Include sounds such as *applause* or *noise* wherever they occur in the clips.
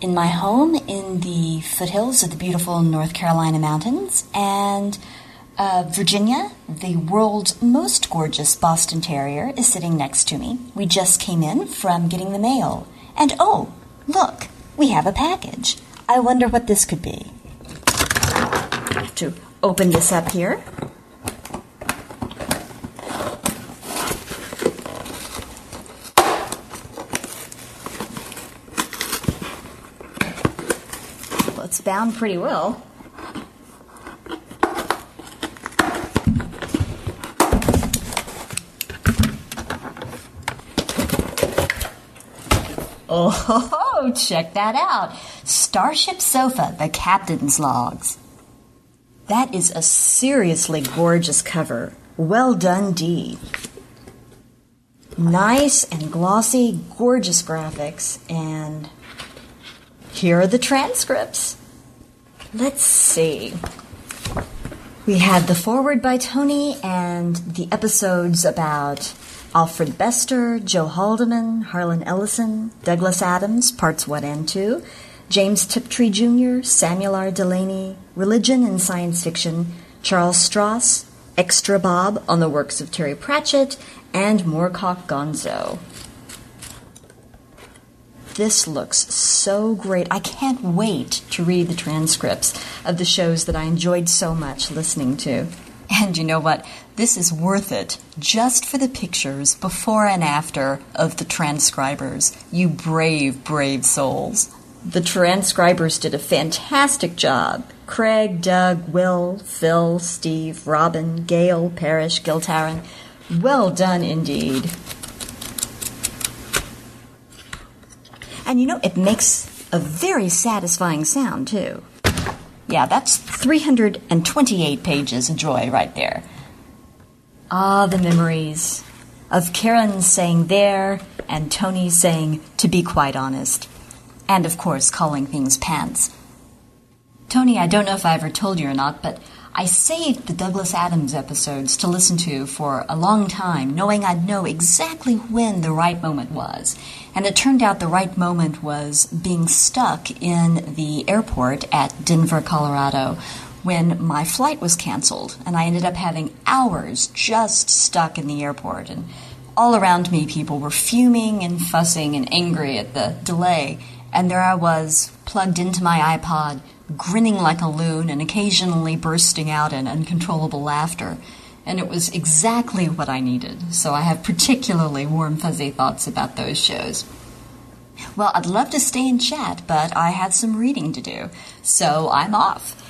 in my home in the foothills of the beautiful North Carolina mountains. And uh, Virginia, the world's most gorgeous Boston Terrier, is sitting next to me. We just came in from getting the mail. And oh, look, we have a package. I wonder what this could be. I have to open this up here. It's bound pretty well. Oh, *laughs* check that out. Starship Sofa, the Captain's Logs. That is a seriously gorgeous cover. Well done, Dee. Nice and glossy, gorgeous graphics, and here are the transcripts. Let's see. We had the forward by Tony and the episodes about Alfred Bester, Joe Haldeman, Harlan Ellison, Douglas Adams, parts 1 and 2, James Tiptree Jr., Samuel R. Delany, Religion and Science Fiction, Charles Stross, Extra Bob on the works of Terry Pratchett, and Moorcock Gonzo. This looks so great. I can't wait to read the transcripts of the shows that I enjoyed so much listening to. And you know what? This is worth it just for the pictures before and after of the transcribers. You brave, brave souls. The transcribers did a fantastic job. Craig, Doug, Will, Phil, Steve, Robin, Gail, Parrish, Giltaran. Well done indeed. And you know, it makes a very satisfying sound, too. Yeah, that's 328 pages of joy right there. Ah, the memories of Karen saying there and Tony saying, to be quite honest. And of course, calling things pants. Tony, I don't know if I ever told you or not, but I saved the Douglas Adams episodes to listen to for a long time, knowing I'd know exactly when the right moment was. And it turned out the right moment was being stuck in the airport at Denver, Colorado, when my flight was canceled, and I ended up having hours just stuck in the airport. And all around me, people were fuming and fussing and angry at the delay. And there I was, plugged into my iPod, grinning like a loon and occasionally bursting out in uncontrollable laughter. And it was exactly what I needed, so I have particularly warm, fuzzy thoughts about those shows. Well, I'd love to stay and chat, but I have some reading to do, so I'm off.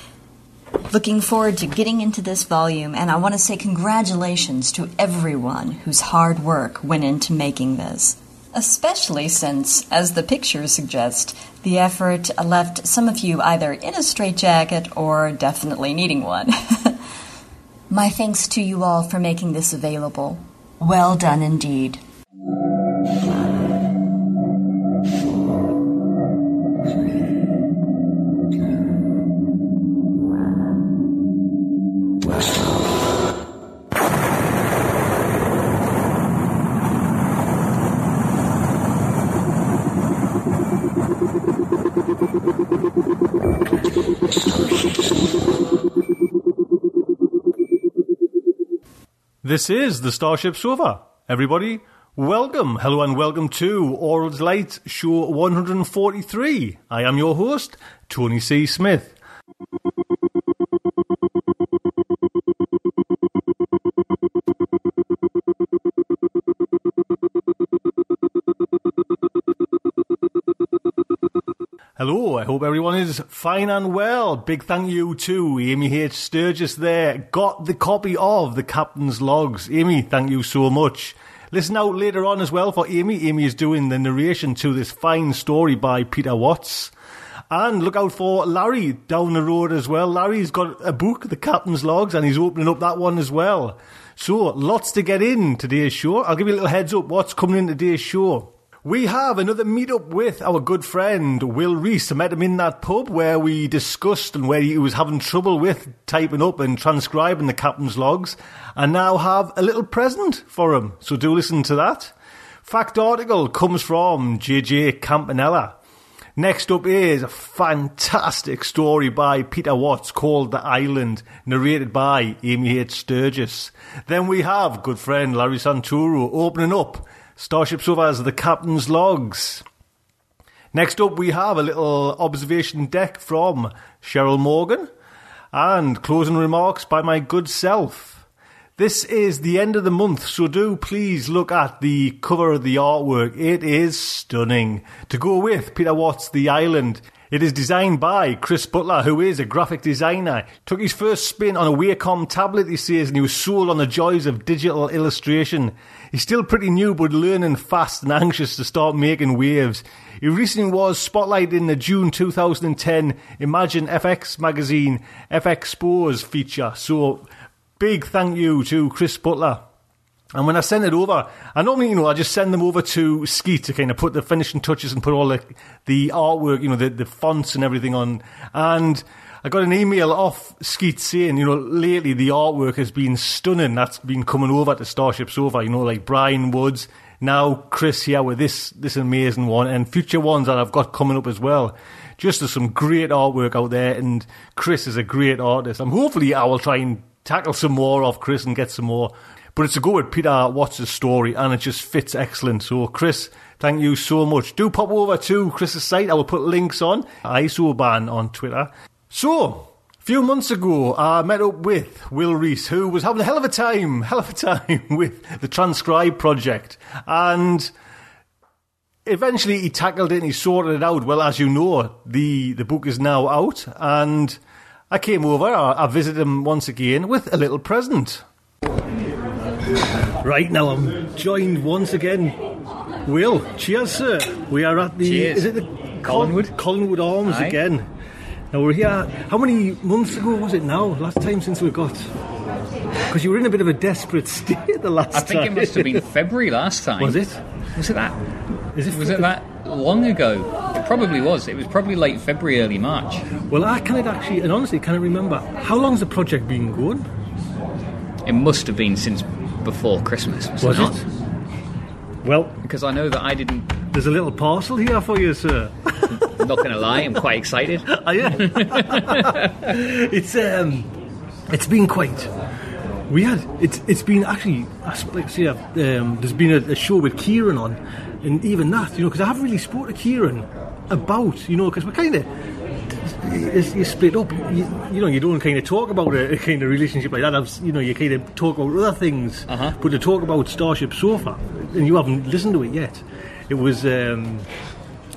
Looking forward to getting into this volume, and I want to say congratulations to everyone whose hard work went into making this especially since, as the pictures suggest, the effort left some of you either in a straitjacket or definitely needing one. *laughs* My thanks to you all for making this available. Well done indeed. This is the Starship Sofa. Everybody, welcome, hello, and welcome to Aural Delights Show 143. I am your host, Tony C. Smith. Hello, I hope everyone is fine and well. Big thank you to Amy H. Sturgis there. Got the copy of the Captain's Logs. Amy, thank you so much. Listen out later on as well for Amy. Amy is doing the narration to this fine story by Peter Watts. And look out for Larry down the road as well. Larry's got a book, The Captain's Logs, and he's opening up that one as well. So, lots to get in today's show. I'll give you a little heads up what's coming in today's show. We have another meetup with our good friend Will Reese. I met him in that pub where we discussed and where he was having trouble with typing up and transcribing the captain's logs, and now have a little present for him. So do listen to that. Fact article comes from JJ Campanella. Next up is a fantastic story by Peter Watts called The Island, narrated by Amy H. Sturgis. Then we have good friend Larry Santoro opening up Starship Sofa's The Captain's Logs. Next up, we have a little observation deck from Cheryl Morgan and closing remarks by my good self. This is the end of the month, so do please look at the cover of the artwork. It is stunning. To go with Peter Watts' The Island, it is designed by Chris Butler, who is a graphic designer. Took his first spin on a Wacom tablet, he says, and he was sold on the joys of digital illustration. He's still pretty new, but learning fast and anxious to start making waves. He recently was spotlighted in the June 2010 Imagine FX magazine FX Expose feature. So, big thank you to Chris Butler. And when I send it over, I normally, you know, I just send them over to Skeet to kind of put the finishing touches and put all the, the artwork, you know, the, the fonts and everything on. And I got an email off Skeet saying, you know, lately the artwork has been stunning. That's been coming over to Starship Sofa, you know, like Brian Woods, now Chris here with this, this amazing one, and future ones that I've got coming up as well. Just there's some great artwork out there, and Chris is a great artist. And hopefully I will try and tackle some more of Chris and get some more but it's a go with Peter Watts' story, and it just fits excellent. So, Chris, thank you so much. Do pop over to Chris's site. I will put links on ISOBAN on Twitter. So, a few months ago, I met up with Will Reese, who was having a hell of a time, *laughs* hell of a time with the Transcribe project, and eventually he tackled it and he sorted it out. Well, as you know, the the book is now out, and I came over. I, I visited him once again with a little present. Right now, I'm joined once again. Will, cheers, sir. We are at the. Cheers. Is it the Collinwood? Collinwood Arms Aye. again. Now we're here. How many months ago was it now? Last time since we got. Because you were in a bit of a desperate *laughs* state the last time. I think time. it must have been *laughs* February last time. Was it? Was it that? Is it? Was it that long ago? It probably was. It was probably late February, early March. Well, I can't actually, and honestly, can't remember. How long's the project been going? It must have been since before Christmas. Was, Was it not? it? Well, Because I know that I didn't. There's a little parcel here for you, sir. I'm not going to lie. I'm quite excited. *laughs* Are you? it's um, it's been quite weird. It's it's been actually, I sp- like say, I've, um, there's been a, a show with Kieran on, and even that, you know, because I haven't really spoke to Kieran about, you know, because we're kind of. You split up, you, you know. You don't kind of talk about a, a kind of relationship like that. I've, you know, you kind of talk about other things, Uh-huh. but to talk about Starship Sofa, and you haven't listened to it yet. It was um,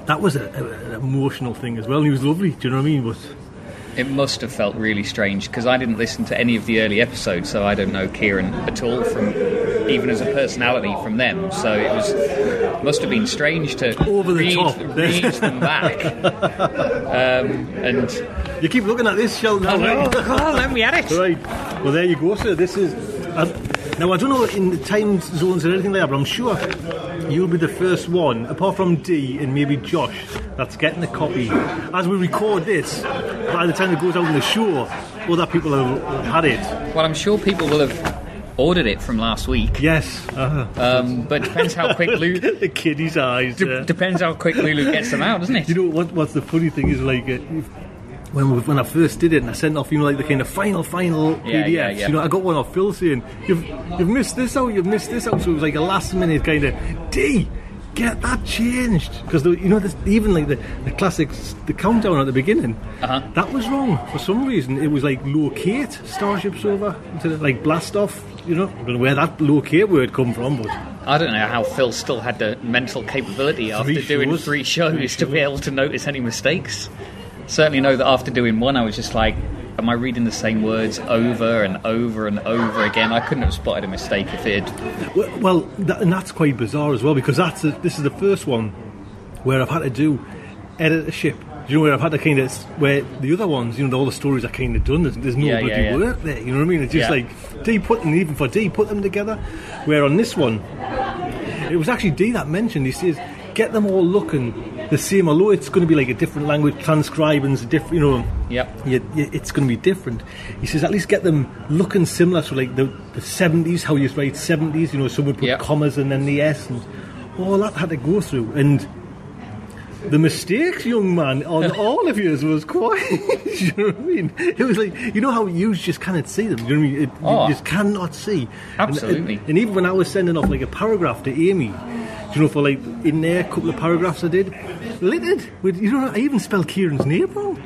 that was a, a, an emotional thing as well. And he was lovely. Do you know what I mean? But It must have felt really strange because I didn't listen to any of the early episodes, so I don't know Kieran at all from even as a personality from them. So it was must have been strange to Over the read, top. read them back. Um, and you keep looking at this, Sheldon. oh, right? oh, let me at it. Right. Well, there you go, sir. This is. Uh, now, I don't know in the time zones or anything like that, but I'm sure you'll be the first one, apart from Dee and maybe Josh, that's getting a copy. As we record this, by the time it goes out in the show, other people have, had it. Well, I'm sure people will have ordered it from last week, Yes. Uh, um, but depends how quick Lulu *laughs* the kiddie's eyes. de- depends how quick Lulu gets them out, doesn't it? You know what? What's the funny thing is like, uh, when we, when I first did it and I sent off, you know, like the kind of final, final Yeah, PDFs, yeah, yeah. you know, I got one off Phil saying, you've, you've missed this out, you've missed this out. So it was like a last minute kind of, D, get that changed. Because, you know, this, even like the, the classics, the countdown at the beginning, Uh-huh. that was wrong. For some reason, it was like locate Starship instead of like blast off. You know, I don't know where that locate word come from, but I don't know how Phil still had the mental capability after Three doing shows. three shows Three to be able to notice any mistakes. Certainly know that after doing one, I was just like, am I reading the same words over and over and over again? I couldn't have spotted a mistake if it had. Well, well that, and that's quite bizarre as well because that's a, this is the first one where I've had to do edit a ship. You know where I've had to kind of where the other ones, you know, all the stories are kind of done. There's, there's no Yeah, bloody yeah, yeah. work there. You know what I mean? It's just like D put them even for D put them together. Where on this one, it was actually D that mentioned. He says get them all looking the same, although it's going to be like a different language, transcribing's different, you know. Yep. you, you, it's going to be different. He says at least get them looking similar to like the, the 70s, how you write 70s, you know, someone put Yep. commas and then the S and all that had to go through. And the mistakes, young man, on *laughs* all of yours was quite, *laughs* you know what I mean? It was like, you know how you just cannot see them, you know what I mean? It, Oh. You just cannot see. And- Absolutely. And, and even when I was sending off like a paragraph to Amy, you know, for like in there, a couple of paragraphs I did, littered with, you know, I even spelled Kieran's name wrong.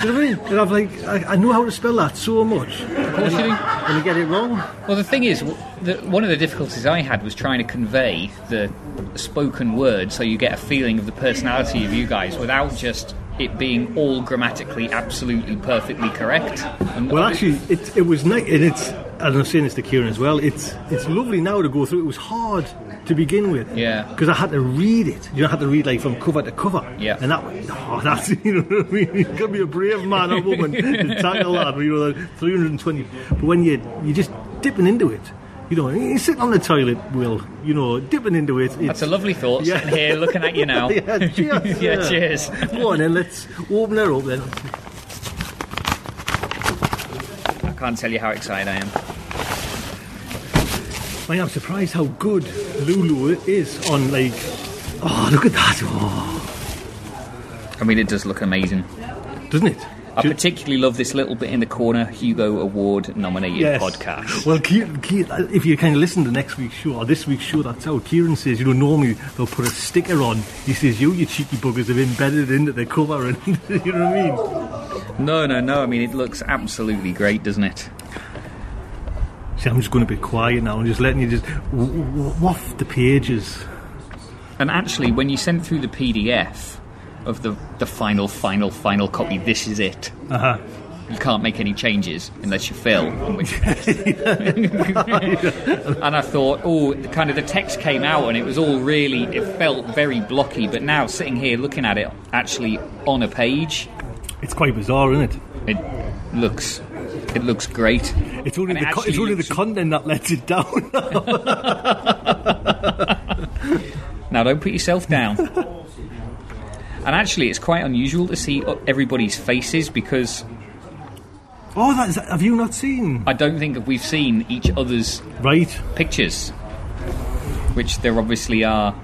Do you know what I mean? And I'm like, I, I know how to spell that so much. Of course you do. And I get it wrong. Well, the thing is, the, one of the difficulties I had was trying to convey the spoken word so you get a feeling of the personality of you guys without just it being all grammatically absolutely perfectly correct. And Well, actually, it, it was nice, and it's. And I'm saying this to Kieran as well. It's it's lovely now to go through. It was hard to begin with. Yeah. Because I had to read it. You know, I had to read like from cover to cover. Yeah. And that, oh, *laughs* that's you know what I mean. You got to be a brave man or *laughs* woman to tackle that. You know, like 320. But when you you're just dipping into it, you know, you're sitting on the toilet, Will. You know, dipping into it. That's It's, a lovely thought. Yeah. Sitting here looking at you now. *laughs* yeah, cheers. Yeah, cheers. Go on then. Let's open her up then. I can't tell you how excited I am. I am surprised how good Lulu is on like. Oh, look at that! Oh, I mean, it does look amazing. doesn't it? I Do- particularly love this little bit in the corner Hugo Award nominated Yes. podcast. Well, Kieran, Kieran, if you kind of listen to next week's show or this week's show, that's how Kieran says. You know, normally they'll put a sticker on. He says, "You, you cheeky buggers, have embedded it into the cover," and *laughs* you know what I mean. No, no, no. I mean, it looks absolutely great, doesn't it? See, I'm just going to be quiet now and just letting you just w- w- waft the pages. And actually, when you sent through the PDF of the, the final, final, final copy, this is it. Uh huh. You can't make any changes unless you fill. in which case- *laughs* *laughs* and I thought, oh, kind of the text came out and it was all really, it felt very blocky. But now, sitting here looking at it actually on a page, It's quite bizarre, isn't it? it looks, it looks great. It's only And the it co- it's only the content that lets it down. *laughs* Now, don't put yourself down. and actually, it's quite unusual to see everybody's faces because oh, that is, have you not seen? I don't think we've seen each other's Right. pictures, which there obviously are.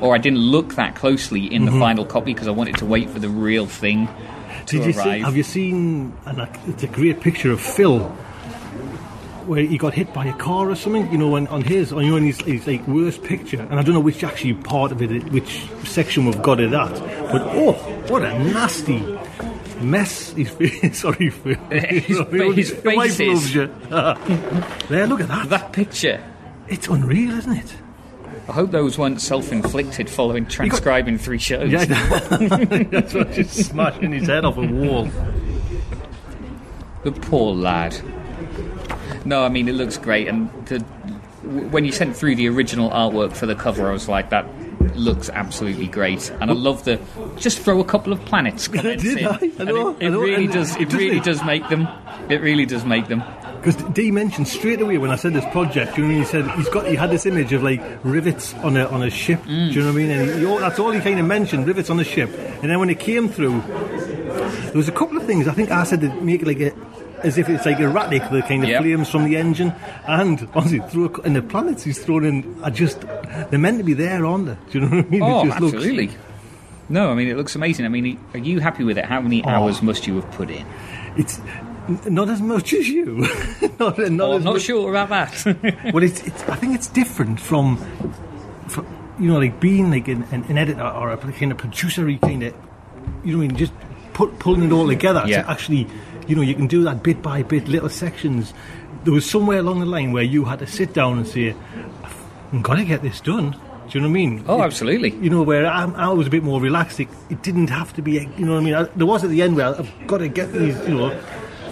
Or I didn't look that closely in Mm-hmm. the final copy because I wanted to wait for the real thing to Did you see, have you seen? And it's a great picture of Phil, where he got hit by a car or something. You know, when, on his, on you know, his, his like worst picture. And I don't know which actually part of it, which section we've got it at. But oh, what a nasty mess! His face. *laughs* Sorry, Phil. *laughs* His *laughs* You know, fa- his face is- there, look at that. that picture. It's unreal, isn't it? I hope those weren't self-inflicted following transcribing three shows. Yeah, *laughs* that's what just smashing his head off a wall. The poor lad. No, I mean it looks great, and the, when you sent through the original artwork for the cover, I was like, that looks absolutely great, and I love the just throw a couple of planets *laughs* Did in. I? I And know, it, I know, really does. It really does make them. It really does make them. Because Dee mentioned straight away when I said this project, you know, he said he's got he had this image of like rivets on a on a ship. Do you know what I mean? And he, that's all he kind of mentioned, rivets on a ship. And then when it came through, there was a couple of things. I think I said to make it like a. As if it's like erratic, the kind of Yep. flames from the engine, and *laughs* honestly, through a, and the planets he's thrown in are just they're meant to be there, aren't they? Do you know what I mean? Oh, it just looks- absolutely. No, I mean it looks amazing. I mean, are you happy with it? How many oh. hours must you have put in? It's not as much as you. *laughs* not, not Oh, as I'm not much- sure about that. *laughs* Well, it's, it's. I think it's different from, from you know, like being like an, an, editor or a kind of producer kind of, you know, what I mean, just put pulling it all together. Yeah. To actually, you know, you can do that bit by bit, little sections. There was somewhere along the line where you had to sit down and say, "I've got to get this done." Do you know what I mean? oh, It- absolutely. you know, where I, I was a bit more relaxed. It, it didn't have to be, you know what I mean? I, there was at the end where I've got to get these, you know,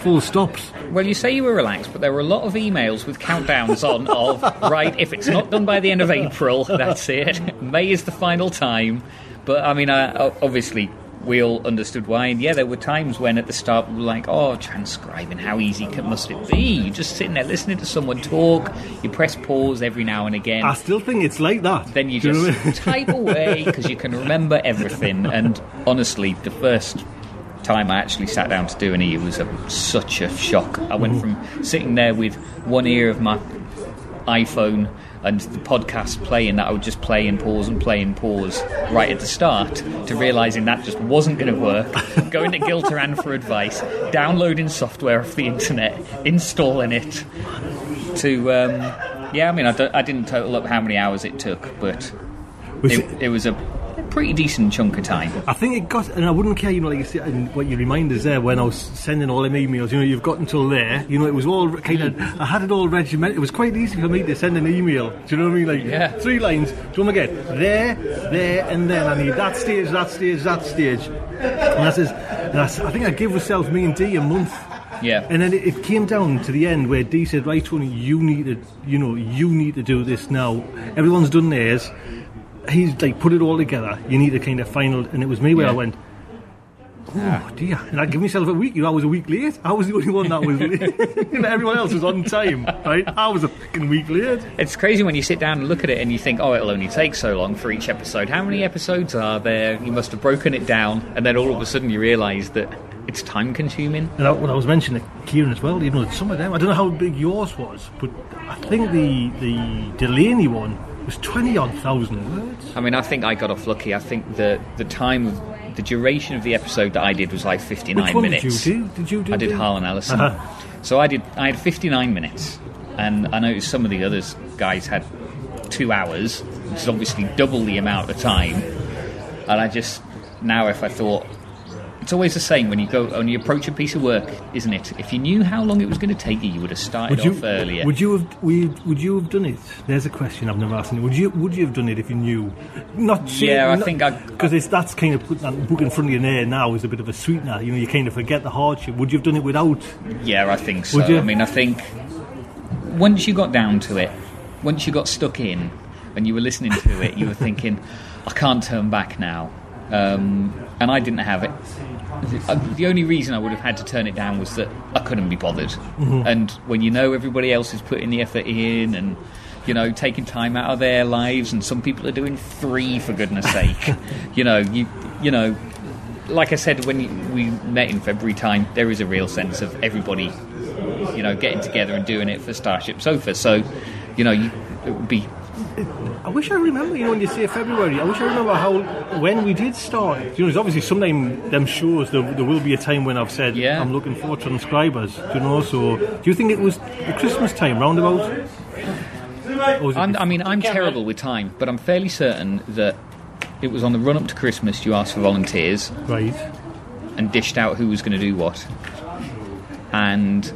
full stops. Well, you say you were relaxed, but there were a lot of emails with countdowns on of *laughs* right. If it's not done by the end of April, that's it. May is the final time. But I mean, uh, obviously, we all understood why. And yeah, there were times when at the start we were like, "Oh, transcribing, how easy can, must it be?" You're just sitting there listening to someone talk. You press pause every now and again. I still think it's like that. then you Do know just what I mean? type away because you can remember *laughs* everything. And honestly, the first time I actually sat down to do any, it was a, such a shock. I went from sitting there with one ear of my iPhone and the podcast playing that I would just play and pause and play and pause right at the start to realizing that just wasn't *laughs* going to work. Going to Gilteran for advice, downloading software off the internet, installing it. To um, yeah, I mean, I, I didn't total up how many hours it took, but it- it was a pretty decent chunk of time. I think it got, and I wouldn't care, you know, like you said, and what you remind us there when I was sending all them emails, you know, you've got until there, you know, it was all kind of, I had it all regimented. It was quite easy for me to send an email. Do you know what I mean? Like, Yeah. three lines. Do you want to get there, there, and then I need that stage, that stage, that stage. And I says, and I, I think I gave myself, me and D, a month. Yeah. And then it, it came down to the end where D said, right, Tony, you need to, you know, you need to do this now. Everyone's done theirs. He's like put it all together. You need to kind of final, and it was me where Yeah. I went. Oh dear! And I give myself a week. You know, I was a week late. I was the only one that was *laughs* late. *laughs* you know, everyone else was on time, right? I was a fucking week late. It's crazy when you sit down and look at it and you think, oh, it'll only take so long for each episode. How many episodes are there? You must have broken it down, and then all of a sudden you realise that it's time consuming. And I, when I was mentioning Kieran as well, you know, some of them. I don't know how big yours was, but I think the the Delany one was twenty odd thousand words. I mean, I think I got off lucky. I think the the time of the duration of the episode that I did was like 59 Which one minutes. did you do? Did you do? I did Harlan *laughs* Ellison. Uh-huh. So I did. I had 59 minutes, and I noticed some of the others guys had two hours, which is obviously double the amount of time. And I just now, if I thought, it's always the same when you go when you approach a piece of work, isn't it? If you knew how long it was going to take you, you would have started Would you, off earlier. would you have would, would you have done it? There's a question I've never asked. you. Would you would you have done it if you knew? Not Yeah, I think I- because it's that's kind of putting that book in front of you there now is a bit of a sweetener. You know, you kind of forget the hardship. Would you have done it without? Yeah, I think so. I mean, I think once you got down to it, once you got stuck in and you were listening to it, you were thinking, *laughs* I can't turn back now. Um, and I didn't have it. Uh, The only reason I would have had to turn it down was that I couldn't be bothered. And when you know everybody else is putting the effort in and you know taking time out of their lives, and some people are doing three for goodness *laughs* sake, you know you you know like I said when we met in February time, there is a real sense of everybody, you know, getting together and doing it for Starship Sofa. So, you know, you, it would be I wish I remember. You know, when you say February, I wish I remember how when we did start. You know, there's obviously sometime them shows there, there will be a time when I've said Yeah. I'm looking for transcribers. Do you know? So, do you think it was the Christmas time roundabout? Or I'm, I mean, I'm terrible with time, but I'm fairly certain that it was on the run up to Christmas you asked for volunteers right. and dished out who was going to do what. And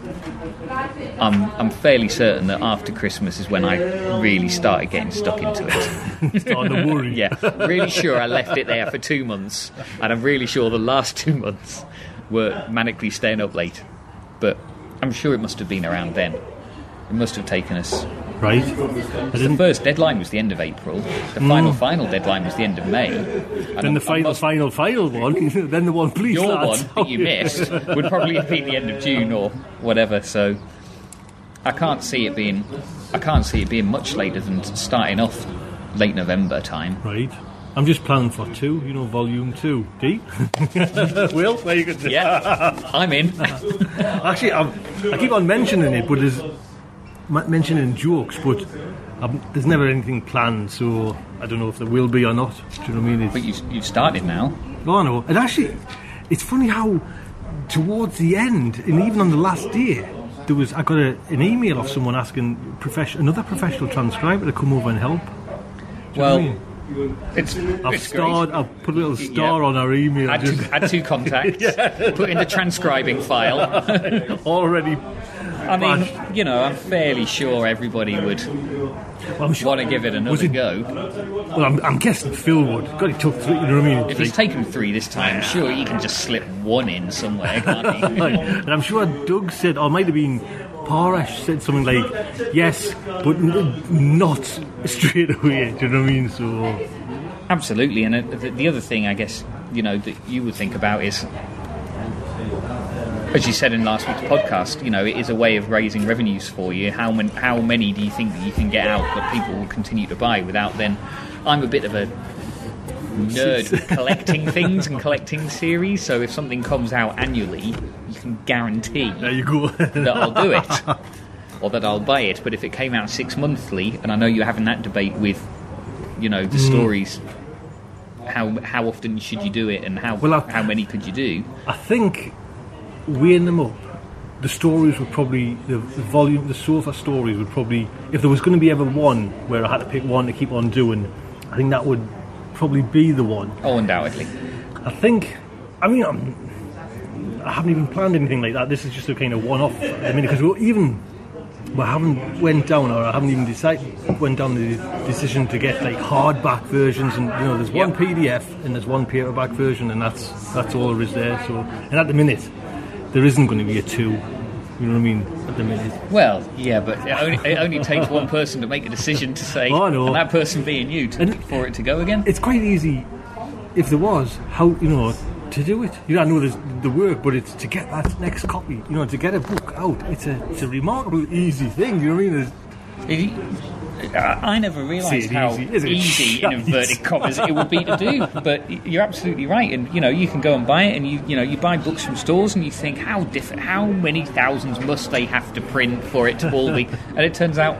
I'm, I'm fairly certain that after Christmas is when I really started getting stuck into it. *laughs* Starting to worry. *laughs* yeah, really sure I left it there for two months, and I'm really sure the last *laughs* two months were manically staying up late. But I'm sure it must have been around then. It must have taken us. Right. I The first deadline was the end of April. The final, mm. final deadline was the end of May. And Then the final, must- final, final one. *laughs* then the one, please, your lads. one that you missed would probably be the end of June or whatever. So I can't see it being. I can't see it being much later than starting off late November time. Right. I'm just planning for two. You know, volume two. D. *laughs* Will, where you could. Yeah, I'm in. *laughs* Actually, I'm, I keep on mentioning it, but there's mentioning jokes, but um, there's never anything planned, so I don't know if there will be or not. Do you know what I mean? It's, But you've, you've started now. no, I know. And actually, it's funny how towards the end, and even on the last day, there was I got a, an email of someone asking profession, another professional transcriber to come over and help. Do you Well, I mean? it's, I've it's starred. I've put a little star Yeah. on our email. Add just two, add *laughs* two contacts, put in the transcribing file. *laughs* already. I mean, you know, I'm fairly sure everybody would Well, sure- want to give it another it- go. Well, I'm, I'm guessing Phil would. God, he took three. You know what I mean? If he's taken three this time, sure, you can just slip one in somewhere, can't *laughs* he? And I'm sure Doug said, or might have been Paresh said something like, yes, but n- not straight away. *laughs* Do you know what I mean? So, Absolutely, and uh, the, the other thing I guess you know that you would think about is, as you said in last week's podcast, you know, it is a way of raising revenues for you. How many, how many do you think that you can get out that people will continue to buy without then? I'm a bit of a nerd *laughs* collecting things and collecting series, so if something comes out annually, you can guarantee there you go. that I'll do it or that I'll buy it. But if it came out six monthly, and I know you're having that debate with, you know, the mm. stories, how how often should you do it, and how Well, I- how many could you do? I think weighing them up, the stories would probably the, the volume, the sofa stories would probably, if there was going to be ever one where I had to pick one to keep on doing, I think that would probably be the one. Oh, undoubtedly. I think, I mean, I'm, I haven't even planned anything like that. This is just a kind of one-off. I mean, because we're even we haven't went down, or I haven't even decided went down the decision to get like hardback versions, and you know, there's one Yep. PDF and there's one paperback version, and that's that's all there is there. So, and at the minute, there isn't going to be a two. You know what I mean? At the minute, Well, yeah, but it only, it only takes one person to make a decision to say, Oh, I know. and that person being you, to, And- for it to go again. it's quite easy if there was how you know to do it. You know, I know there's the work, but it's to get that next copy. You know, to get a book out. It's a it's a remarkable easy thing. You know what I mean? I never realised how easy, easy, in *laughs* inverted commas, it would be to do. But you're absolutely right, and you know you can go and buy it, and you you know you buy books from stores, and you think how different, how many thousands must they have to print for it to all be? *laughs* and it turns out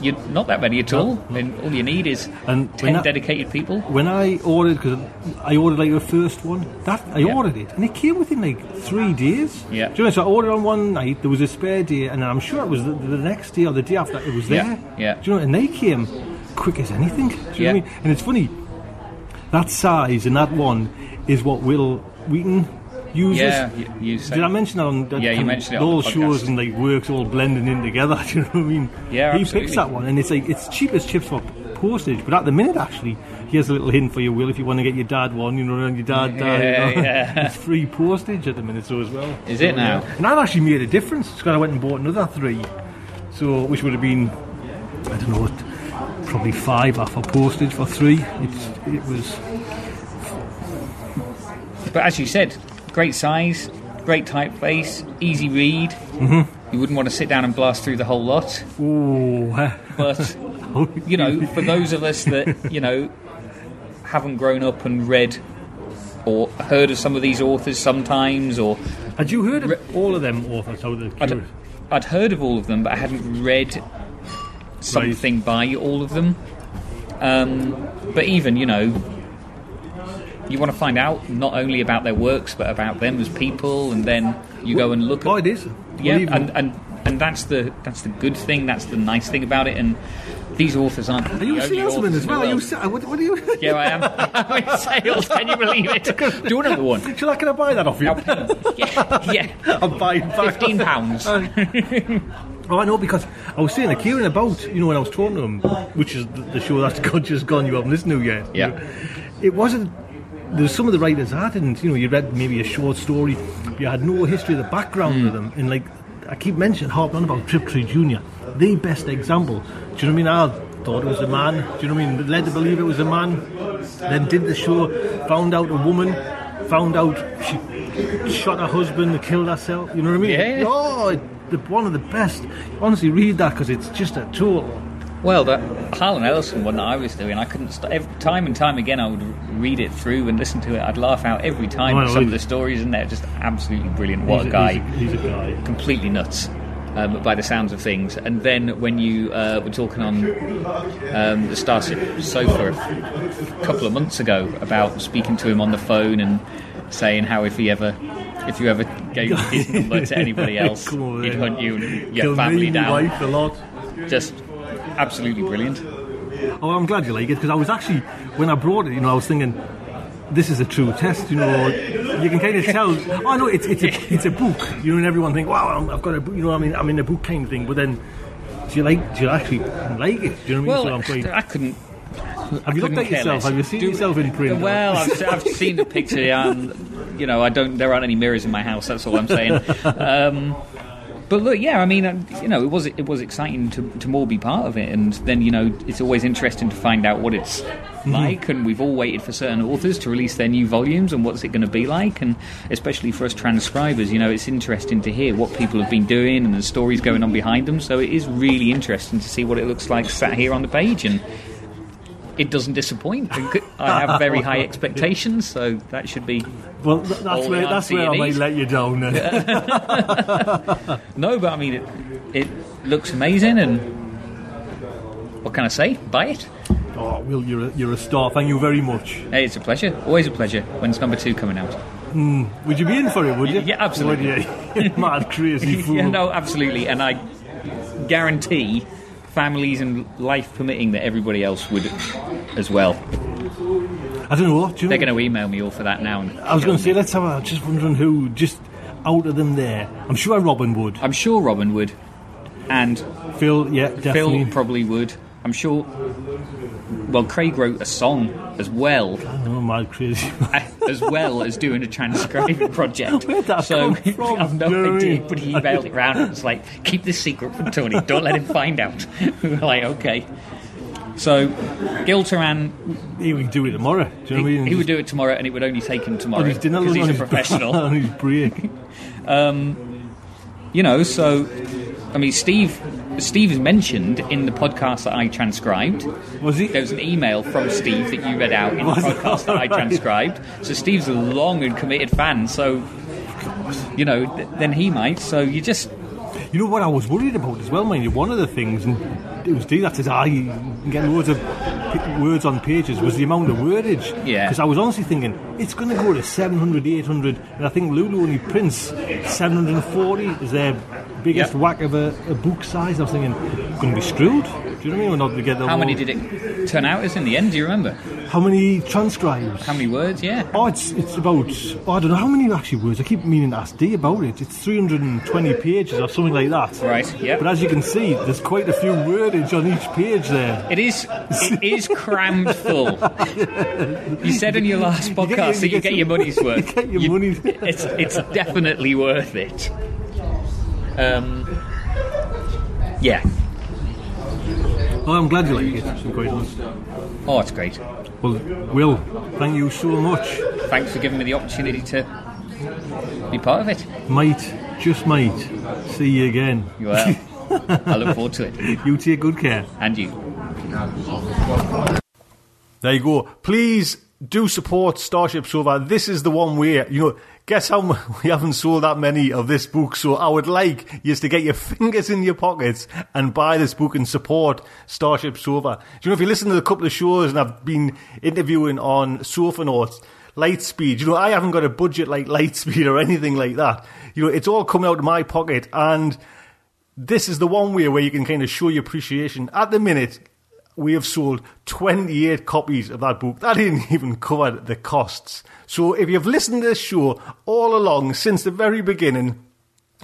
you're not that many at all, and all you need is And ten that- dedicated people. when I ordered, because I ordered like the first one, that I Yeah. ordered it, and it came within like three days. Yeah. Do you know? So I ordered on one night. There was a spare day, and I'm sure it was the, the next day or the day after it was there. yeah. Do you know? And they came quick as anything. Do you know Yeah. what I mean? And it's funny. That size and that one is what Will Wheaton uses. Yeah, you, you said. Did I mention that on that Yeah, you mentioned it on all shows and like works all blending in together. *laughs* Do you know what I mean? Yeah, he absolutely. picks that one, and it's like it's cheap as chips for postage. But at the minute, actually, here's a little hint for you, Will, if you want to get your dad one, you know, and your dad, dad Yeah, you know, yeah. *laughs* it's free postage at the minute, so as well. Is it So, now? yeah. And that actually made a difference because I went and bought another three, so which would have been, I don't know, probably five off for postage for three. It's it was But as you said, great size, great typeface, easy read. Mm-hmm. You wouldn't want to sit down and blast through the whole lot. oh. But *laughs* you know, for those of us that you know haven't grown up and read or heard of some of these authors sometimes, or Had you heard of all of them authors? I'd, I'd heard of all of them, but I hadn't read something by all of them. Um, but even you know, you want to find out not only about their works, but about them as people, and then you go and look Oh, at it is. yeah, Well, and, and and that's the that's the good thing. That's the nice thing about it. And these authors aren't. Are you a salesman as well? Are you, sa- what, what are you? Yeah, I am. *laughs* *laughs* I'm in sales. Can you believe it? Do you another one? Shall I, can I buy that off you? Yeah, yeah. *laughs* I'm buying back. Fifteen pounds. Oh, I know because I was saying, like, hearing about, you know, when I was talking to him, which is the, the show that's gone, just gone, you haven't listened to yet. Yeah. It wasn't. There's some of the writers I didn't, you know, you read maybe a short story, you had no history of the background hmm. of them, and like, I keep mentioning, harping on about Triptree Jr., the best example. Do you know what I mean? I thought it was a man, do you know what I mean? Led to believe it was a man, then did the show, found out a woman, found out she shot her husband and killed herself, you know what I mean? Yeah. Oh, the, one of the best. Honestly, read that because it's just a total. Well, the Harlan Ellison one that I was doing, I couldn't stop. Every, time and time again, I would read it through and listen to it. I'd laugh out every time. No, some of the stories in there, just absolutely brilliant. What he's a guy! He's a, he's a guy. completely nuts. Um, by the sounds of things, and then when you uh, were talking on um, the Starship sofa a couple of months ago about speaking to him on the phone and saying how if he ever, if you ever gave his *laughs* number to anybody else, on, he'd hunt you and Kill family me, down. wife, a lot. Just absolutely brilliant. Oh, I'm glad you like it because I was actually when I brought it, you know, I was thinking this is a true test. You know, you can kind of tell. Oh no, it's it's a *laughs* it's a book. You know, and everyone think, wow, I've got a book. You know, I mean, I'm in a book kind of thing. But then, do you like? Do you actually like it? Do you know what I mean? Well, so I'm quite, I couldn't. have you looked at yourself? less. Have you seen Do- yourself in print? Well, I've, I've seen the picture. You know, I don't. There aren't any mirrors in my house. That's all I'm saying. *laughs* Um, but look, yeah, I mean, uh, you know, it was it was exciting to, to more be part of it, and then you know, it's always interesting to find out what it's like. And we've all waited for certain authors to release their new volumes, and what's it going to be like, and especially for us transcribers, you know, it's interesting to hear what people have been doing and the stories going on behind them. So it is really interesting to see what it looks like sat here on the page, and it doesn't disappoint. I have very high expectations, so that should be well, that's where that's where I may let you down. Then. *laughs* No, but I mean, it, it looks amazing, and what can I say? Buy it. oh, Will, you're a, you're a star. Thank you very much. Hey, it's a pleasure. Always a pleasure. When's number two coming out? Hmm. Would you be in for it? Would you? Yeah, absolutely. Would you? *laughs* Mad crazy *laughs* fool. yeah, no, absolutely. And I guarantee, families and life permitting, that everybody else would as well. I don't know what. Do you They're going to email me all for that now. I was going to say, let's have a. Just wondering who, just out of them there. I'm sure Robin would. I'm sure Robin would, and Phil, yeah, definitely. Phil probably would. I'm sure. Well, Craig wrote a song as well oh, mad crazy. *laughs* as well as doing a transcribing *laughs* project. Where'd that so *laughs* come from? I've no idea, but he emailed it round and was like, "Keep this secret from Tony. Don't let him find out." we were like, "Okay." So, Gil Turan, he would do it tomorrow. Do you know what I mean? he would do it tomorrow, and it would only take him tomorrow because he's on a professional. on his break. Um, you know, so I mean, Steve. Steve is mentioned in the podcast that I transcribed. Was he? There was an email from Steve that you read out in the Was it? podcast that I transcribed. So Steve's a long and committed fan. So, you know, th- then he might. So you just You know what I was worried about as well, mind you? One of the things, and it was Dee that says, ah, you get loads of words on pages, was the amount of wordage. Yeah. Because I was honestly thinking, it's going to go to 700, 800, and I think Lulu only prints 740 is their biggest Yep. whack of a, a book size. I was thinking, going to be screwed. Do you know what I mean? We're not to get the how many did it turn out as in the end? Do you remember? How many transcribes? How many words? Yeah. Oh, it's it's about oh, I don't know how many actually words. I keep meaning to ask Dee about it. It's 320 pages or something like that. Right, yep. But as you can see, there's quite a few wordage on each page there. It is. It *laughs* is crammed full. You said in your last You get your- podcast that you *laughs* you get your money's worth. you get your money's- It's it's definitely worth it. Um. Yeah. Oh, I'm glad you like it. Quite honest. Oh, it's great. Well, Will, thank you so much. Thanks for giving me the opportunity to be part of it. Might, just might, see you again. Well, *laughs* I look forward to it. You take good care. And you. There you go. Please do support Starship Sofa. This is the one way. You know, guess how m- *laughs* we haven't sold that many of this book. So I would like you to get your *laughs* fingers in your pockets and buy this book and support Starship Sofa. Do you know if you listen to a couple of shows and I've been interviewing on Sofa Notes. Lightspeed, you know, I haven't got a budget like Lightspeed or anything like that. You know, it's all coming out of my pocket, and this is the one way where you can kind of show your appreciation. At the minute, we have sold 28 copies of that book. That didn't *laughs* even cover the costs. So if you've listened to this show all along since the very beginning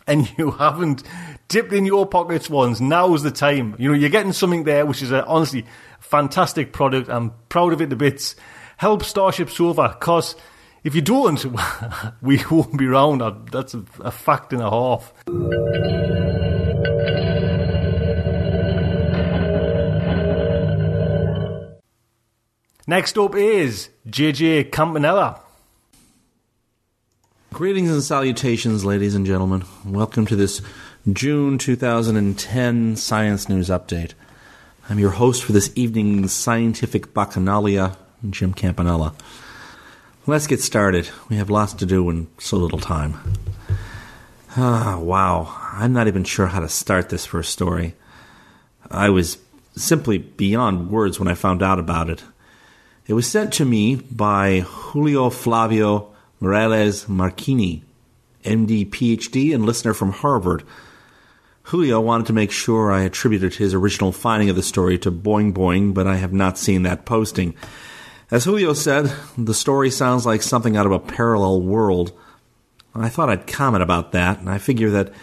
and *laughs* you haven't dipped in your pockets once, now's the time. You know, you're getting something there which is a honestly fantastic product. I'm proud of it to bits. Help Starship Sofa because if you don't, *laughs* we won't be round. That's a, a fact and a half. Next up is JJ Campanella. Greetings and salutations, ladies and gentlemen. Welcome to this June 2010 Science News Update. I'm your host for this evening's scientific bacchanalia, Jim Campanella. Let's get started. We have lots to do in so little time. Ah, wow. I'm not even sure how to start this first story. I was simply beyond words when I found out about it. It was sent to me by Julio Flavio Morales Marchini, MD, PhD, and listener from Harvard. Julio wanted to make sure I attributed his original finding of the story to Boing Boing, but I have not seen that posting. As Julio said, the story sounds like something out of a parallel world. I thought I'd comment about that, and I figure that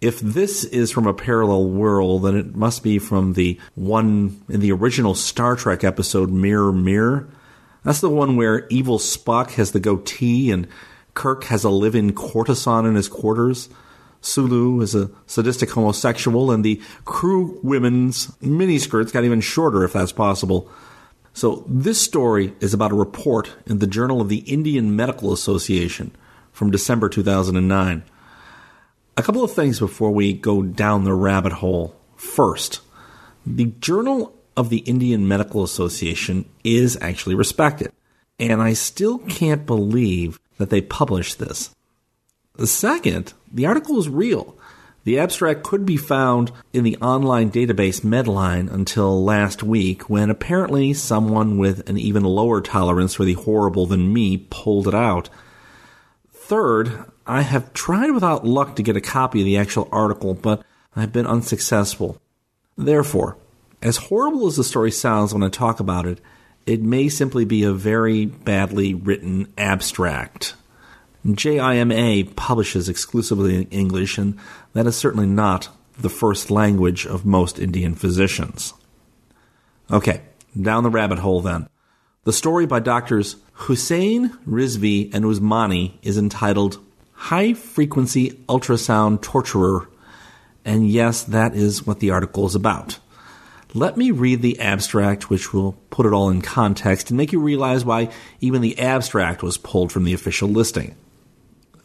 if this is from a parallel world, then it must be from the one in the original Star Trek episode Mirror Mirror. That's the one where evil Spock has the goatee and Kirk has a live in courtesan in his quarters. Sulu is a sadistic homosexual, and the crew women's miniskirts got even shorter, if that's possible. So, this story is about a report in the Journal of the Indian Medical Association from December 2009. A couple of things before we go down the rabbit hole. First, the Journal of the Indian Medical Association is actually respected, and I still can't believe that they published this. The second, the article is real. The abstract could be found in the online database Medline until last week when apparently someone with an even lower tolerance for the horrible than me pulled it out. Third, I have tried without luck to get a copy of the actual article, but I've been unsuccessful. Therefore, as horrible as the story sounds when I talk about it, it may simply be a very badly written abstract. JIMA publishes exclusively in English, and that is certainly not the first language of most Indian physicians. Okay, down the rabbit hole then. The story by doctors Hussein, Rizvi, and Usmani is entitled high frequency ultrasound torturer. And yes, that is what the article is about. Let me read the abstract, which will put it all in context and make you realize why even the abstract was pulled from the official listing.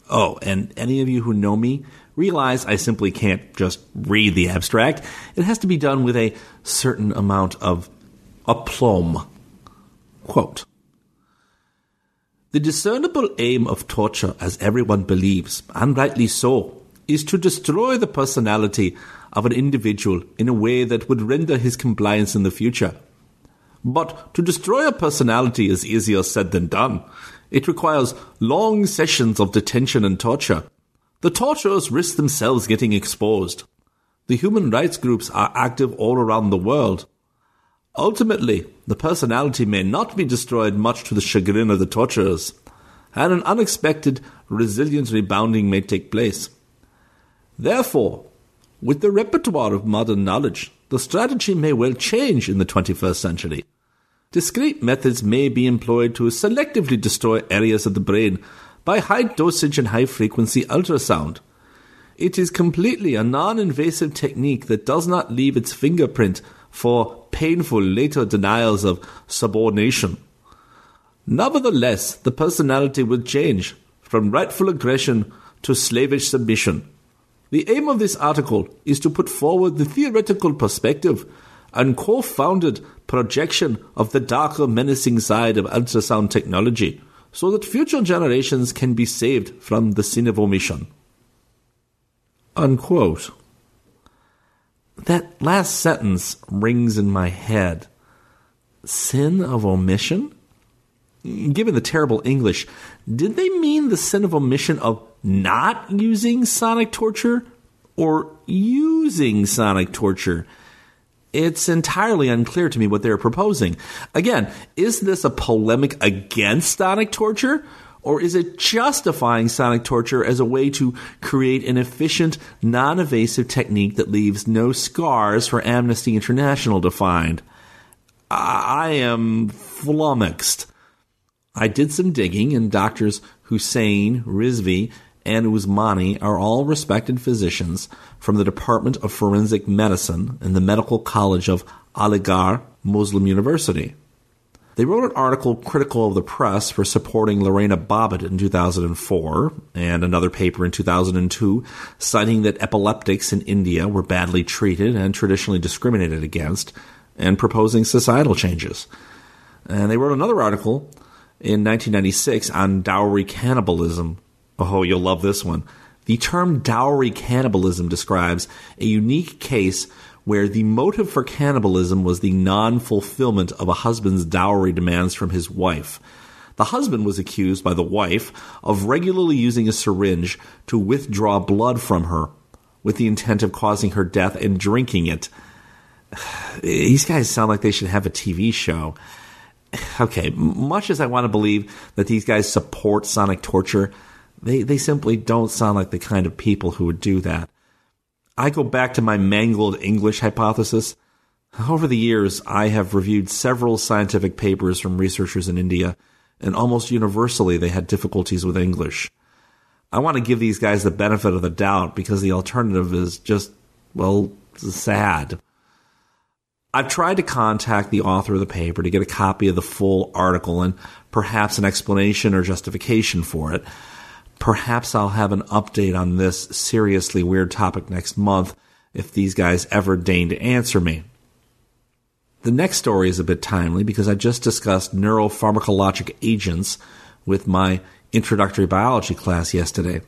Oh, and any of you who know me realize I simply can't just read the abstract. It has to be done with a certain amount of aplomb. Quote the discernible aim of torture, as everyone believes, and rightly so, is to destroy the personality of an individual in a way that would render his compliance in the future. But to destroy a personality is easier said than done. It requires long sessions of detention and torture. The torturers risk themselves getting exposed. The human rights groups are active all around the world. Ultimately, the personality may not be destroyed much to the chagrin of the torturers, and an unexpected, resilient rebounding may take place. Therefore, with the repertoire of modern knowledge, the strategy may well change in the 21st century. Discrete methods may be employed to selectively destroy areas of the brain by high dosage and high frequency ultrasound. It is completely a non invasive technique that does not leave its fingerprint for painful later denials of subordination. Nevertheless, the personality will change from rightful aggression to slavish submission. The aim of this article is to put forward the theoretical perspective and co founded projection of the darker, menacing side of ultrasound technology so that future generations can be saved from the sin of omission. Unquote. That last sentence rings in my head. Sin of omission? Given the terrible English, did they mean the sin of omission of not using sonic torture or using sonic torture? It's entirely unclear to me what they're proposing. Again, is this a polemic against sonic torture or is it justifying sonic torture as a way to create an efficient, non invasive technique that leaves no scars for Amnesty International to find? I am flummoxed. I did some digging, and doctors Hussein, Rizvi, and Usmani are all respected physicians from the Department of Forensic Medicine in the Medical College of Aligarh Muslim University. They wrote an article critical of the press for supporting Lorena Bobbitt in 2004 and another paper in 2002 citing that epileptics in India were badly treated and traditionally discriminated against and proposing societal changes. And they wrote another article in 1996 on dowry cannibalism. Oh, you'll love this one. The term dowry cannibalism describes a unique case where the motive for cannibalism was the non fulfillment of a husband's dowry demands from his wife. The husband was accused by the wife of regularly using a syringe to withdraw blood from her with the intent of causing her death and drinking it. *sighs* These guys sound like they should have a TV show. *sighs* Okay, much as I want to believe that these guys support sonic torture, they, they simply don't sound like the kind of people who would do that. I go back to my mangled English hypothesis. Over the years, I have reviewed several scientific papers from researchers in India, and almost universally they had difficulties with English. I want to give these guys the benefit of the doubt because the alternative is just, well, sad. I've tried to contact the author of the paper to get a copy of the full article and perhaps an explanation or justification for it. Perhaps I'll have an update on this seriously weird topic next month if these guys ever deign to answer me. The next story is a bit timely because I just discussed neuropharmacologic agents with my introductory biology class yesterday.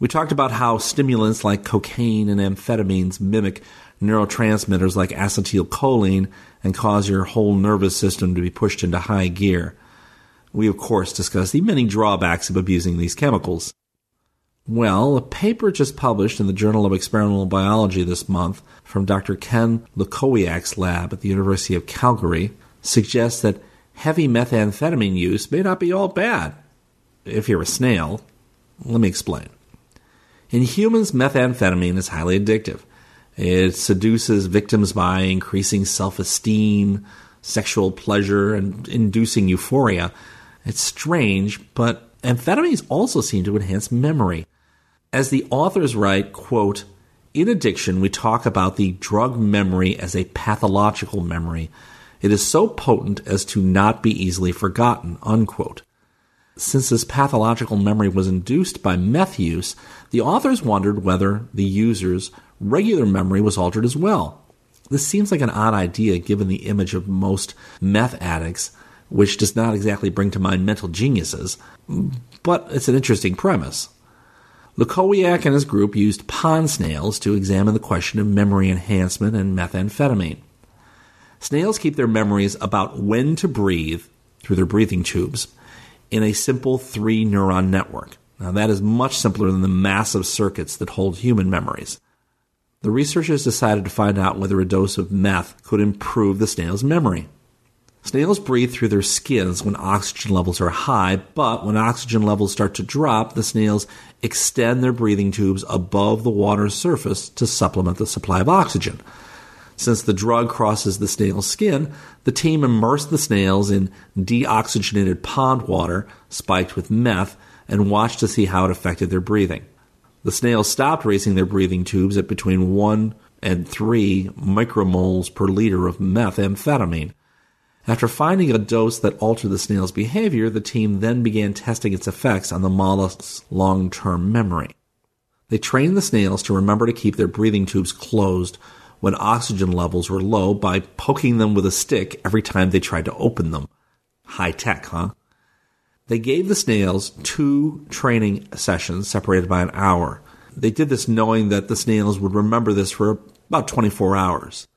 We talked about how stimulants like cocaine and amphetamines mimic neurotransmitters like acetylcholine and cause your whole nervous system to be pushed into high gear. We, of course, discuss the many drawbacks of abusing these chemicals. Well, a paper just published in the Journal of Experimental Biology this month from Dr. Ken Lukowiak's lab at the University of Calgary suggests that heavy methamphetamine use may not be all bad if you're a snail. Let me explain. In humans, methamphetamine is highly addictive. It seduces victims by increasing self esteem, sexual pleasure, and inducing euphoria. It's strange, but amphetamines also seem to enhance memory. As the authors write, quote, in addiction, we talk about the drug memory as a pathological memory. It is so potent as to not be easily forgotten, unquote. Since this pathological memory was induced by meth use, the authors wondered whether the user's regular memory was altered as well. This seems like an odd idea given the image of most meth addicts, which does not exactly bring to mind mental geniuses, but it's an interesting premise. Lukowiak and his group used pond snails to examine the question of memory enhancement and methamphetamine. Snails keep their memories about when to breathe through their breathing tubes in a simple three neuron network. Now, that is much simpler than the massive circuits that hold human memories. The researchers decided to find out whether a dose of meth could improve the snail's memory. Snails breathe through their skins when oxygen levels are high, but when oxygen levels start to drop, the snails extend their breathing tubes above the water's surface to supplement the supply of oxygen. Since the drug crosses the snail's skin, the team immersed the snails in deoxygenated pond water spiked with meth and watched to see how it affected their breathing. The snails stopped raising their breathing tubes at between 1 and 3 micromoles per liter of methamphetamine. After finding a dose that altered the snail's behavior, the team then began testing its effects on the mollusk's long term memory. They trained the snails to remember to keep their breathing tubes closed when oxygen levels were low by poking them with a stick every time they tried to open them. High tech, huh? They gave the snails two training sessions separated by an hour. They did this knowing that the snails would remember this for about 24 hours.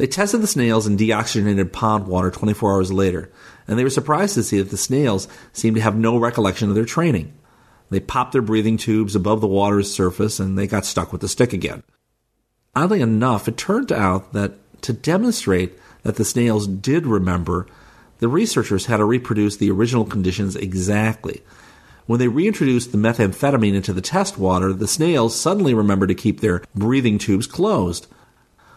They tested the snails in deoxygenated pond water 24 hours later, and they were surprised to see that the snails seemed to have no recollection of their training. They popped their breathing tubes above the water's surface and they got stuck with the stick again. Oddly enough, it turned out that to demonstrate that the snails did remember, the researchers had to reproduce the original conditions exactly. When they reintroduced the methamphetamine into the test water, the snails suddenly remembered to keep their breathing tubes closed.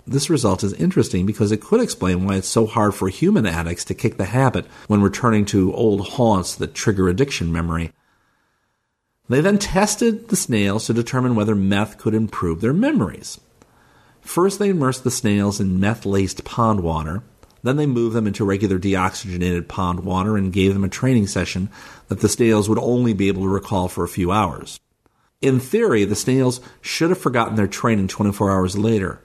This result is interesting because it could explain why it's so hard for human addicts to kick the habit when returning to old haunts that trigger addiction memory. They then tested the snails to determine whether meth could improve their memories. First, they immersed the snails in meth laced pond water. Then they moved them into regular deoxygenated pond water and gave them a training session that the snails would only be able to recall for a few hours. In theory, the snails should have forgotten their training 24 hours later,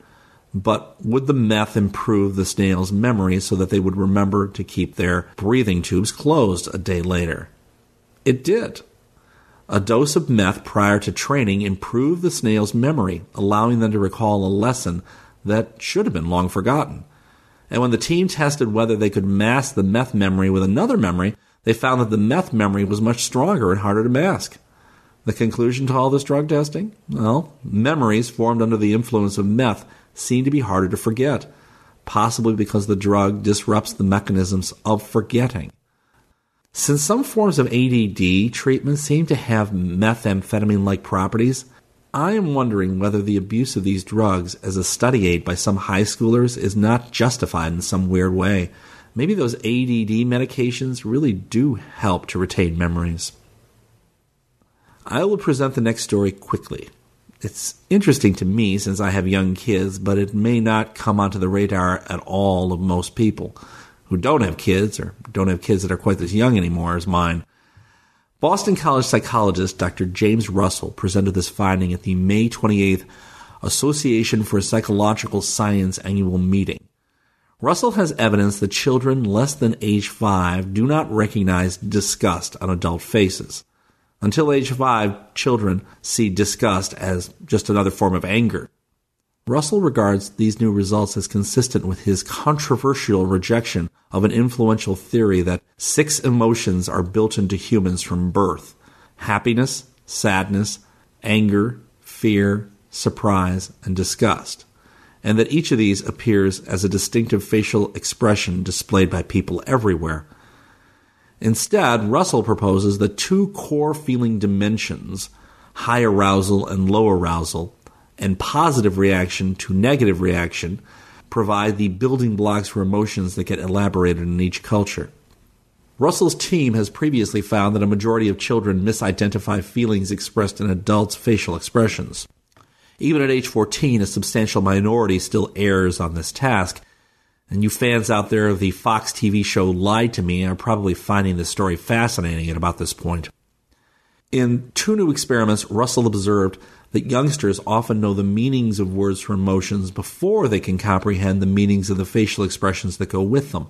but would the meth improve the snails' memory so that they would remember to keep their breathing tubes closed a day later? It did. A dose of meth prior to training improved the snail's memory, allowing them to recall a lesson that should have been long forgotten. And when the team tested whether they could mask the meth memory with another memory, they found that the meth memory was much stronger and harder to mask. The conclusion to all this drug testing? Well, memories formed under the influence of meth seem to be harder to forget, possibly because the drug disrupts the mechanisms of forgetting. Since some forms of ADD treatment seem to have methamphetamine like properties, I am wondering whether the abuse of these drugs as a study aid by some high schoolers is not justified in some weird way. Maybe those ADD medications really do help to retain memories. I will present the next story quickly. It's interesting to me since I have young kids, but it may not come onto the radar at all of most people who don't have kids or don't have kids that are quite as young anymore as mine. Boston College psychologist Dr. James Russell presented this finding at the May 28th Association for Psychological Science annual meeting. Russell has evidence that children less than age 5 do not recognize disgust on adult faces. Until age 5, children see disgust as just another form of anger. Russell regards these new results as consistent with his controversial rejection of an influential theory that six emotions are built into humans from birth happiness, sadness, anger, fear, surprise, and disgust, and that each of these appears as a distinctive facial expression displayed by people everywhere. Instead, Russell proposes that two core feeling dimensions, high arousal and low arousal, and positive reaction to negative reaction provide the building blocks for emotions that get elaborated in each culture. Russell's team has previously found that a majority of children misidentify feelings expressed in adults' facial expressions. Even at age 14, a substantial minority still errs on this task. And you fans out there of the Fox TV show Lie to Me are probably finding this story fascinating at about this point. In two new experiments, Russell observed that youngsters often know the meanings of words for emotions before they can comprehend the meanings of the facial expressions that go with them.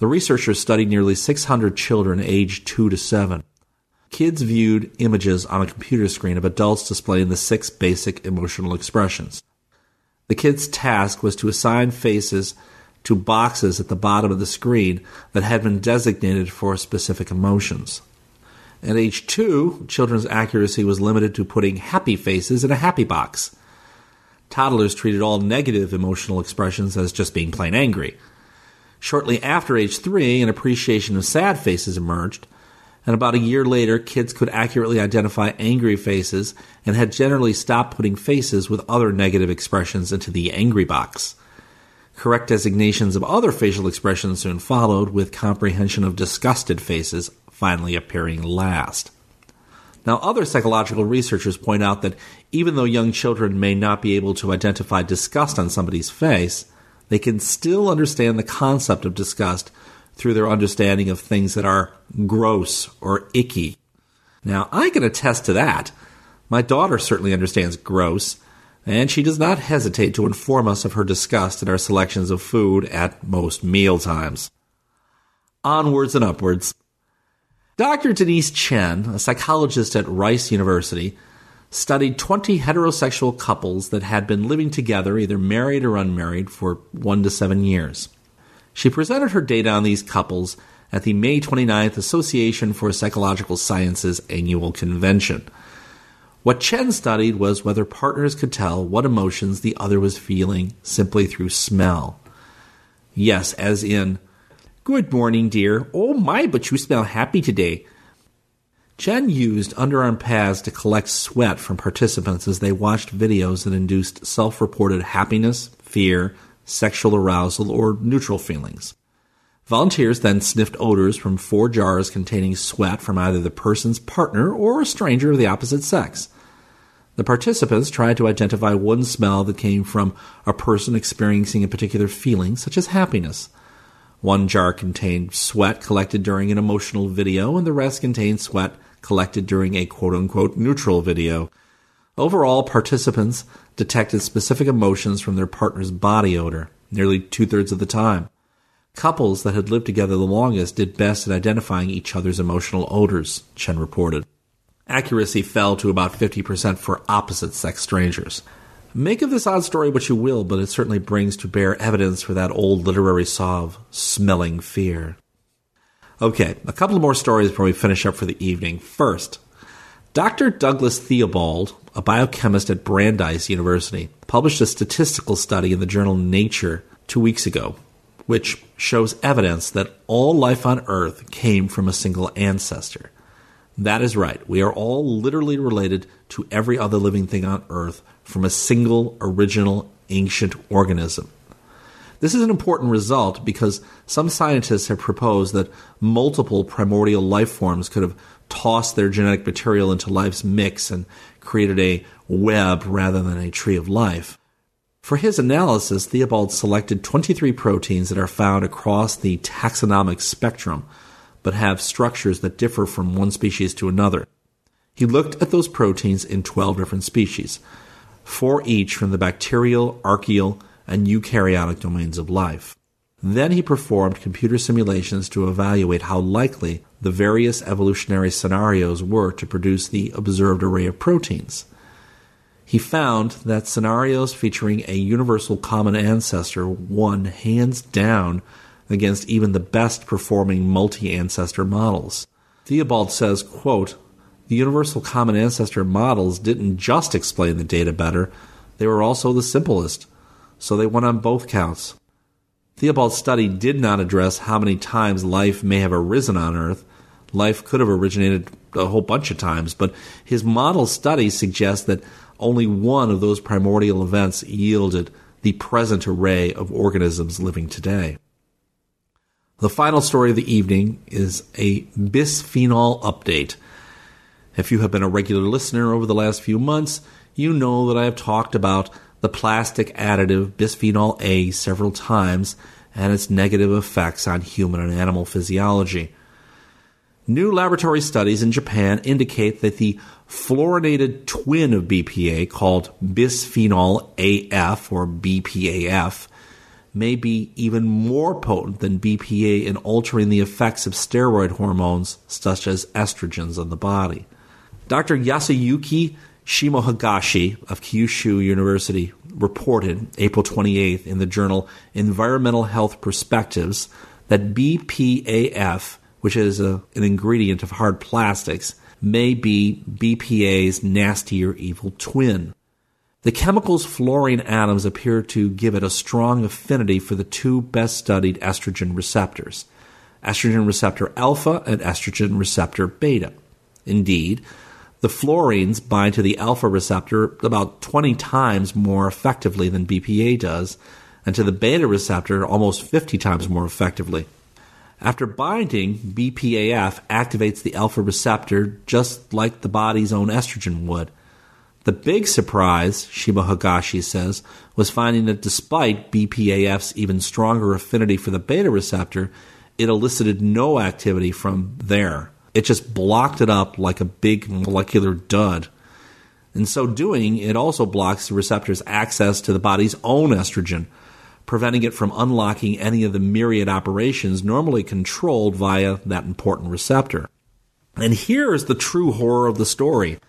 The researchers studied nearly 600 children aged 2 to 7. Kids viewed images on a computer screen of adults displaying the six basic emotional expressions. The kids' task was to assign faces to boxes at the bottom of the screen that had been designated for specific emotions. At age two, children's accuracy was limited to putting happy faces in a happy box. Toddlers treated all negative emotional expressions as just being plain angry. Shortly after age three, an appreciation of sad faces emerged, and about a year later, kids could accurately identify angry faces and had generally stopped putting faces with other negative expressions into the angry box. Correct designations of other facial expressions soon followed, with comprehension of disgusted faces finally appearing last. Now, other psychological researchers point out that even though young children may not be able to identify disgust on somebody's face, they can still understand the concept of disgust through their understanding of things that are gross or icky. Now, I can attest to that. My daughter certainly understands gross, and she does not hesitate to inform us of her disgust at our selections of food at most meal times. Onwards and upwards. Dr. Denise Chen, a psychologist at Rice University, studied 20 heterosexual couples that had been living together, either married or unmarried, for one to seven years. She presented her data on these couples at the May 29th Association for Psychological Sciences annual convention. What Chen studied was whether partners could tell what emotions the other was feeling simply through smell. Yes, as in, Good morning, dear. Oh my, but you smell happy today. Chen used underarm pads to collect sweat from participants as they watched videos that induced self reported happiness, fear, sexual arousal, or neutral feelings. Volunteers then sniffed odors from four jars containing sweat from either the person's partner or a stranger of the opposite sex. The participants tried to identify one smell that came from a person experiencing a particular feeling, such as happiness. One jar contained sweat collected during an emotional video, and the rest contained sweat collected during a quote unquote neutral video. Overall, participants detected specific emotions from their partner's body odor, nearly two thirds of the time. Couples that had lived together the longest did best at identifying each other's emotional odors, Chen reported. Accuracy fell to about 50% for opposite sex strangers. Make of this odd story what you will, but it certainly brings to bear evidence for that old literary saw of smelling fear. Okay, a couple more stories before we finish up for the evening. First, Dr. Douglas Theobald, a biochemist at Brandeis University, published a statistical study in the journal Nature two weeks ago, which shows evidence that all life on Earth came from a single ancestor. That is right. We are all literally related to every other living thing on Earth from a single original ancient organism. This is an important result because some scientists have proposed that multiple primordial life forms could have tossed their genetic material into life's mix and created a web rather than a tree of life. For his analysis, Theobald selected 23 proteins that are found across the taxonomic spectrum but have structures that differ from one species to another. He looked at those proteins in 12 different species, four each from the bacterial, archaeal, and eukaryotic domains of life. Then he performed computer simulations to evaluate how likely the various evolutionary scenarios were to produce the observed array of proteins. He found that scenarios featuring a universal common ancestor won hands down against even the best performing multi ancestor models. Theobald says, quote, the universal common ancestor models didn't just explain the data better, they were also the simplest, so they won on both counts. Theobald's study did not address how many times life may have arisen on Earth. Life could have originated a whole bunch of times, but his model study suggests that only one of those primordial events yielded the present array of organisms living today. The final story of the evening is a bisphenol update. If you have been a regular listener over the last few months, you know that I have talked about the plastic additive bisphenol A several times and its negative effects on human and animal physiology. New laboratory studies in Japan indicate that the fluorinated twin of BPA, called bisphenol AF or BPAF, may be even more potent than BPA in altering the effects of steroid hormones such as estrogens on the body. Dr. Yasuyuki Shimohigashi of Kyushu University reported April 28th in the journal Environmental Health Perspectives that BPAF, which is a, an ingredient of hard plastics, may be BPA's nastier evil twin. The chemical's fluorine atoms appear to give it a strong affinity for the two best studied estrogen receptors estrogen receptor alpha and estrogen receptor beta. Indeed, the fluorines bind to the alpha receptor about 20 times more effectively than BPA does, and to the beta receptor almost 50 times more effectively. After binding, BPAF activates the alpha receptor just like the body's own estrogen would. The big surprise, Shimohigashi says, was finding that despite BPAF's even stronger affinity for the beta receptor, it elicited no activity from there. It just blocked it up like a big molecular dud. In so doing, it also blocks the receptor's access to the body's own estrogen, preventing it from unlocking any of the myriad operations normally controlled via that important receptor. And here is the true horror of the story.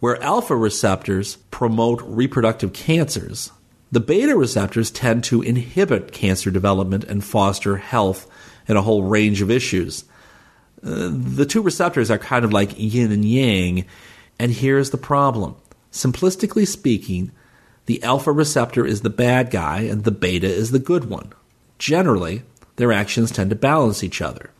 Where alpha receptors promote reproductive cancers, the beta receptors tend to inhibit cancer development and foster health in a whole range of issues. Uh, the two receptors are kind of like yin and yang, and here's the problem. Simplistically speaking, the alpha receptor is the bad guy and the beta is the good one. Generally, their actions tend to balance each other.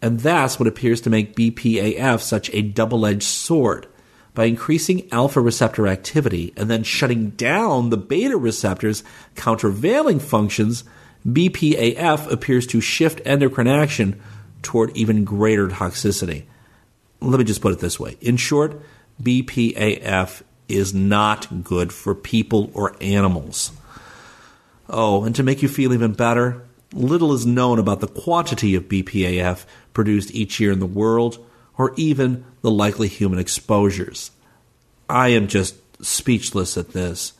And that's what appears to make BPAF such a double edged sword by increasing alpha receptor activity and then shutting down the beta receptors' countervailing functions, BPAF appears to shift endocrine action toward even greater toxicity. Let me just put it this way. In short, BPAF is not good for people or animals. Oh, and to make you feel even better, little is known about the quantity of BPAF produced each year in the world or even the likely human exposures. I am just speechless at this,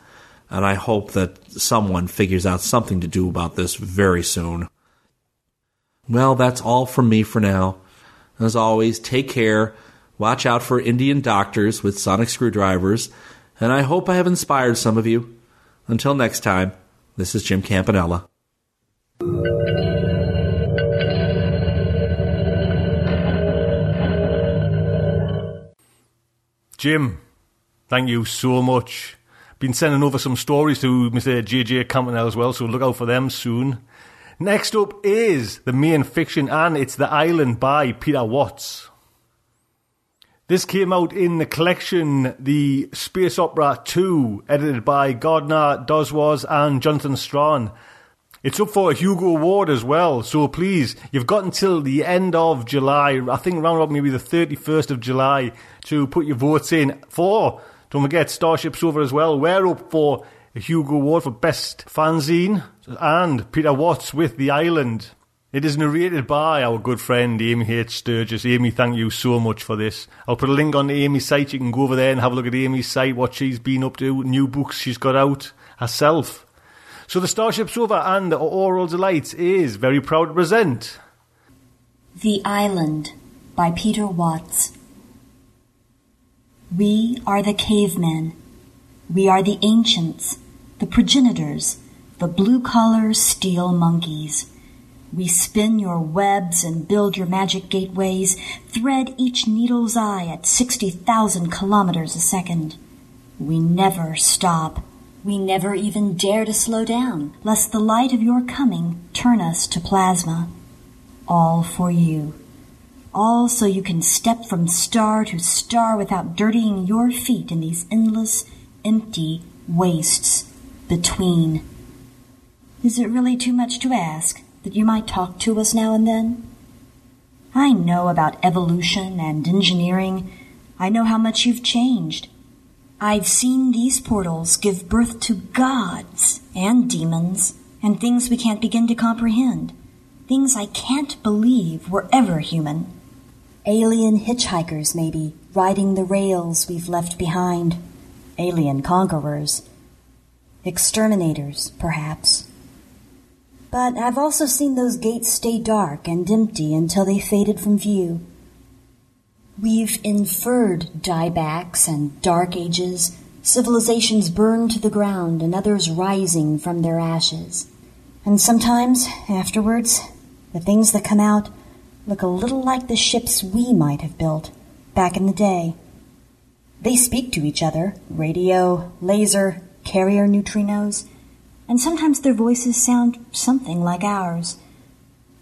and I hope that someone figures out something to do about this very soon. Well, that's all from me for now. As always, take care, Watch out for Indian doctors with sonic screwdrivers, and I hope I have inspired some of you. Until next time, this is Jim Campanella. Jim, thank you so much. Been sending over some stories to Mr. JJ Campanella as well, so look out for them soon. Next up is the main fiction, and it's The Island by Peter Watts. This came out in the collection The Space Opera 2, edited by Gardner Dozois and Jonathan Strahan. It's up for a Hugo Award as well, so please, you've got until the end of July, I think around about maybe the 31st of July, to put your votes in for. Don't forget, Starship Sofa as well. We're up for a Hugo Award for Best Fanzine, and Peter Watts with The Island. It is narrated by our good friend Amy H. Sturgis. Amy, thank you so much for this. I'll put a link on Amy's site. You can go over there and have a look at Amy's site, what she's been up to, new books she's got out herself. So the Starship Sofa and the Aural Delights is very proud to present The Island by Peter Watts. We are the cavemen. We are the ancients, the progenitors, the blue collar steel monkeys. We spin your webs and build your magic gateways, thread each needle's eye at 60,000 kilometers a second. We never stop. We never even dare to slow down, lest the light of your coming turn us to plasma. All for you. All so you can step from star to star without dirtying your feet in these endless, empty wastes between. Is it really too much to ask that you might talk to us now and then? I know about evolution and engineering. I know how much you've changed. I've seen these portals give birth to gods and demons and things we can't begin to comprehend. Things I can't believe were ever human. Alien hitchhikers, maybe, riding the rails we've left behind. Alien conquerors. Exterminators, perhaps. But I've also seen those gates stay dark and empty until they faded from view. We've inferred diebacks and dark ages, civilizations burned to the ground and others rising from their ashes. And sometimes, afterwards, the things that come out look a little like the ships we might have built back in the day. They speak to each other radio, laser, carrier neutrinos and sometimes their voices sound something like ours.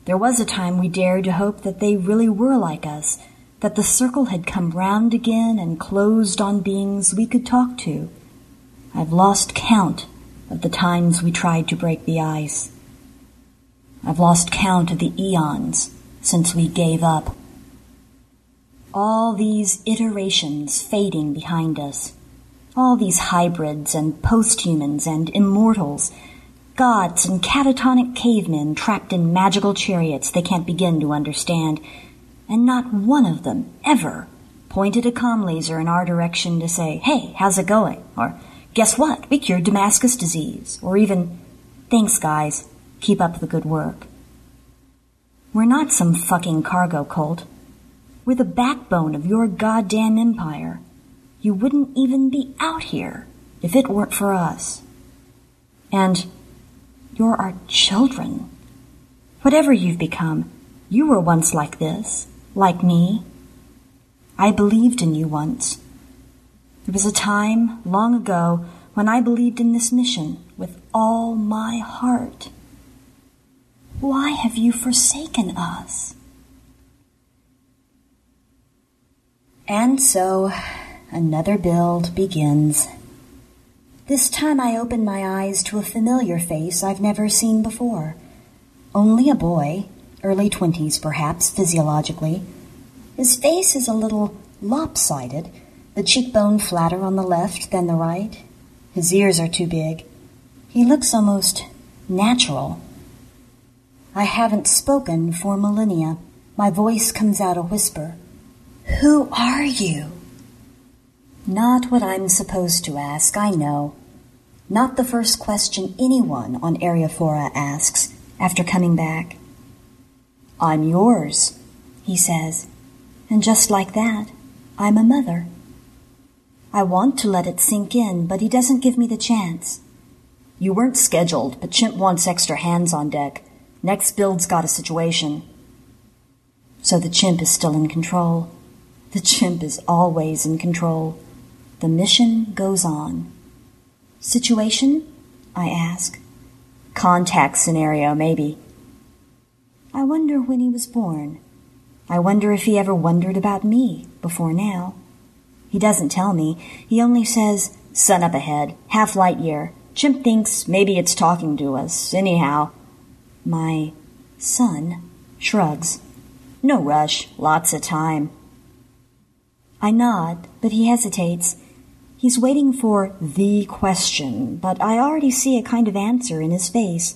There was a time we dared to hope that they really were like us, that the circle had come round again and closed on beings we could talk to. I've lost count of the times we tried to break the ice. I've lost count of the eons since we gave up. All these iterations fading behind us all these hybrids and posthumans and immortals, gods and catatonic cavemen trapped in magical chariots they can't begin to understand, and not one of them ever pointed a com laser in our direction to say, hey, how's it going? Or, guess what? We cured Damascus disease. Or even, thanks guys, keep up the good work. We're not some fucking cargo cult. We're the backbone of your goddamn empire. You wouldn't even be out here if it weren't for us. And you're our children. Whatever you've become, you were once like this, like me. I believed in you once. There was a time long ago when I believed in this mission with all my heart. Why have you forsaken us? And so Another build begins. This time I open my eyes to a familiar face I've never seen before. Only a boy, early twenties perhaps, physiologically. His face is a little lopsided, the cheekbone flatter on the left than the right. His ears are too big. He looks almost natural. I haven't spoken for millennia. My voice comes out a whisper. Who are you? Not what I'm supposed to ask, I know. Not the first question anyone on Eriophora asks after coming back. I'm yours, he says. And just like that, I'm a mother. I want to let it sink in, but he doesn't give me the chance. You weren't scheduled, but Chimp wants extra hands on deck. Next build's got a situation. So the chimp is still in control. The chimp is always in control. The mission goes on. Situation? I ask. Contact scenario, maybe. I wonder when he was born. I wonder if he ever wondered about me before now. He doesn't tell me. He only says, sun up ahead, half light year. Chimp thinks maybe it's talking to us. Anyhow, my son shrugs. No rush, lots of time. I nod, but he hesitates. He's waiting for the question, but I already see a kind of answer in his face.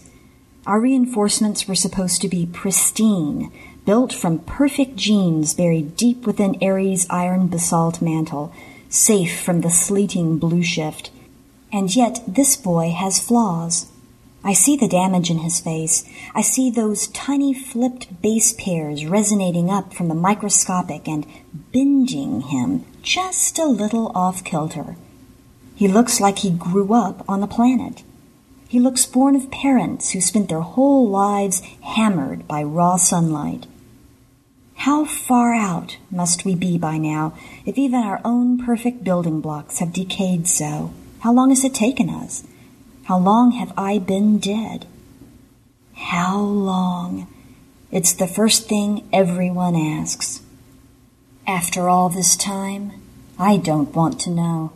Our reinforcements were supposed to be pristine, built from perfect genes buried deep within Eri's iron basalt mantle, safe from the sleeting blue shift. And yet this boy has flaws. I see the damage in his face. I see those tiny flipped base pairs resonating up from the microscopic and binging him just a little off kilter. He looks like he grew up on the planet. He looks born of parents who spent their whole lives hammered by raw sunlight. How far out must we be by now if even our own perfect building blocks have decayed so? How long has it taken us? How long have I been dead? How long? It's the first thing everyone asks. After all this time, I don't want to know.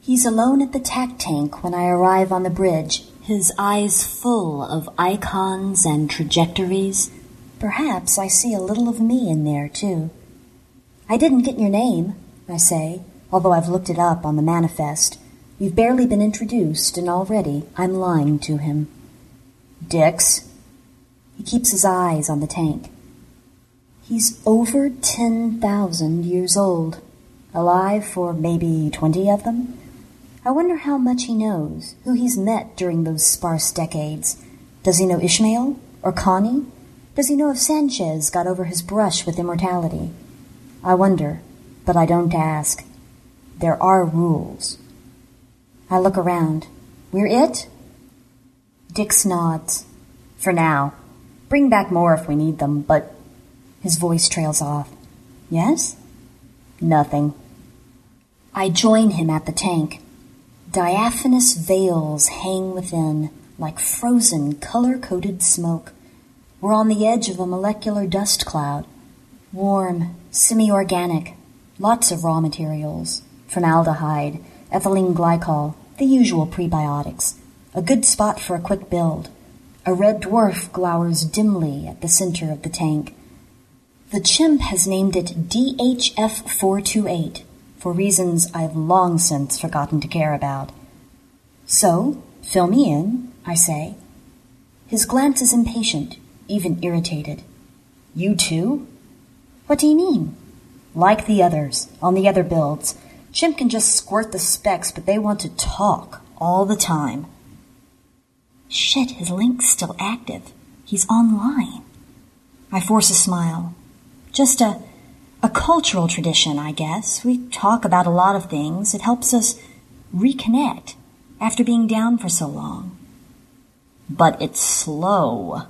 He's alone at the tac tank when I arrive on the bridge, his eyes full of icons and trajectories. Perhaps I see a little of me in there, too. I didn't get your name, I say, although I've looked it up on the manifest. You've barely been introduced, and already I'm lying to him. Dix. He keeps his eyes on the tank. He's over 10,000 years old, alive for maybe 20 of them. I wonder how much he knows, who he's met during those sparse decades. Does he know Ishmael? Or Connie? Does he know if Sanchez got over his brush with immortality? I wonder, but I don't ask. There are rules. I look around. We're it? Dix nods. For now. Bring back more if we need them, but his voice trails off. Yes? Nothing. I join him at the tank. Diaphanous veils hang within, like frozen, color coded smoke. We're on the edge of a molecular dust cloud. Warm, semi organic, lots of raw materials formaldehyde, ethylene glycol, the usual prebiotics. A good spot for a quick build. A red dwarf glowers dimly at the center of the tank. The chimp has named it DHF 428 for reasons I've long since forgotten to care about. So, fill me in, I say. His glance is impatient, even irritated. You too? What do you mean? Like the others, on the other builds, Chimp can just squirt the specs, but they want to talk all the time. Shit, his link's still active. He's online. I force a smile. Just a a cultural tradition, I guess. We talk about a lot of things. It helps us reconnect after being down for so long. But it's slow,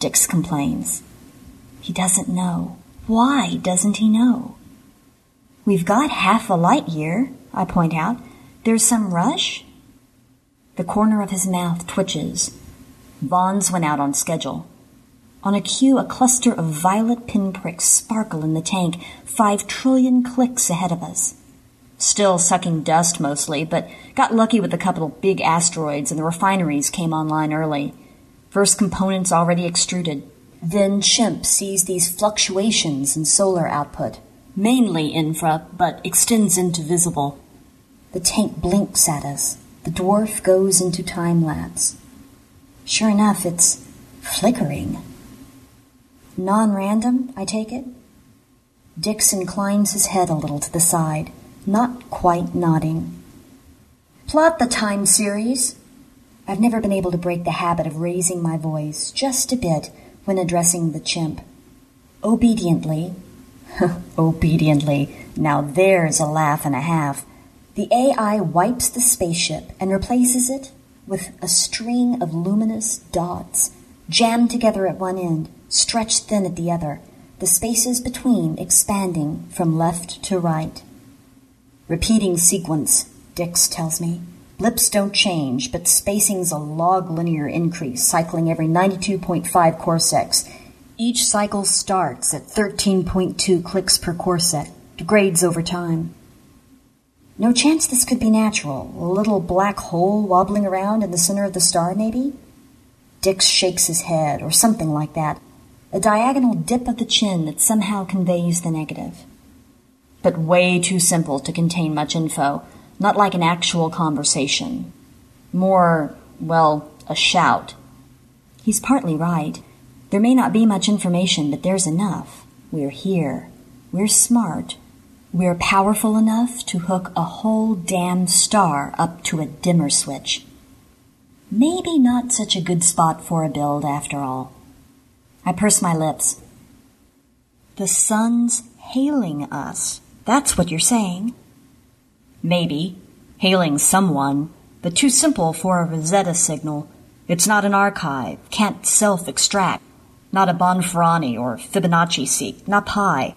Dix complains. He doesn't know. Why doesn't he know? We've got half a light year, I point out. There's some rush? The corner of his mouth twitches. Vaughn's went out on schedule. On a cue, a cluster of violet pinpricks sparkle in the tank, five trillion clicks ahead of us. Still sucking dust mostly, but got lucky with a couple of big asteroids and the refineries came online early. First components already extruded. Then Chimp sees these fluctuations in solar output, mainly infra, but extends into visible. The tank blinks at us. The dwarf goes into time lapse. Sure enough, it's flickering. Non random, I take it? Dix inclines his head a little to the side, not quite nodding. Plot the time series. I've never been able to break the habit of raising my voice just a bit when addressing the chimp. Obediently, *laughs* Obediently. Now there's a laugh and a half. The AI wipes the spaceship and replaces it with a string of luminous dots, jammed together at one end, stretched thin at the other, the spaces between expanding from left to right. Repeating sequence, Dix tells me. Blips don't change, but spacing's a log linear increase, cycling every 92.5 corsecs. Each cycle starts at 13.2 clicks per corsec, degrades over time. No chance this could be natural. A little black hole wobbling around in the center of the star, maybe? Dix shakes his head, or something like that. A diagonal dip of the chin that somehow conveys the negative. But way too simple to contain much info. Not like an actual conversation. More, well, a shout. He's partly right. There may not be much information, but there's enough. We're here. We're smart. We're powerful enough to hook a whole damn star up to a dimmer switch. Maybe not such a good spot for a build after all. I purse my lips. The sun's hailing us. That's what you're saying. Maybe. Hailing someone, but too simple for a Rosetta signal. It's not an archive, can't self extract. Not a Bonferroni or Fibonacci seek, not pi.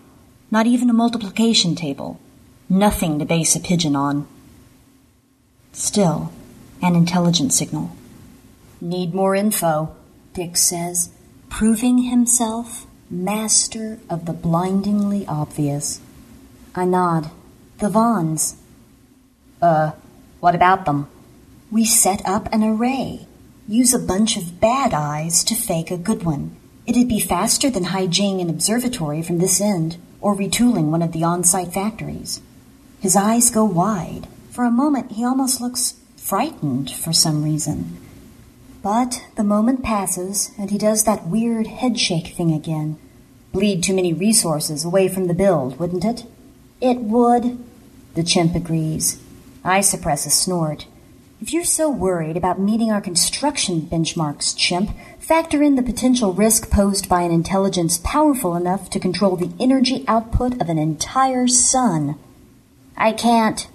Not even a multiplication table. Nothing to base a pidgin on. Still, an intelligent signal. Need more info, Dix says, proving himself master of the blindingly obvious. I nod. The Vons. Uh, what about them? We set up an array. Use a bunch of bad eyes to fake a good one. It'd be faster than hijing an observatory from this end or retooling one of the on site factories. His eyes go wide. For a moment, he almost looks frightened for some reason. But the moment passes, and he does that weird headshake thing again. Bleed too many resources away from the build, wouldn't it? It would, the chimp agrees. I suppress a snort. If you're so worried about meeting our construction benchmarks, chimp, factor in the potential risk posed by an intelligence powerful enough to control the energy output of an entire sun. I can't,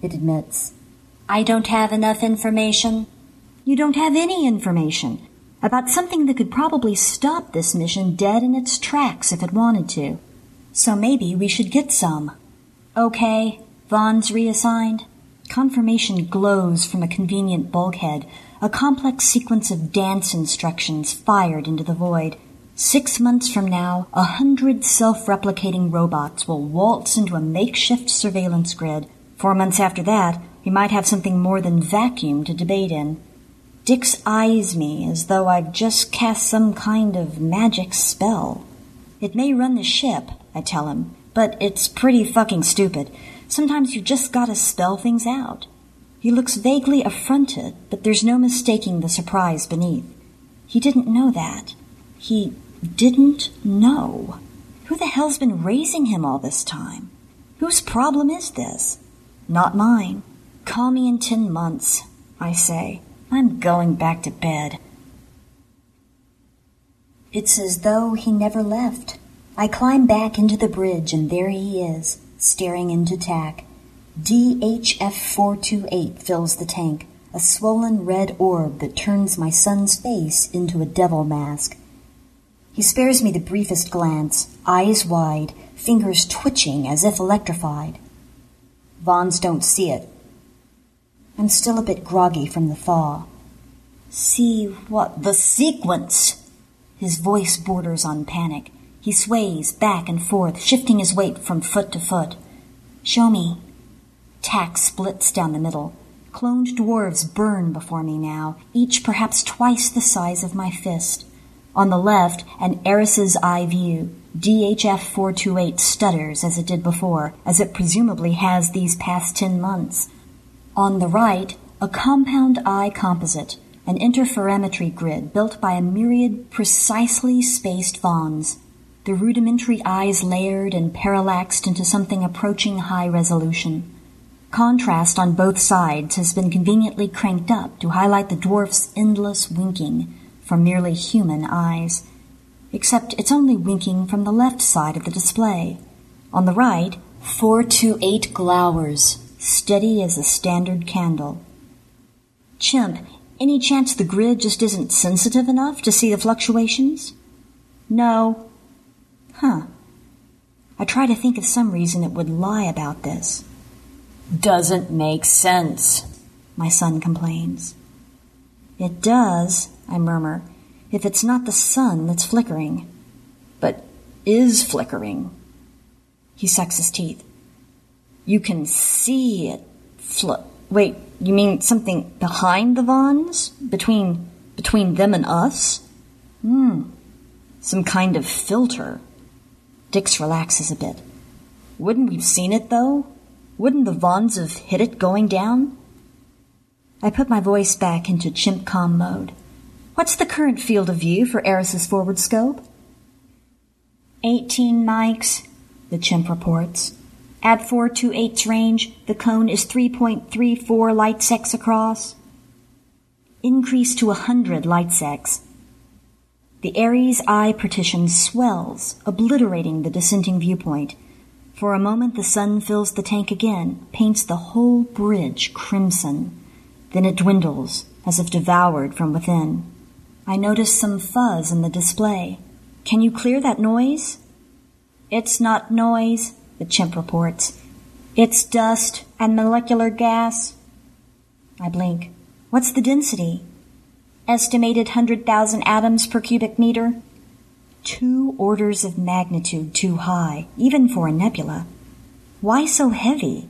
it admits. I don't have enough information. You don't have any information about something that could probably stop this mission dead in its tracks if it wanted to. So maybe we should get some. Okay, Von's reassigned. Confirmation glows from a convenient bulkhead, a complex sequence of dance instructions fired into the void. Six months from now, a hundred self-replicating robots will waltz into a makeshift surveillance grid. Four months after that, we might have something more than vacuum to debate in. Dix eyes me as though I've just cast some kind of magic spell. It may run the ship, I tell him, but it's pretty fucking stupid. Sometimes you just gotta spell things out. He looks vaguely affronted, but there's no mistaking the surprise beneath. He didn't know that. He didn't know. Who the hell's been raising him all this time? Whose problem is this? Not mine. Call me in ten months, I say. I'm going back to bed. It's as though he never left. I climb back into the bridge, and there he is, staring into TAC. DHF 428 fills the tank, a swollen red orb that turns my son's face into a devil mask. He spares me the briefest glance, eyes wide, fingers twitching as if electrified. Vons don't see it. I'm still a bit groggy from the thaw. See what? The sequence! His voice borders on panic. He sways back and forth, shifting his weight from foot to foot. Show me. Tac splits down the middle. Cloned dwarves burn before me now, each perhaps twice the size of my fist. On the left, an Eri's eye view. DHF 428 stutters as it did before, as it presumably has these past ten months. On the right, a compound eye composite, an interferometry grid built by a myriad precisely spaced Vons the rudimentary eyes layered and parallaxed into something approaching high resolution. Contrast on both sides has been conveniently cranked up to highlight the dwarf's endless winking from merely human eyes. Except it's only winking from the left side of the display. On the right, 428 glowers, steady as a standard candle. Chimp, any chance the grid just isn't sensitive enough to see the fluctuations? No. Huh. I try to think of some reason it would lie about this. Doesn't make sense, my son complains. It does, I murmur, if it's not the sun that's flickering. But is flickering. He sucks his teeth. You can see it fl- Wait, you mean something behind the Vons? Between between them and us? Hmm. Some kind of filter. Dix relaxes a bit. Wouldn't we've seen it though? Wouldn't the Vons have hit it going down? I put my voice back into chimp com mode. What's the current field of view for Eri's forward scope? 18 mics, the chimp reports. At 428's range, the cone is 3.34 light secs across. Increase to 100 light secs. The Eri's eye partition swells, obliterating the dissenting viewpoint. For a moment, the sun fills the tank again, paints the whole bridge crimson. Then it dwindles, as if devoured from within. I notice some fuzz in the display. Can you clear that noise? It's not noise, the chimp reports. It's dust and molecular gas. I blink. What's the density? Estimated 100,000 atoms per cubic meter? Two orders of magnitude too high, even for a nebula. Why so heavy?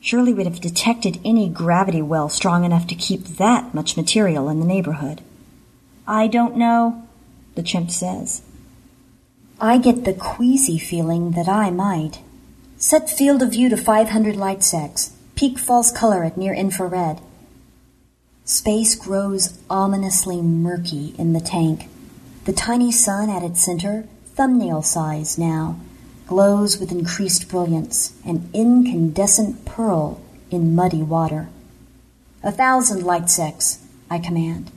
Surely we'd have detected any gravity well strong enough to keep that much material in the neighborhood. I don't know, the chimp says. I get the queasy feeling that I might. Set field of view to 500 light secs. Peak false color at near infrared. Space grows ominously murky in the tank. The tiny sun at its center, thumbnail size now, glows with increased brilliance, an incandescent pearl in muddy water. A thousand light secs, I command.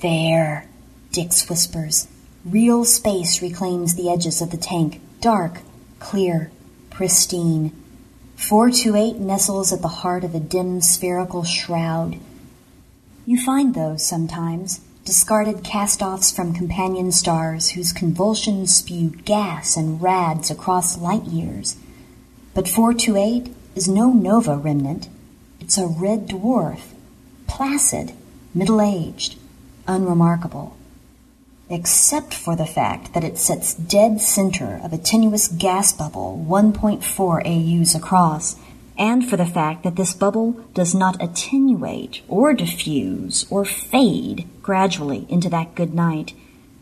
There, Dix whispers, Real space reclaims the edges of the tank, dark, clear, pristine. 428 nestles at the heart of a dim spherical shroud. You find those sometimes, discarded cast offs from companion stars whose convulsions spew gas and rads across light years. But 428 is no nova remnant. It's a red dwarf, placid, middle aged, unremarkable except for the fact that it sits dead center of a tenuous gas bubble 1.4 AUs across, and for the fact that this bubble does not attenuate or diffuse or fade gradually into that good night.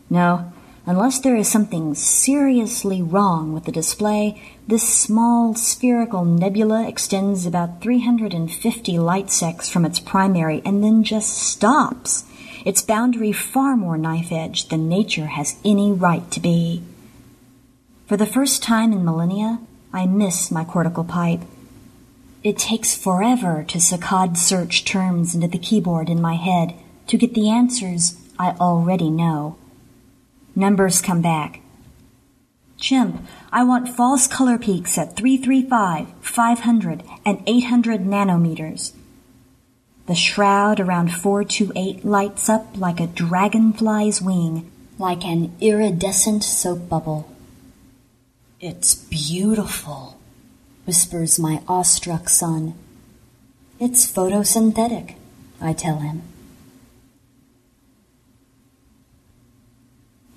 No, unless there is something seriously wrong with the display, this small spherical nebula extends about 350 light secs from its primary and then just stops its boundary far more knife edged than nature has any right to be. For the first time in millennia, I miss my cortical pipe. It takes forever to saccade search terms into the keyboard in my head to get the answers I already know. Numbers come back. Chimp, I want false color peaks at 335, 500, and 800 nanometers. The shroud around 428 lights up like a dragonfly's wing, like an iridescent soap bubble. It's beautiful, whispers my awestruck son. It's photosynthetic, I tell him.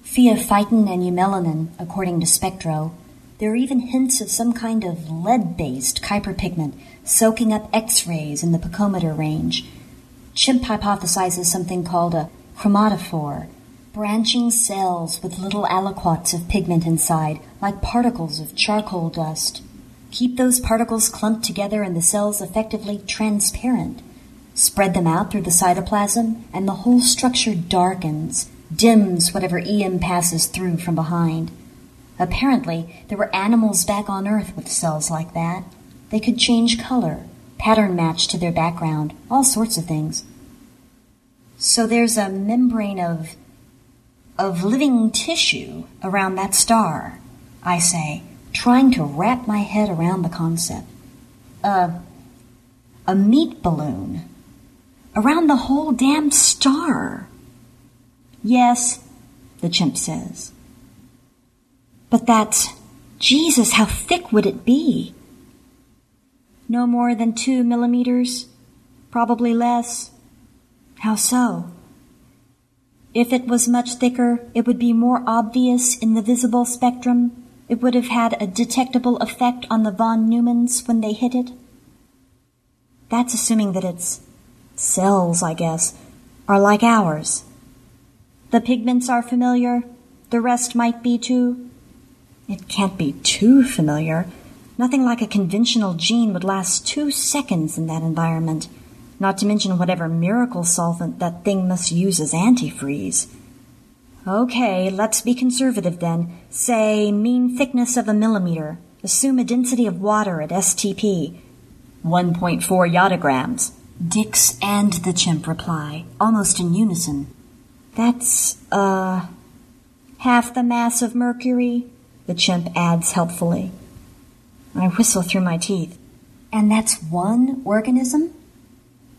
Pheophytin and eumelanin, according to Spectro, there are even hints of some kind of lead-based Kuiper pigment soaking up X-rays in the picometer range. Chimp hypothesizes something called a chromatophore, branching cells with little aliquots of pigment inside, like particles of charcoal dust. Keep those particles clumped together and the cells effectively transparent. Spread them out through the cytoplasm, and the whole structure darkens, dims whatever EM passes through from behind. Apparently, there were animals back on Earth with cells like that. They could change color, pattern match to their background, all sorts of things. So there's a membrane of of living tissue around that star, I say, trying to wrap my head around the concept. Uh, a meat balloon. Around the whole damn star. Yes, the chimp says. But that's. Jesus, how thick would it be? No more than two millimeters? Probably less. How so? If it was much thicker, it would be more obvious in the visible spectrum. It would have had a detectable effect on the von Neumanns when they hit it. That's assuming that its cells, I guess, are like ours. The pigments are familiar. The rest might be too. It can't be too familiar. Nothing like a conventional gene would last two seconds in that environment, not to mention whatever miracle solvent that thing must use as antifreeze. Okay, let's be conservative then. Say mean thickness of a millimeter. Assume a density of water at STP. 1.4 yottagrams. Dix and the chimp reply, almost in unison. That's, uh, half the mass of Mercury, the chimp adds helpfully. I whistle through my teeth. And that's one organism?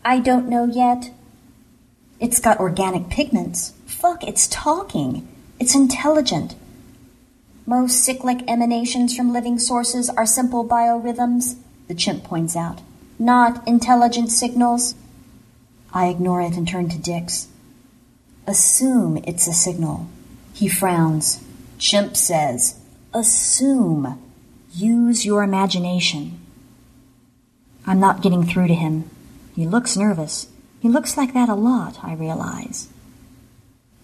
I don't know yet. It's got organic pigments. Fuck, it's talking. It's intelligent. Most cyclic emanations from living sources are simple biorhythms, the chimp points out. Not intelligent signals. I ignore it and turn to Dix. Assume it's a signal. He frowns. Chimp says, Assume. Use your imagination. I'm not getting through to him. He looks nervous. He looks like that a lot, I realize.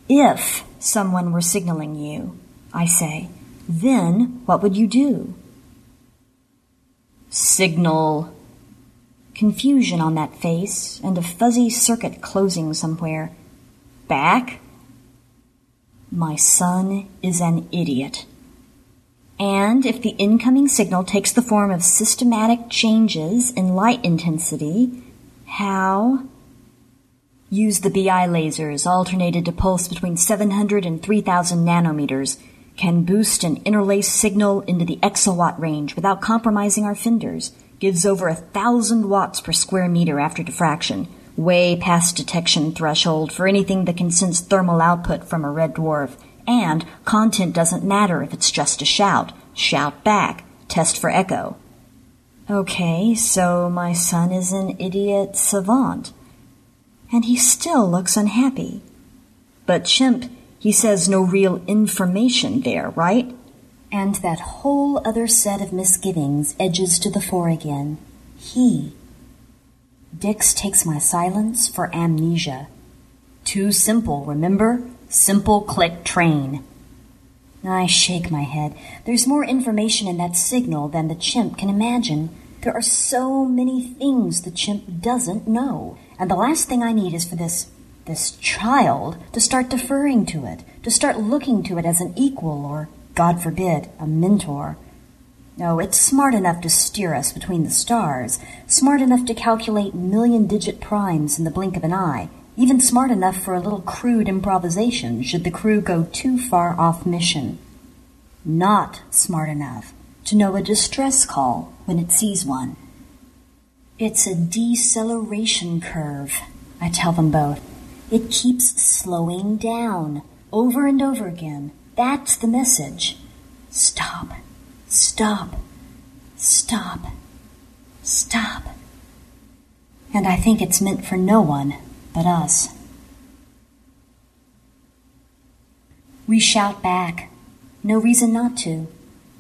If someone were signaling you, I say, then what would you do? Signal. Confusion on that face and a fuzzy circuit closing somewhere. Back? My son is an idiot. And if the incoming signal takes the form of systematic changes in light intensity, how? Use the BI lasers alternated to pulse between 700 and 3000 nanometers. Can boost an interlaced signal into the exawatt range without compromising our fenders. Gives over a thousand watts per square meter after diffraction, way past detection threshold for anything that can sense thermal output from a red dwarf and content doesn't matter if it's just a shout. Shout back. Test for echo. Okay, so my son is an idiot savant. And he still looks unhappy. But Chimp, he says no real information there, right? And that whole other set of misgivings edges to the fore again. He. Dix takes my silence for amnesia. Too simple, remember? Simple click train. I shake my head. There's more information in that signal than the chimp can imagine. There are so many things the chimp doesn't know. And the last thing I need is for this this child to start deferring to it, to start looking to it as an equal or, God forbid, a mentor. No, it's smart enough to steer us between the stars, smart enough to calculate million digit primes in the blink of an eye, even smart enough for a little crude improvisation should the crew go too far off mission. Not smart enough to know a distress call when it sees one. It's a deceleration curve, I tell them both. It keeps slowing down over and over again. That's the message. Stop, stop, stop, stop. And I think it's meant for no one but us. We shout back. No reason not to.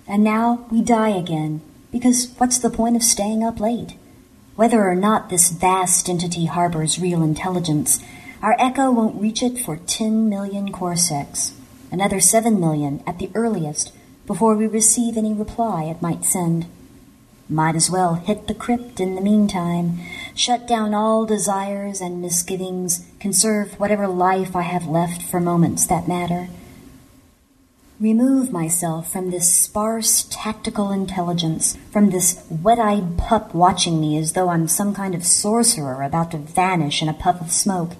And now we die again, because what's the point of staying up late? Whether or not this vast entity harbors real intelligence, our echo won't reach it for 10 million corsecs, another 7 million at the earliest, before we receive any reply it might send. Might as well hit the crypt in the meantime, shut down all desires and misgivings, conserve whatever life I have left for moments that matter. Remove myself from this sparse tactical intelligence, from this wet eyed pup watching me as though I'm some kind of sorcerer about to vanish in a puff of smoke.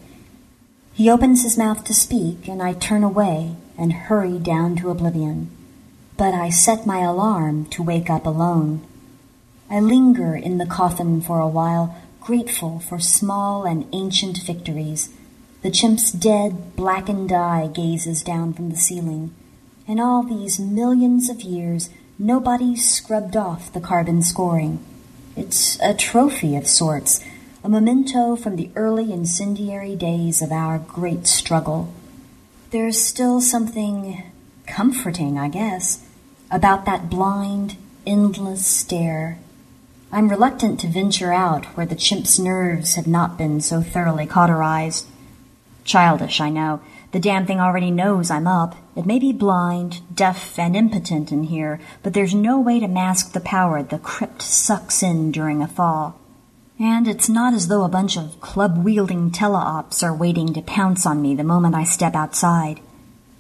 He opens his mouth to speak, and I turn away and hurry down to oblivion. but I set my alarm to wake up alone. I linger in the coffin for a while, grateful for small and ancient victories. The chimp's dead, blackened eye gazes down from the ceiling. In all these millions of years, nobody scrubbed off the carbon scoring. It's a trophy of sorts, a memento from the early incendiary days of our great struggle. There's still something comforting, I guess, about that blind, endless stare I'm reluctant to venture out where the chimp's nerves have not been so thoroughly cauterized. Childish, I know. The damn thing already knows I'm up. It may be blind, deaf, and impotent in here, but there's no way to mask the power the crypt sucks in during a thaw. And it's not as though a bunch of club wielding teleops are waiting to pounce on me the moment I step outside.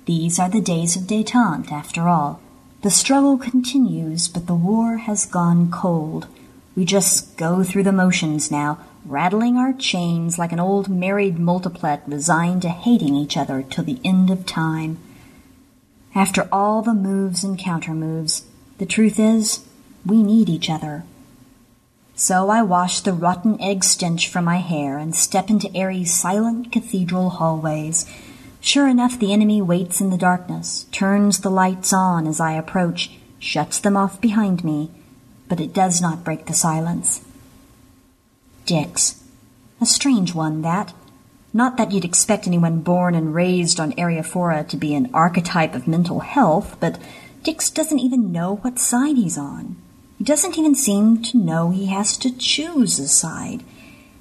These are the days of detente, after all. The struggle continues, but the war has gone cold. We just go through the motions now, rattling our chains like an old married multiplet resigned to hating each other till the end of time. After all the moves and countermoves, the truth is, we need each other. So I wash the rotten egg stench from my hair and step into Eri's silent cathedral hallways. Sure enough, the enemy waits in the darkness, turns the lights on as I approach, shuts them off behind me, but it does not break the silence. Dix. A strange one, that. Not that you'd expect anyone born and raised on Eriophora to be an archetype of mental health, but Dix doesn't even know what side he's on. He doesn't even seem to know he has to choose a side.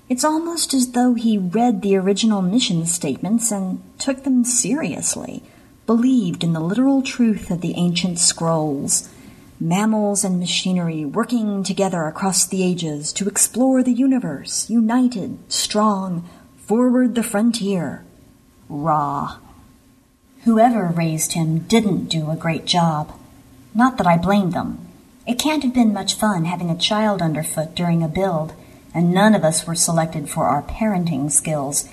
It's almost as though he read the original mission statements and took them seriously, believed in the literal truth of the ancient scrolls mammals and machinery working together across the ages to explore the universe, united, strong, forward the frontier. Raw. Whoever raised him didn't do a great job. Not that I blame them. It can't have been much fun having a child underfoot during a build, and none of us were selected for our parenting skills.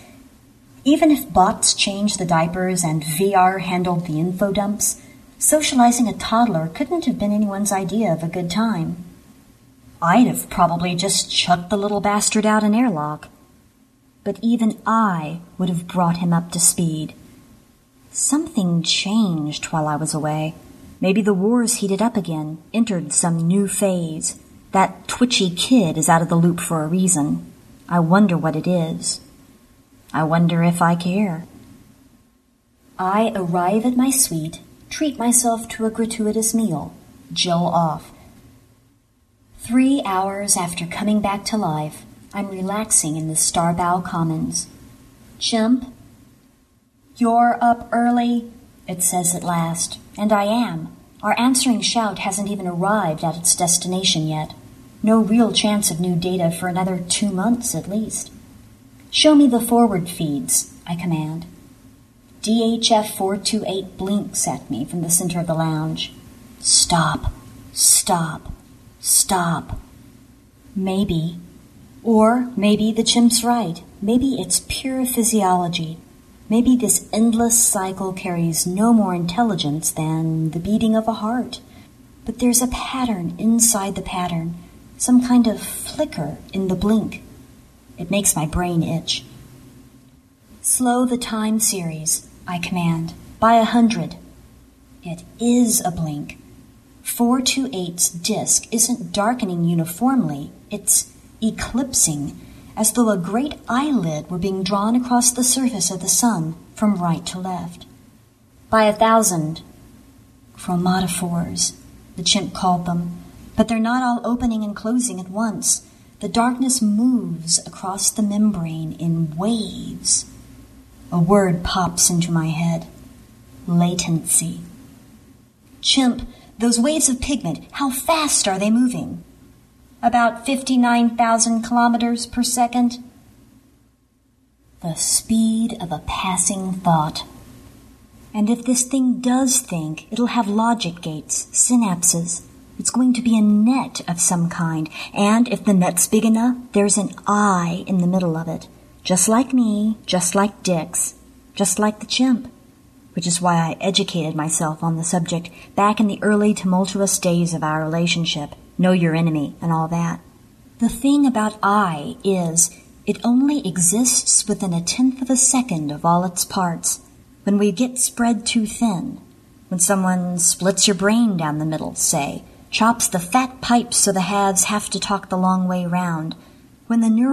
Even if bots changed the diapers and VR handled the info dumps, Socializing a toddler couldn't have been anyone's idea of a good time. I'd have probably just chucked the little bastard out an airlock. But even I would have brought him up to speed. Something changed while I was away. Maybe the war's heated up again, entered some new phase. That twitchy kid is out of the loop for a reason. I wonder what it is. I wonder if I care. I arrive at my suite treat myself to a gratuitous meal, Jill off. Three hours after coming back to life, I'm relaxing in the Starbow Commons. Chimp, you're up early, it says at last, and I am. Our answering shout hasn't even arrived at its destination yet. No real chance of new data for another two months at least. Show me the forward feeds, I command. DHF 428 blinks at me from the center of the lounge. Stop, stop, stop. Maybe. Or maybe the chimp's right. Maybe it's pure physiology. Maybe this endless cycle carries no more intelligence than the beating of a heart. But there's a pattern inside the pattern, some kind of flicker in the blink. It makes my brain itch. Slow the time series. I command, by a hundred. It is a blink. 428's disk isn't darkening uniformly, it's eclipsing, as though a great eyelid were being drawn across the surface of the sun from right to left. By a thousand. Chromatophores, the chimp called them, but they're not all opening and closing at once. The darkness moves across the membrane in waves. A word pops into my head latency. Chimp, those waves of pigment, how fast are they moving? About 59,000 kilometers per second. The speed of a passing thought. And if this thing does think, it'll have logic gates, synapses. It's going to be a net of some kind, and if the net's big enough, there's an eye in the middle of it. Just like me, just like Dix, just like the chimp. which is why I educated myself on the subject back in the early tumultuous days of our relationship. Know your enemy and all that. The thing about I is, it only exists within a tenth of a second of all its parts. When we get spread too thin, when someone splits your brain down the middle, say, chops the fat pipes so the halves have to talk the long way round, when the neural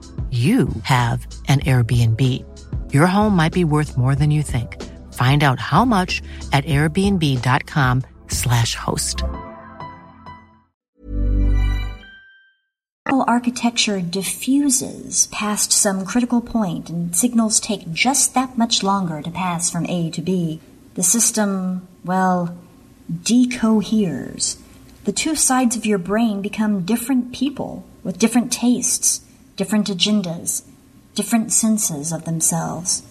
you have an Airbnb. Your home might be worth more than you think. Find out how much at airbnb.com/slash host. architecture diffuses past some critical point and signals take just that much longer to pass from A to B. The system, well, decoheres. The two sides of your brain become different people with different tastes, different agendas, different senses of themselves.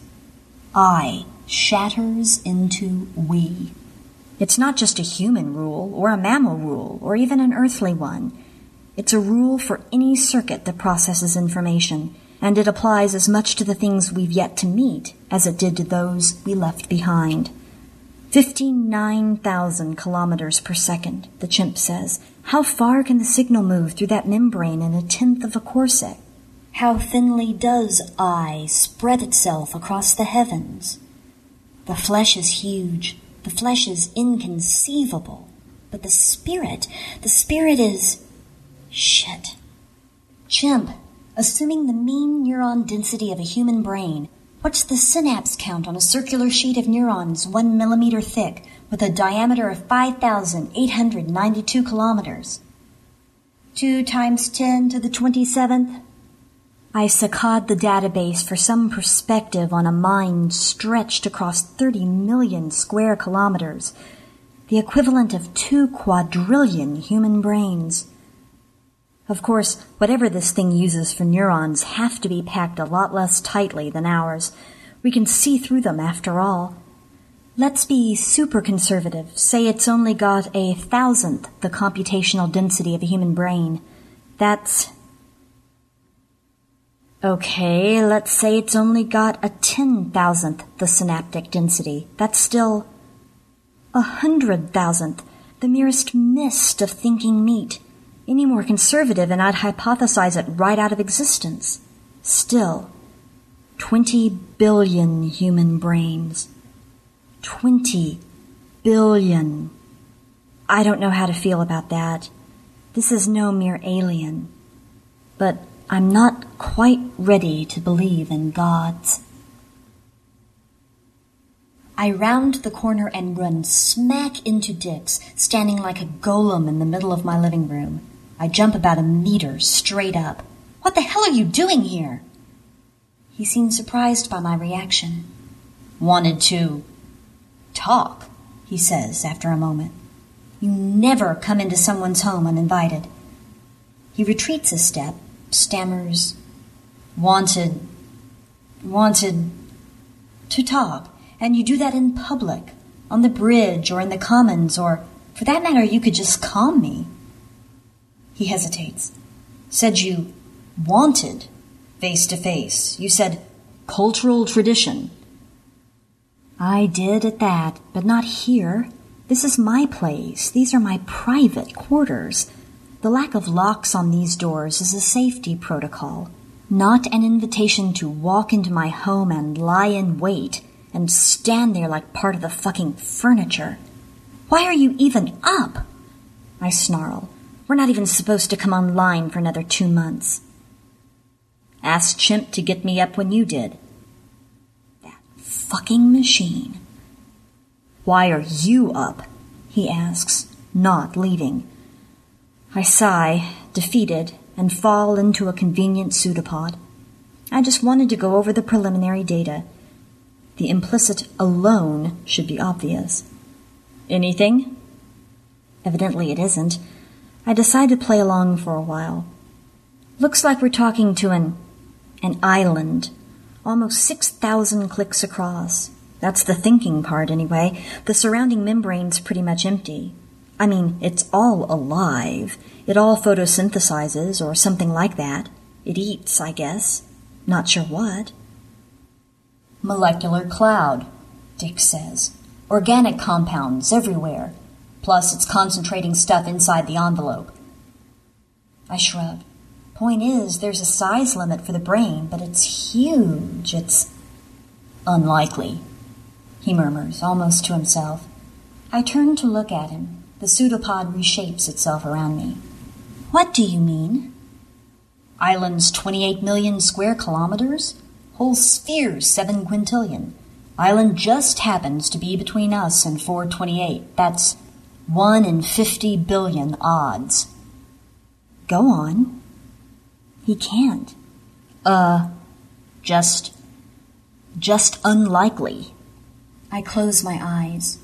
I shatters into we. It's not just a human rule, or a mammal rule, or even an earthly one. It's a rule for any circuit that processes information, and it applies as much to the things we've yet to meet as it did to those we left behind. 59,000 kilometers per second, the chimp says. How far can the signal move through that membrane in a tenth of a corsec? How thinly does I spread itself across the heavens? The flesh is huge. The flesh is inconceivable. But the spirit, the spirit is. Shit. Chimp, assuming the mean neuron density of a human brain, what's the synapse count on a circular sheet of neurons one millimeter thick with a diameter of 5,892 kilometers? 2 times 10 to the 27th? I saccade the database for some perspective on a mind stretched across 30 million square kilometers, the equivalent of two quadrillion human brains. Of course, whatever this thing uses for neurons have to be packed a lot less tightly than ours. We can see through them after all. Let's be super conservative, say it's only got a thousandth the computational density of a human brain. That's Okay, let's say it's only got a ten thousandth the synaptic density. That's still a hundred thousandth, the merest mist of thinking meat. Any more conservative and I'd hypothesize it right out of existence. Still, twenty billion human brains. Twenty billion. I don't know how to feel about that. This is no mere alien. But I'm not quite ready to believe in gods. I round the corner and run smack into Dix, standing like a golem in the middle of my living room. I jump about a meter straight up. What the hell are you doing here? He seems surprised by my reaction. Wanted to talk, he says after a moment. You never come into someone's home uninvited. He retreats a step stammers, wanted, wanted. to talk, and you do that in public, on the bridge or in the commons, or for that matter, you could just calm me. He hesitates. Said you wanted face to face. You said cultural tradition. I did at that, but not here. This is my place. These are my private quarters. The lack of locks on these doors is a safety protocol, not an invitation to walk into my home and lie in wait and stand there like part of the fucking furniture. Why are you even up? I snarl. We're not even supposed to come online for another two months. Ask Chimp to get me up when you did. That fucking machine. Why are you up? he asks, not leaving. I sigh, defeated, and fall into a convenient pseudopod. I just wanted to go over the preliminary data. The implicit alone should be obvious. Anything? Evidently it isn't. I decide to play along for a while. Looks like we're talking to an an island, almost 6,000 clicks across. That's the thinking part, anyway. The surrounding membrane's pretty much empty. I mean, it's all alive. It all photosynthesizes, or something like that. It eats, I guess. Not sure what. Molecular cloud, Dix says. Organic compounds everywhere. Plus, it's concentrating stuff inside the envelope. I shrug. Point is, there's a size limit for the brain, but it's huge. It's unlikely, he murmurs, almost to himself. I turn to look at him. The pseudopod reshapes itself around me. What do you mean? Island's 28 million square kilometers? Whole sphere's 7 quintillion. Island just happens to be between us and 428. That's 1 in 50 billion odds. Go on. He can't. Uh, just. just unlikely. I close my eyes.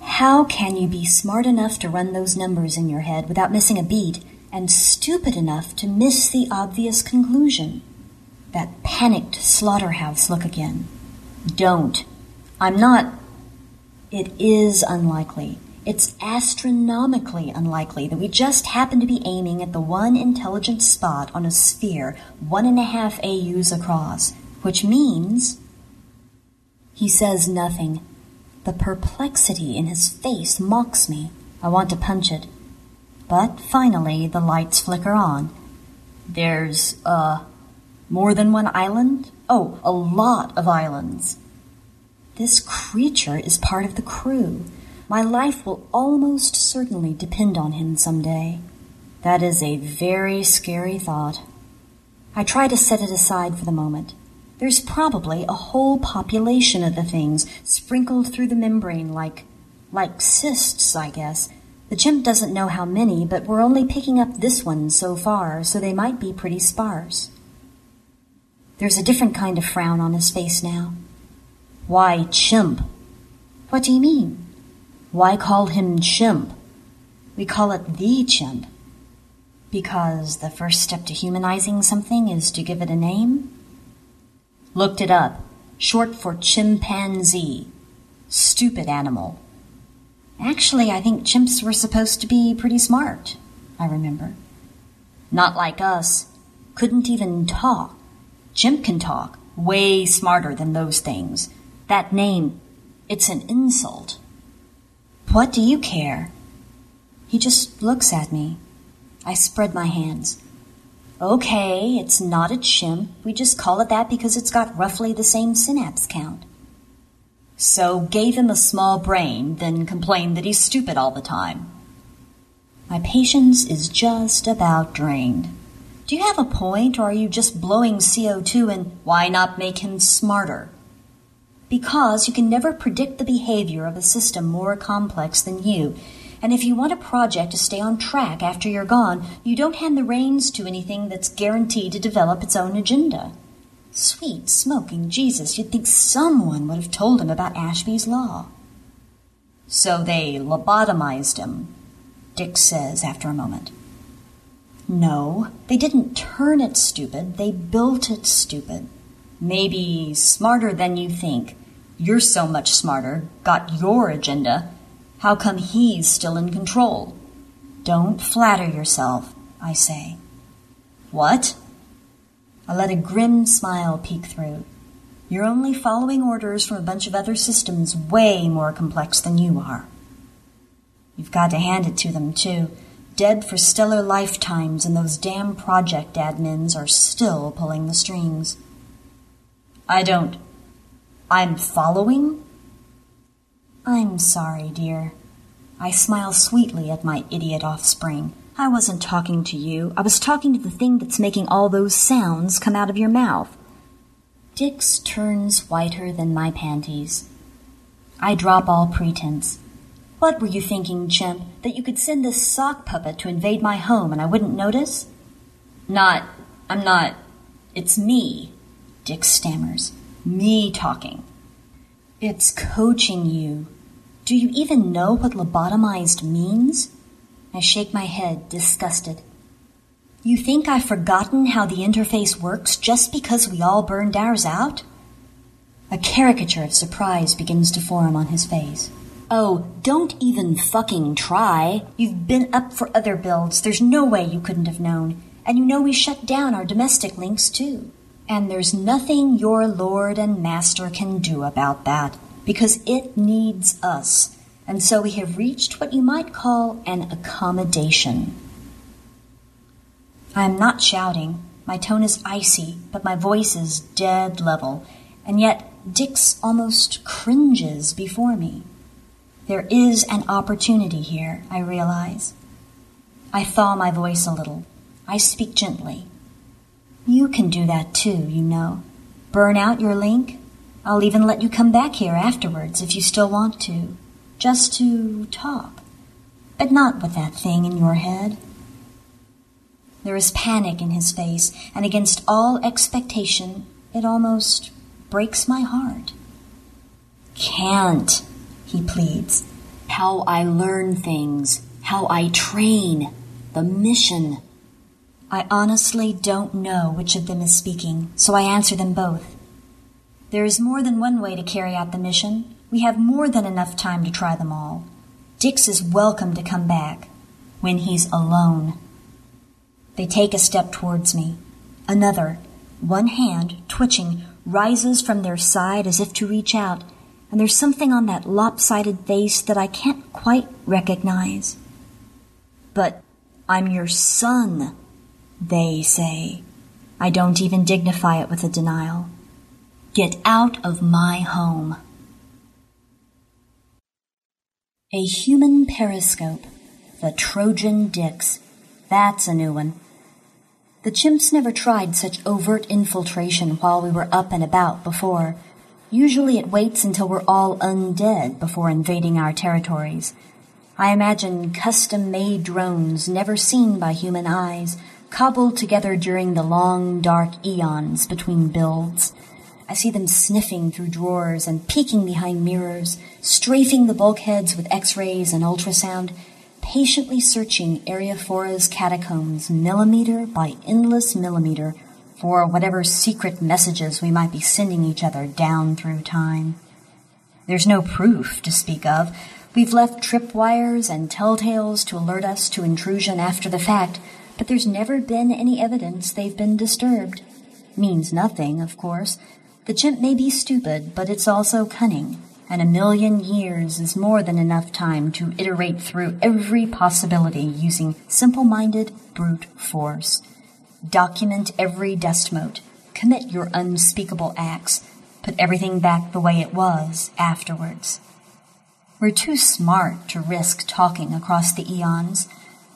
How can you be smart enough to run those numbers in your head without missing a beat, and stupid enough to miss the obvious conclusion? That panicked slaughterhouse look again. Don't. I'm not. It is unlikely. It's astronomically unlikely that we just happen to be aiming at the one intelligent spot on a sphere one and a half AUs across, which means. He says nothing. The perplexity in his face mocks me. I want to punch it. But finally, the lights flicker on. There's, uh, more than one island? Oh, a lot of islands. This creature is part of the crew. My life will almost certainly depend on him some day. That is a very scary thought. I try to set it aside for the moment. There's probably a whole population of the things sprinkled through the membrane like like cysts, I guess. The chimp doesn't know how many, but we're only picking up this one so far, so they might be pretty sparse. There's a different kind of frown on his face now. Why chimp? What do you mean? Why call him chimp? We call it the chimp. Because the first step to humanizing something is to give it a name? Looked it up. Short for chimpanzee. Stupid animal. Actually, I think chimps were supposed to be pretty smart, I remember. Not like us. Couldn't even talk. Chimp can talk, way smarter than those things. That name, it's an insult. What do you care? He just looks at me. I spread my hands. Okay, it's not a chimp. We just call it that because it's got roughly the same synapse count. So gave him a small brain, then complained that he's stupid all the time. My patience is just about drained. Do you have a point, or are you just blowing CO2 and why not make him smarter? Because you can never predict the behavior of a system more complex than you. And if you want a project to stay on track after you're gone, you don't hand the reins to anything that's guaranteed to develop its own agenda. Sweet smoking Jesus, you'd think someone would have told him about Ashby's Law. So they lobotomized him, Dix says after a moment. No, they didn't turn it stupid, they built it stupid. Maybe smarter than you think. You're so much smarter, got your agenda. How come he's still in control? Don't flatter yourself, I say. What? I let a grim smile peek through. You're only following orders from a bunch of other systems way more complex than you are. You've got to hand it to them, too. Dead for stellar lifetimes, and those damn project admins are still pulling the strings. I don't. I'm following? I'm sorry, dear. I smile sweetly at my idiot offspring. I wasn't talking to you. I was talking to the thing that's making all those sounds come out of your mouth. Dix turns whiter than my panties. I drop all pretense. What were you thinking, chimp? That you could send this sock puppet to invade my home and I wouldn't notice? Not. I'm not. It's me, Dix stammers. Me talking. It's coaching you. Do you even know what lobotomized means? I shake my head, disgusted. You think I've forgotten how the interface works just because we all burned ours out? A caricature of surprise begins to form on his face. Oh, don't even fucking try. You've been up for other builds. There's no way you couldn't have known. And you know we shut down our domestic links too. And there's nothing your lord and master can do about that, because it needs us. And so we have reached what you might call an accommodation. I am not shouting. My tone is icy, but my voice is dead level, and yet Dix almost cringes before me. There is an opportunity here, I realize. I thaw my voice a little. I speak gently. You can do that too, you know. Burn out your link. I'll even let you come back here afterwards if you still want to. Just to talk. But not with that thing in your head. There is panic in his face, and against all expectation, it almost breaks my heart. Can't, he pleads. How I learn things, how I train, the mission. I honestly don't know which of them is speaking, so I answer them both. There is more than one way to carry out the mission. We have more than enough time to try them all. Dix is welcome to come back when he's alone. They take a step towards me. Another, one hand, twitching, rises from their side as if to reach out, and there's something on that lopsided face that I can't quite recognize. But I'm your son, they say. I don't even dignify it with a denial. Get out of my home. A human periscope, the Trojan Dix. That's a new one. The chimps never tried such overt infiltration while we were up and about before. Usually it waits until we're all undead before invading our territories. I imagine custom made drones never seen by human eyes, cobbled together during the long, dark eons between builds. I see them sniffing through drawers and peeking behind mirrors, strafing the bulkheads with x rays and ultrasound, patiently searching Eriophora's catacombs millimeter by endless millimeter for whatever secret messages we might be sending each other down through time. There's no proof to speak of. We've left tripwires and telltales to alert us to intrusion after the fact, but there's never been any evidence they've been disturbed. Means nothing, of course. The chimp may be stupid, but it's also cunning and a million years is more than enough time to iterate through every possibility using simple minded brute force. Document every dust mote, commit your unspeakable acts, put everything back the way it was afterwards. We're too smart to risk talking across the eons.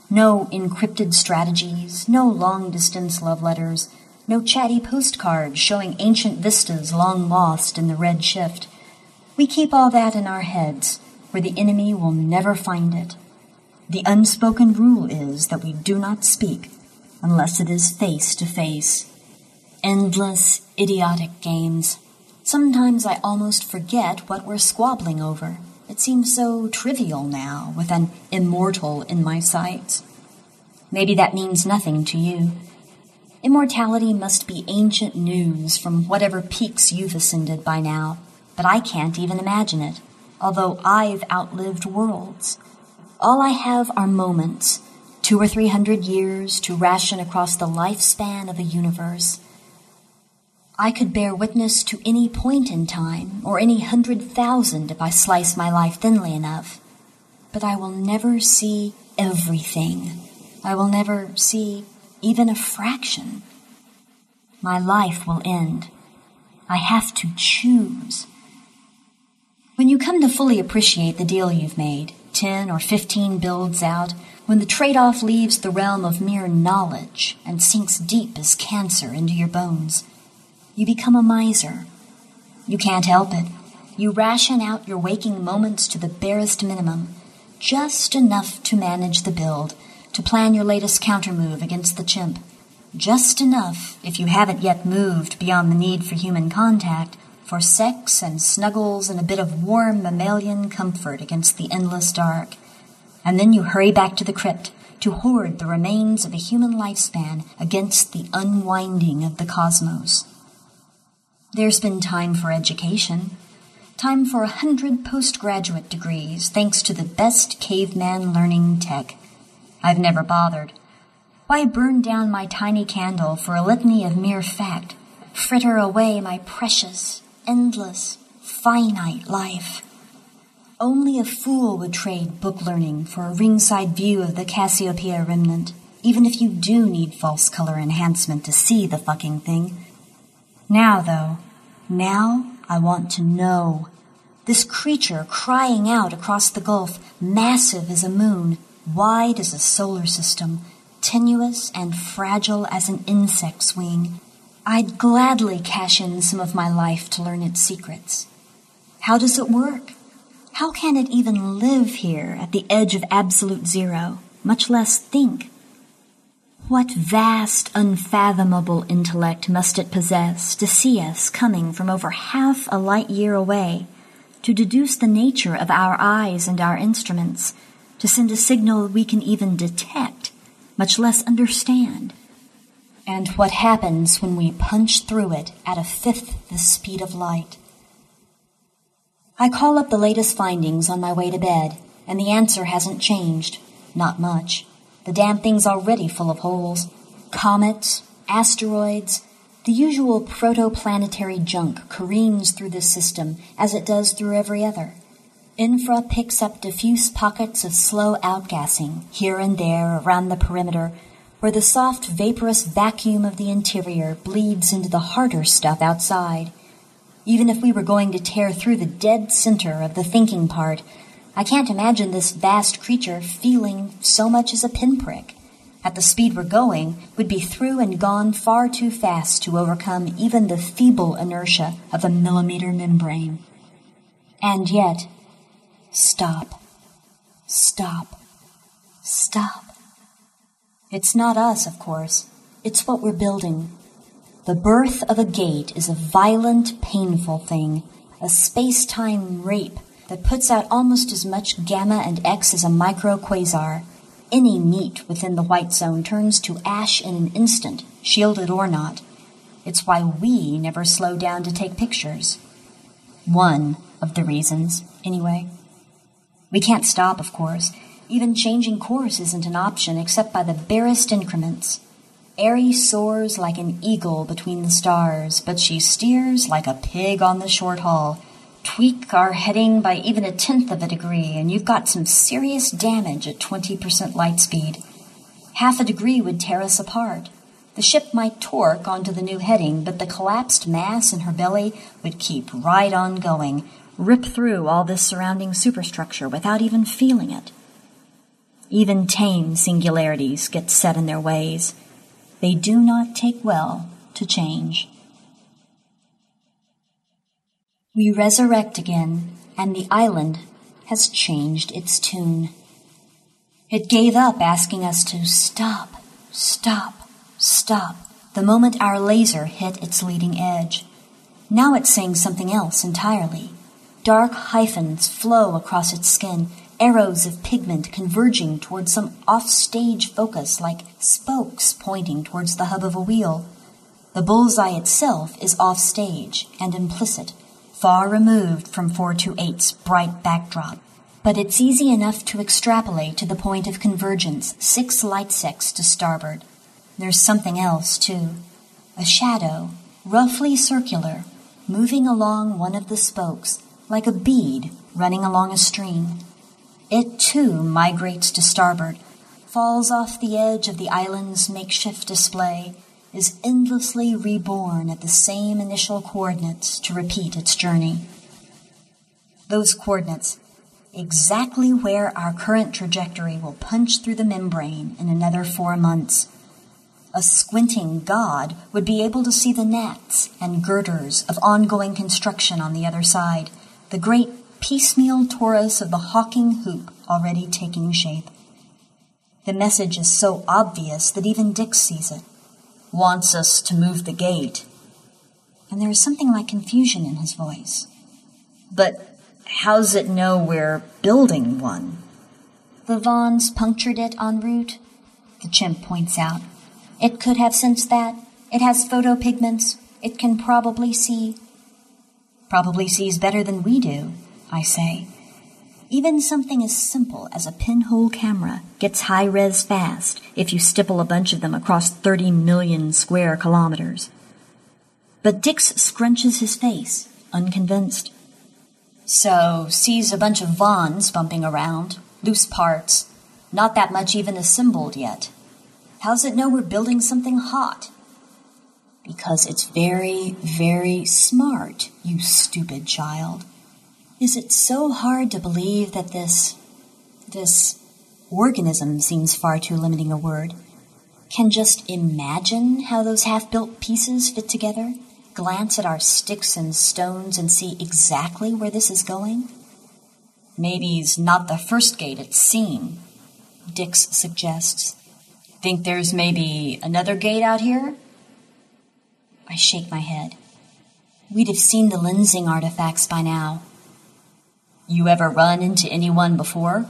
No encrypted strategies, no long distance love letters, no chatty postcards showing ancient vistas long lost in the red shift. We keep all that in our heads, where the enemy will never find it. The unspoken rule is that we do not speak unless it is face to face. Endless, idiotic games. Sometimes I almost forget what we're squabbling over. It seems so trivial now, with an immortal in my sights. Maybe that means nothing to you. Immortality must be ancient news from whatever peaks you've ascended by now, but I can't even imagine it, although I've outlived worlds. All I have are moments, two or three hundred years to ration across the lifespan of a universe. I could bear witness to any point in time, or any hundred thousand if I slice my life thinly enough. But I will never see everything. I will never see even a fraction. My life will end. I have to choose. When you come to fully appreciate the deal you've made, 10 or 15 builds out, when the trade off leaves the realm of mere knowledge and sinks deep as cancer into your bones, you become a miser. You can't help it. You ration out your waking moments to the barest minimum, just enough to manage the build, to plan your latest countermove against the chimp. Just enough, if you haven't yet moved beyond the need for human contact, for sex and snuggles and a bit of warm mammalian comfort against the endless dark. And then you hurry back to the crypt to hoard the remains of a human lifespan against the unwinding of the cosmos. There's been time for education, time for a hundred postgraduate degrees thanks to the best caveman learning tech. I've never bothered. Why burn down my tiny candle for a litany of mere fact, fritter away my precious, endless, finite life. Only a fool would trade book learning for a ringside view of the Cassiopeia remnant, even if you do need false color enhancement to see the fucking thing. Now, though, now I want to know. This creature crying out across the gulf, massive as a moon, wide as a solar system, tenuous and fragile as an insect's wing, I'd gladly cash in some of my life to learn its secrets. How does it work? How can it even live here at the edge of absolute zero, much less think? What vast, unfathomable intellect must it possess to see us coming from over half a light year away, to deduce the nature of our eyes and our instruments, to send a signal we can even detect, much less understand? and what happens when we punch through it at a fifth the speed of light. I call up the latest findings on my way to bed, and the answer hasn't changed. Not much. The damn thing's already full of holes. Comets, asteroids, the usual protoplanetary junk careens through this system as it does through every other. Infra picks up diffuse pockets of slow outgassing here and there around the perimeter where the soft, vaporous vacuum of the interior bleeds into the harder stuff outside. Even if we were going to tear through the dead center of the thinking part, I can't imagine this vast creature feeling so much as a pinprick. At the speed we're going, we'd be through and gone far too fast to overcome even the feeble inertia of a millimeter membrane. And yet, stop, stop, stop. It's not us, of course. It's what we're building. The birth of a gate is a violent, painful thing, a space time rape that puts out almost as much gamma and X as a microquasar. Any meat within the white zone turns to ash in an instant, shielded or not. It's why we never slow down to take pictures. One of the reasons, anyway. We can't stop, of course. Even changing course isn't an option except by the barest increments. Eri soars like an eagle between the stars, but she steers like a pig on the short haul. Tweak our heading by even a tenth of a degree, and you've got some serious damage at 20% light speed. Half a degree would tear us apart. The ship might torque onto the new heading, but the collapsed mass in her belly would keep right on going, rip through all this surrounding superstructure without even feeling it. Even tame singularities get set in their ways. They do not take well to change. We resurrect again, and the island has changed its tune. It gave up asking us to stop, stop, stop the moment our laser hit its leading edge. Now it's saying something else entirely. Dark hyphens flow across its skin, arrows of pigment converging towards some off-stage focus like spokes pointing towards the hub of a wheel. The bullseye itself is off-stage and implicit, far removed from 428's bright backdrop. But it's easy enough to extrapolate to the point of convergence, six light secs to starboard. There's something else, too. A shadow, roughly circular, moving along one of the spokes, like a bead running along a stream. It too migrates to starboard, falls off the edge of the island's makeshift display, is endlessly reborn at the same initial coordinates to repeat its journey. Those coordinates, exactly where our current trajectory will punch through the membrane in another four months. A squinting god would be able to see the nets and girders of ongoing construction on the other side, the great piecemeal torus of the hawking hoop already taking shape. The message is so obvious that even Dix sees it. Wants us to move the gate. And there is something like confusion in his voice. But how's it know we're building one? The Vons punctured it en route, the chimp points out. It could have sensed that. It has photopigments. It can probably see. Probably sees better than we do, I say. Even something as simple as a pinhole camera gets high res fast if you stipple a bunch of them across 30 million square kilometers. But Dix scrunches his face, unconvinced. So, sees a bunch of Vons bumping around, loose parts, not that much even assembled yet. How's it know we're building something hot? Because it's very, very smart, you stupid child. Is it so hard to believe that this, this organism seems far too limiting a word, can just imagine how those half built pieces fit together, glance at our sticks and stones and see exactly where this is going? Maybe Maybe's not the first gate it's seen, Dix suggests. Think there's maybe another gate out here? I shake my head. We'd have seen the lensing artifacts by now. You ever run into anyone before?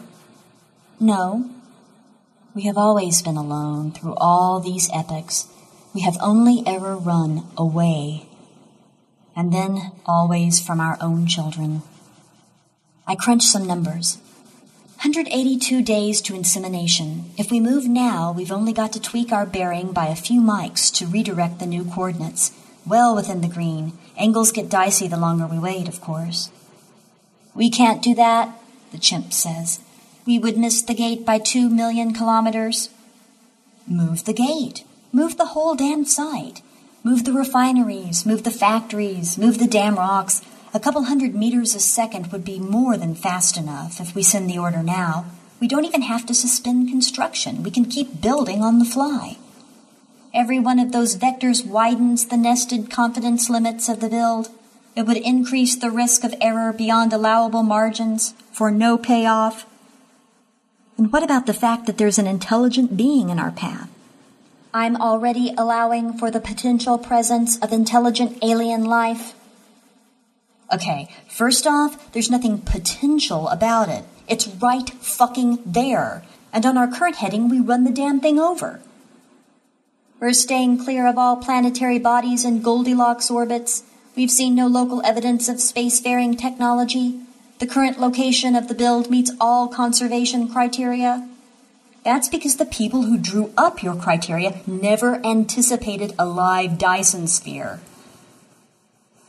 No. We have always been alone through all these epochs. We have only ever run away. And then always from our own children. I crunch some numbers. 182 days to insemination. If we move now, we've only got to tweak our bearing by a few mics to redirect the new coordinates. Well within the green. Angles get dicey the longer we wait, of course. We can't do that, the chimp says. We would miss the gate by two million kilometers. Move the gate. Move the whole damn site. Move the refineries, move the factories, move the damn rocks. A couple hundred meters a second would be more than fast enough if we send the order now. We don't even have to suspend construction. We can keep building on the fly. Every one of those vectors widens the nested confidence limits of the build. It would increase the risk of error beyond allowable margins for no payoff. And what about the fact that there's an intelligent being in our path? I'm already allowing for the potential presence of intelligent alien life. Okay, first off, there's nothing potential about it. It's right fucking there. And on our current heading, we run the damn thing over. We're staying clear of all planetary bodies in Goldilocks orbits. We've seen no local evidence of spacefaring technology. The current location of the build meets all conservation criteria. That's because the people who drew up your criteria never anticipated a live Dyson sphere.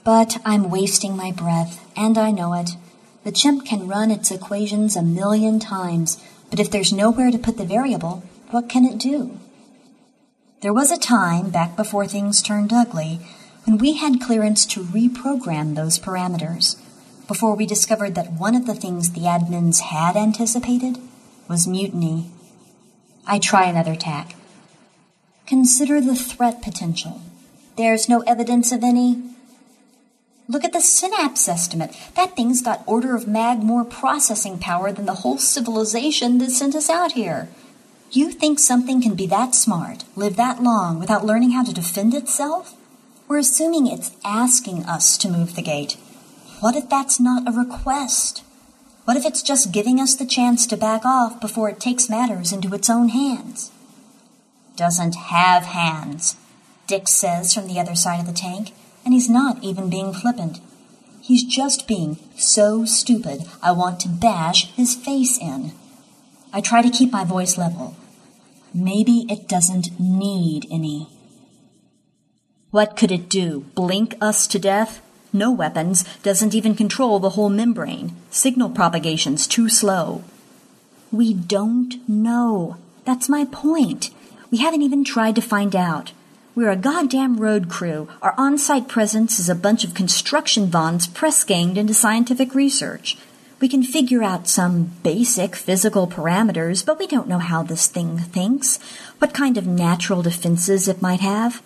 But I'm wasting my breath, and I know it. The chimp can run its equations a million times, but if there's nowhere to put the variable, what can it do? There was a time, back before things turned ugly, when we had clearance to reprogram those parameters before we discovered that one of the things the admins had anticipated was mutiny. I try another tack. Consider the threat potential. There's no evidence of any. Look at the synapse estimate. That thing's got order of mag more processing power than the whole civilization that sent us out here. You think something can be that smart, live that long, without learning how to defend itself? We're assuming it's asking us to move the gate. What if that's not a request? What if it's just giving us the chance to back off before it takes matters into its own hands? Doesn't have hands, Dix says from the other side of the tank, and he's not even being flippant. He's just being so stupid I want to bash his face in. I try to keep my voice level. Maybe it doesn't need any. What could it do? Blink us to death? No weapons, doesn't even control the whole membrane. Signal propagation's too slow. We don't know. That's my point. We haven't even tried to find out. We're a goddamn road crew. Our on site presence is a bunch of construction vons press ganged into scientific research. We can figure out some basic physical parameters, but we don't know how this thing thinks, what kind of natural defenses it might have.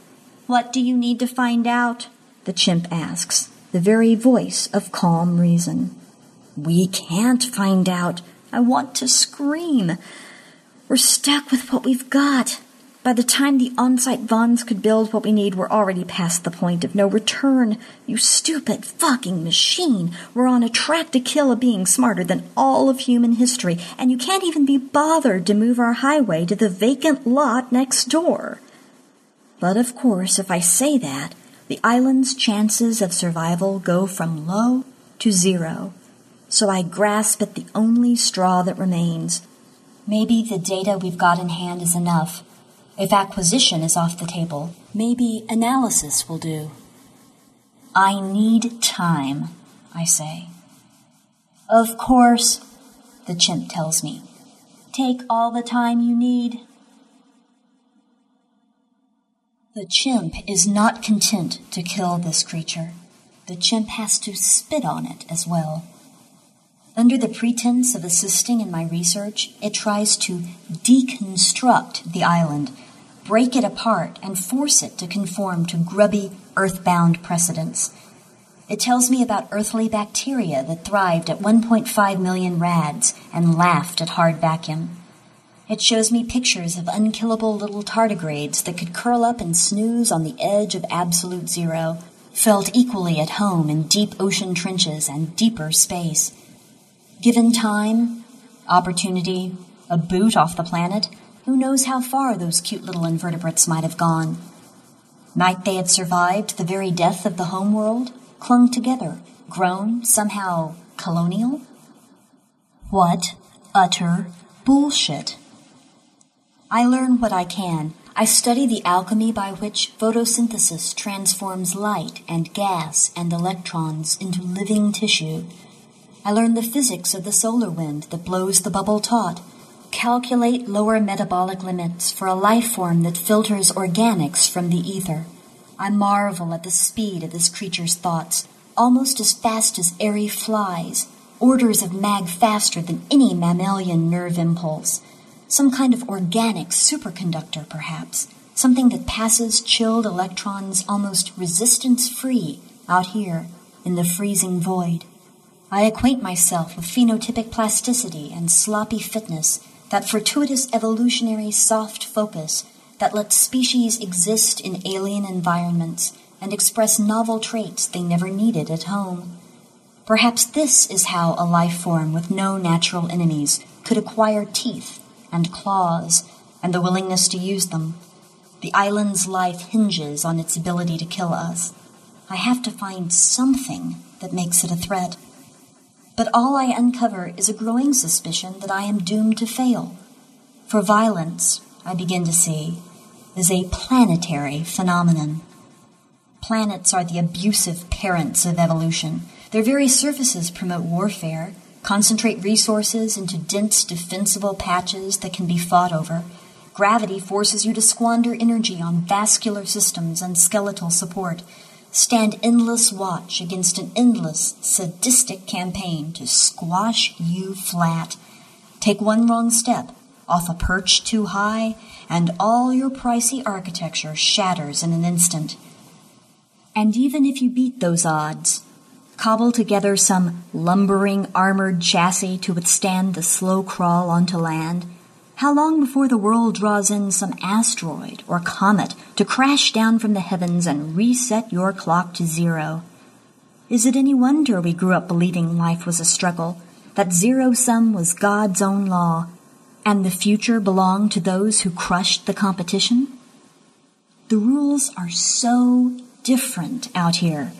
What do you need to find out? The chimp asks, the very voice of calm reason. We can't find out. I want to scream. We're stuck with what we've got. By the time the on-site Vons could build what we need, we're already past the point of no return. You stupid fucking machine. We're on a track to kill a being smarter than all of human history, and you can't even be bothered to move our highway to the vacant lot next door. But of course, if I say that, the island's chances of survival go from low to zero. So I grasp at the only straw that remains. Maybe the data we've got in hand is enough. If acquisition is off the table, maybe analysis will do. I need time, I say. Of course, the chimp tells me. Take all the time you need. The chimp is not content to kill this creature. The chimp has to spit on it as well. Under the pretense of assisting in my research, it tries to deconstruct the island break it apart, and force it to conform to grubby, earthbound precedents. It tells me about earthly bacteria that thrived at 1.5 million rads and laughed at hard vacuum. It shows me pictures of unkillable little tardigrades that could curl up and snooze on the edge of absolute zero, felt equally at home in deep ocean trenches and deeper space. Given time, opportunity, a boot off the planet, who knows how far those cute little invertebrates might have gone? Might they have survived the very death of the homeworld, clung together, grown somehow colonial? What utter bullshit! I learn what I can. I study the alchemy by which photosynthesis transforms light and gas and electrons into living tissue. I learn the physics of the solar wind that blows the bubble taut calculate lower metabolic limits for a life form that filters organics from the ether. I marvel at the speed of this creature's thoughts, almost as fast as Eri flies, orders of mag faster than any mammalian nerve impulse. Some kind of organic superconductor, perhaps, something that passes chilled electrons almost resistance free out here in the freezing void. I acquaint myself with phenotypic plasticity and sloppy fitness that fortuitous evolutionary soft focus that lets species exist in alien environments and express novel traits they never needed at home. Perhaps this is how a life form with no natural enemies could acquire teeth and claws and the willingness to use them. The island's life hinges on its ability to kill us. I have to find something that makes it a threat but all I uncover is a growing suspicion that I am doomed to fail. For violence, I begin to see, is a planetary phenomenon. Planets are the abusive parents of evolution. Their very surfaces promote warfare, concentrate resources into dense, defensible patches that can be fought over. Gravity forces you to squander energy on vascular systems and skeletal support stand endless watch against an endless, sadistic campaign to squash you flat. Take one wrong step off a perch too high, and all your pricey architecture shatters in an instant. And even if you beat those odds, cobble together some lumbering armored chassis to withstand the slow crawl onto land, how long before the world draws in some asteroid or comet to crash down from the heavens and reset your clock to zero? Is it any wonder we grew up believing life was a struggle, that zero sum was God's own law, and the future belonged to those who crushed the competition? The rules are so different out here.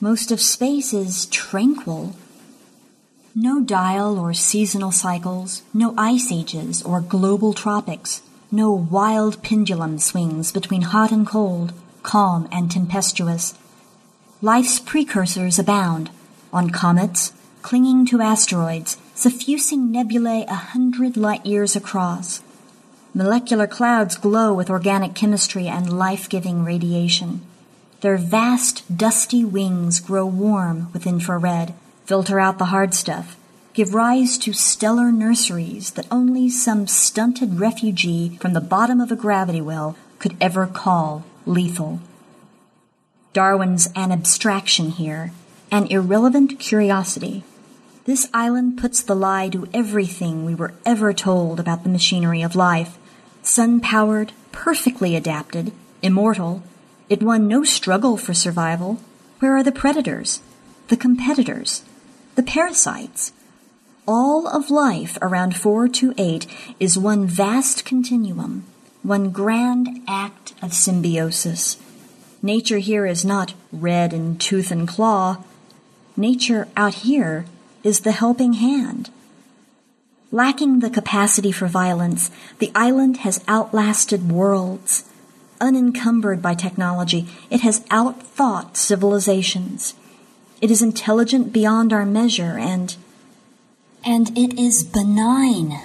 Most of space is tranquil. No dial or seasonal cycles, no ice ages or global tropics, no wild pendulum swings between hot and cold, calm and tempestuous. Life's precursors abound on comets, clinging to asteroids, suffusing nebulae a hundred light years across. Molecular clouds glow with organic chemistry and life giving radiation. Their vast, dusty wings grow warm with infrared, filter out the hard stuff, give rise to stellar nurseries that only some stunted refugee from the bottom of a gravity well could ever call lethal. Darwin's an abstraction here, an irrelevant curiosity. This island puts the lie to everything we were ever told about the machinery of life. Sun powered, perfectly adapted, immortal, it won no struggle for survival. Where are the predators? The competitors? The parasites? All of life around 428 is one vast continuum, one grand act of symbiosis. Nature here is not red in tooth and claw. Nature out here is the helping hand. Lacking the capacity for violence, the island has outlasted worlds unencumbered by technology. It has outthought civilizations. It is intelligent beyond our measure and, and it is benign.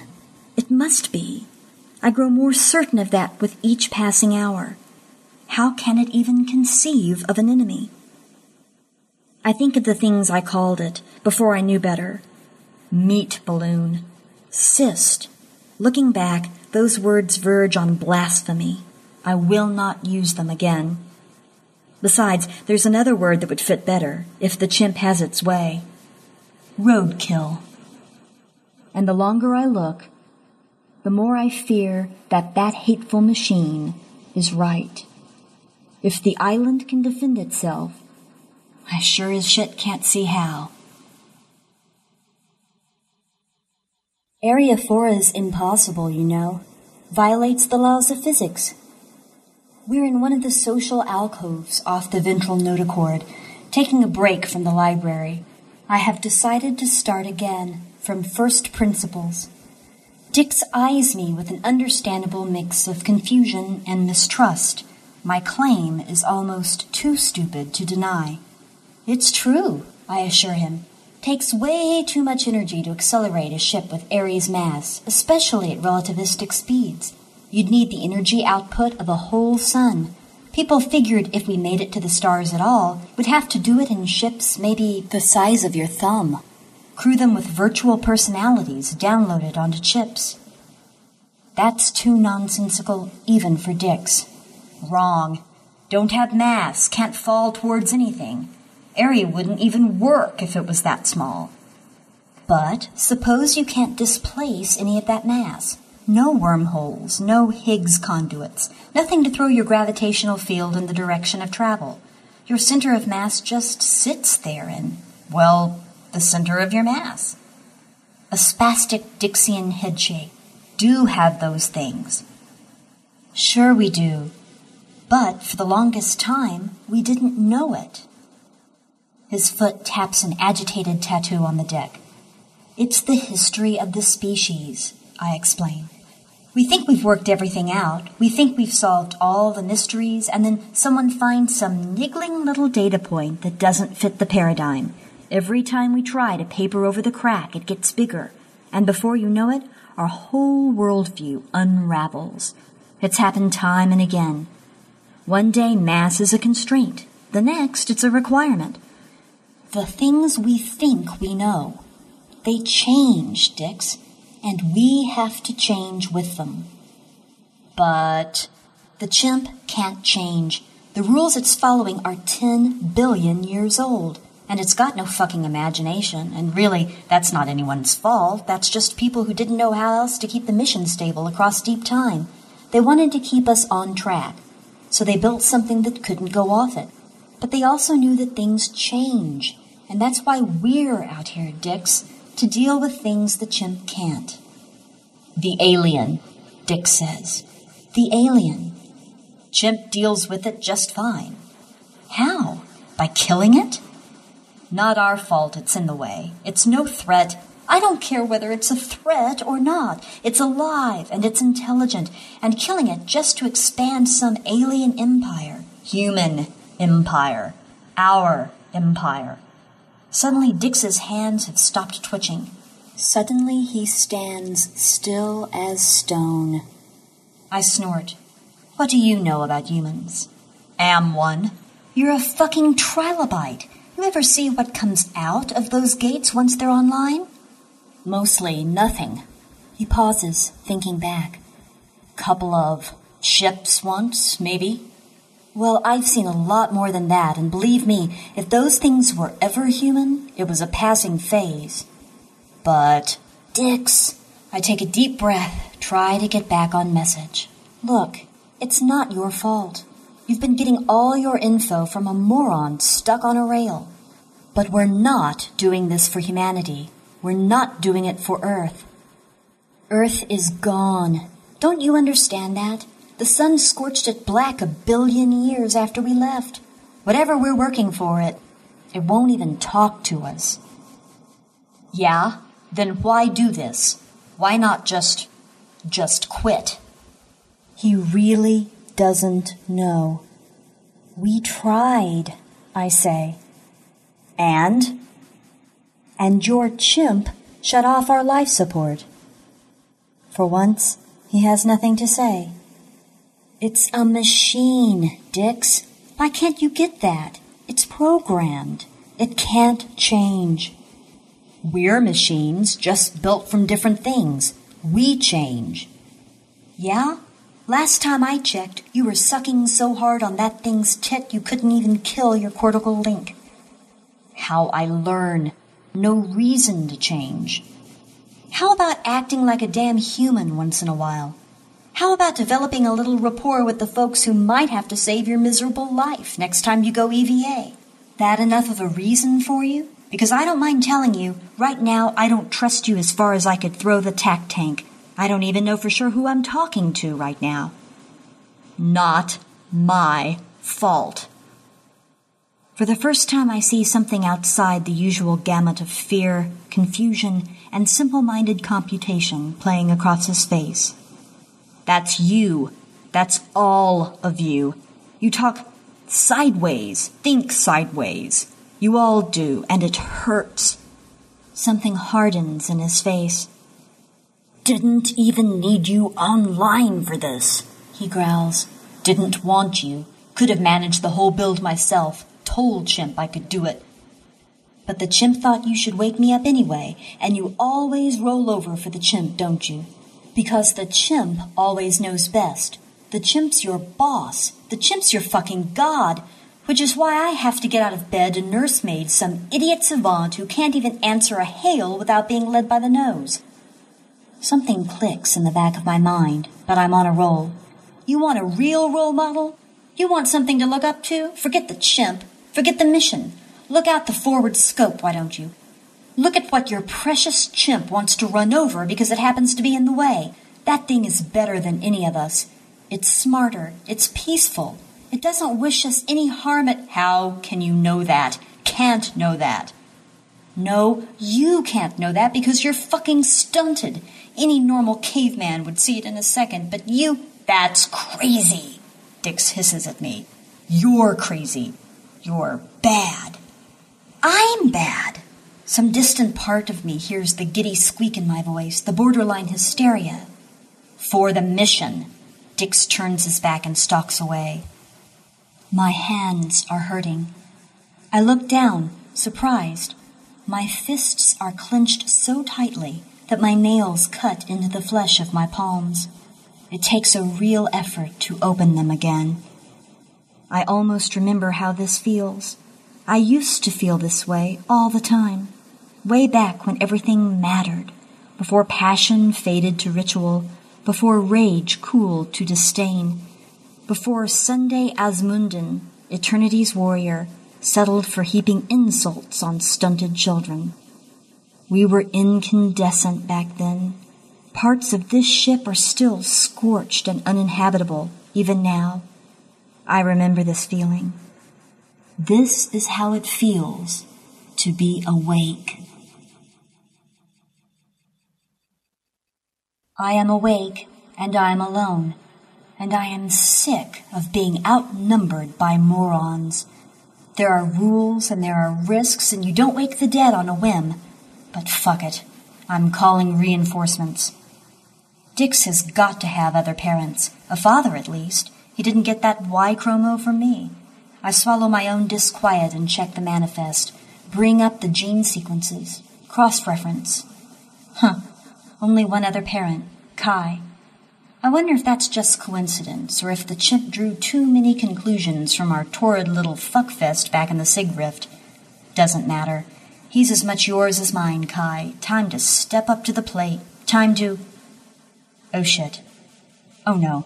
It must be. I grow more certain of that with each passing hour. How can it even conceive of an enemy? I think of the things I called it before I knew better. Meat balloon. Cyst. Looking back, those words verge on blasphemy. I will not use them again. Besides, there's another word that would fit better, if the chimp has its way. Roadkill. And the longer I look, the more I fear that that hateful machine is right. If the island can defend itself, I sure as shit can't see how. Eriophora is impossible, you know. Violates the laws of physics. We're in one of the social alcoves off the ventral notochord, taking a break from the library. I have decided to start again, from first principles. Dix eyes me with an understandable mix of confusion and mistrust. My claim is almost too stupid to deny. It's true, I assure him. Takes way too much energy to accelerate a ship with Eri's mass, especially at relativistic speeds. You'd need the energy output of a whole sun. People figured if we made it to the stars at all, we'd have to do it in ships maybe the size of your thumb. Crew them with virtual personalities downloaded onto chips. That's too nonsensical even for Dix. Wrong. Don't have mass, can't fall towards anything. Eri wouldn't even work if it was that small. But suppose you can't displace any of that mass. No wormholes, no Higgs conduits, nothing to throw your gravitational field in the direction of travel. Your center of mass just sits there in, well, the center of your mass. A spastic Dixian headshake. Do have those things. Sure we do. But for the longest time, we didn't know it. His foot taps an agitated tattoo on the deck. It's the history of the species, I explain. We think we've worked everything out. We think we've solved all the mysteries, and then someone finds some niggling little data point that doesn't fit the paradigm. Every time we try to paper over the crack, it gets bigger. And before you know it, our whole worldview unravels. It's happened time and again. One day, mass is a constraint. The next, it's a requirement. The things we think we know, they change, Dix and we have to change with them. But the chimp can't change. The rules it's following are 10 billion years old, and it's got no fucking imagination, and really, that's not anyone's fault. That's just people who didn't know how else to keep the mission stable across deep time. They wanted to keep us on track, so they built something that couldn't go off it. But they also knew that things change, and that's why we're out here, Dix to deal with things the chimp can't. The alien, Dix says. The alien. Chimp deals with it just fine. How? By killing it? Not our fault it's in the way. It's no threat. I don't care whether it's a threat or not. It's alive and it's intelligent, and killing it just to expand some alien empire. Human empire. Our empire. Suddenly, Dix's hands have stopped twitching. Suddenly, he stands still as stone. I snort. What do you know about humans? Am one. You're a fucking trilobite. You ever see what comes out of those gates once they're online? Mostly nothing. He pauses, thinking back. Couple of ships once, maybe. Well, I've seen a lot more than that, and believe me, if those things were ever human, it was a passing phase. But, Dix, I take a deep breath, try to get back on message. Look, it's not your fault. You've been getting all your info from a moron stuck on a rail. But we're not doing this for humanity. We're not doing it for Earth. Earth is gone. Don't you understand that? The sun scorched it black a billion years after we left. Whatever we're working for it, it won't even talk to us. Yeah? Then why do this? Why not just, just quit? He really doesn't know. We tried, I say. And? And your chimp shut off our life support. For once, he has nothing to say. It's a machine, Dix. Why can't you get that? It's programmed. It can't change. We're machines, just built from different things. We change. Yeah? Last time I checked, you were sucking so hard on that thing's tit you couldn't even kill your cortical link. How I learn. No reason to change. How about acting like a damn human once in a while? How about developing a little rapport with the folks who might have to save your miserable life next time you go EVA? That enough of a reason for you? Because I don't mind telling you, right now I don't trust you as far as I could throw the tac tank. I don't even know for sure who I'm talking to right now. Not my fault. For the first time, I see something outside the usual gamut of fear, confusion, and simple minded computation playing across his face. That's you. That's all of you. You talk sideways, think sideways. You all do, and it hurts. Something hardens in his face. Didn't even need you online for this, he growls. Didn't want you. Could have managed the whole build myself. Told Chimp I could do it. But the chimp thought you should wake me up anyway, and you always roll over for the chimp, don't you? Because the chimp always knows best. The chimp's your boss. The chimp's your fucking god. Which is why I have to get out of bed and nursemaid some idiot savant who can't even answer a hail without being led by the nose. Something clicks in the back of my mind, but I'm on a roll. You want a real role model? You want something to look up to? Forget the chimp. Forget the mission. Look out the forward scope, why don't you? Look at what your precious chimp wants to run over because it happens to be in the way. That thing is better than any of us. It's smarter. It's peaceful. It doesn't wish us any harm at. How can you know that? Can't know that. No, you can't know that because you're fucking stunted. Any normal caveman would see it in a second, but you, that's crazy. Dix hisses at me. You're crazy. You're bad. I'm bad. Some distant part of me hears the giddy squeak in my voice, the borderline hysteria. For the mission. Dix turns his back and stalks away. My hands are hurting. I look down, surprised. My fists are clenched so tightly that my nails cut into the flesh of my palms. It takes a real effort to open them again. I almost remember how this feels. I used to feel this way all the time, way back when everything mattered, before passion faded to ritual, before rage cooled to disdain, before Sunday Ahzmundin, eternity's warrior, settled for heaping insults on stunted children. We were incandescent back then. Parts of this ship are still scorched and uninhabitable, even now. I remember this feeling. This is how it feels to be awake. I am awake, and I am alone, and I am sick of being outnumbered by morons. There are rules and there are risks, and you don't wake the dead on a whim. But fuck it. I'm calling reinforcements. Dix has got to have other parents, a father at least. He didn't get that Y chromo from me. I swallow my own disquiet and check the manifest, bring up the gene sequences, cross reference. Huh. Only one other parent, Kai. I wonder if that's just coincidence, or if the chimp drew too many conclusions from our torrid little fuckfest back in the Sig Rift. Doesn't matter. He's as much yours as mine, Kai. Time to step up to the plate. Time to. Oh shit. Oh no.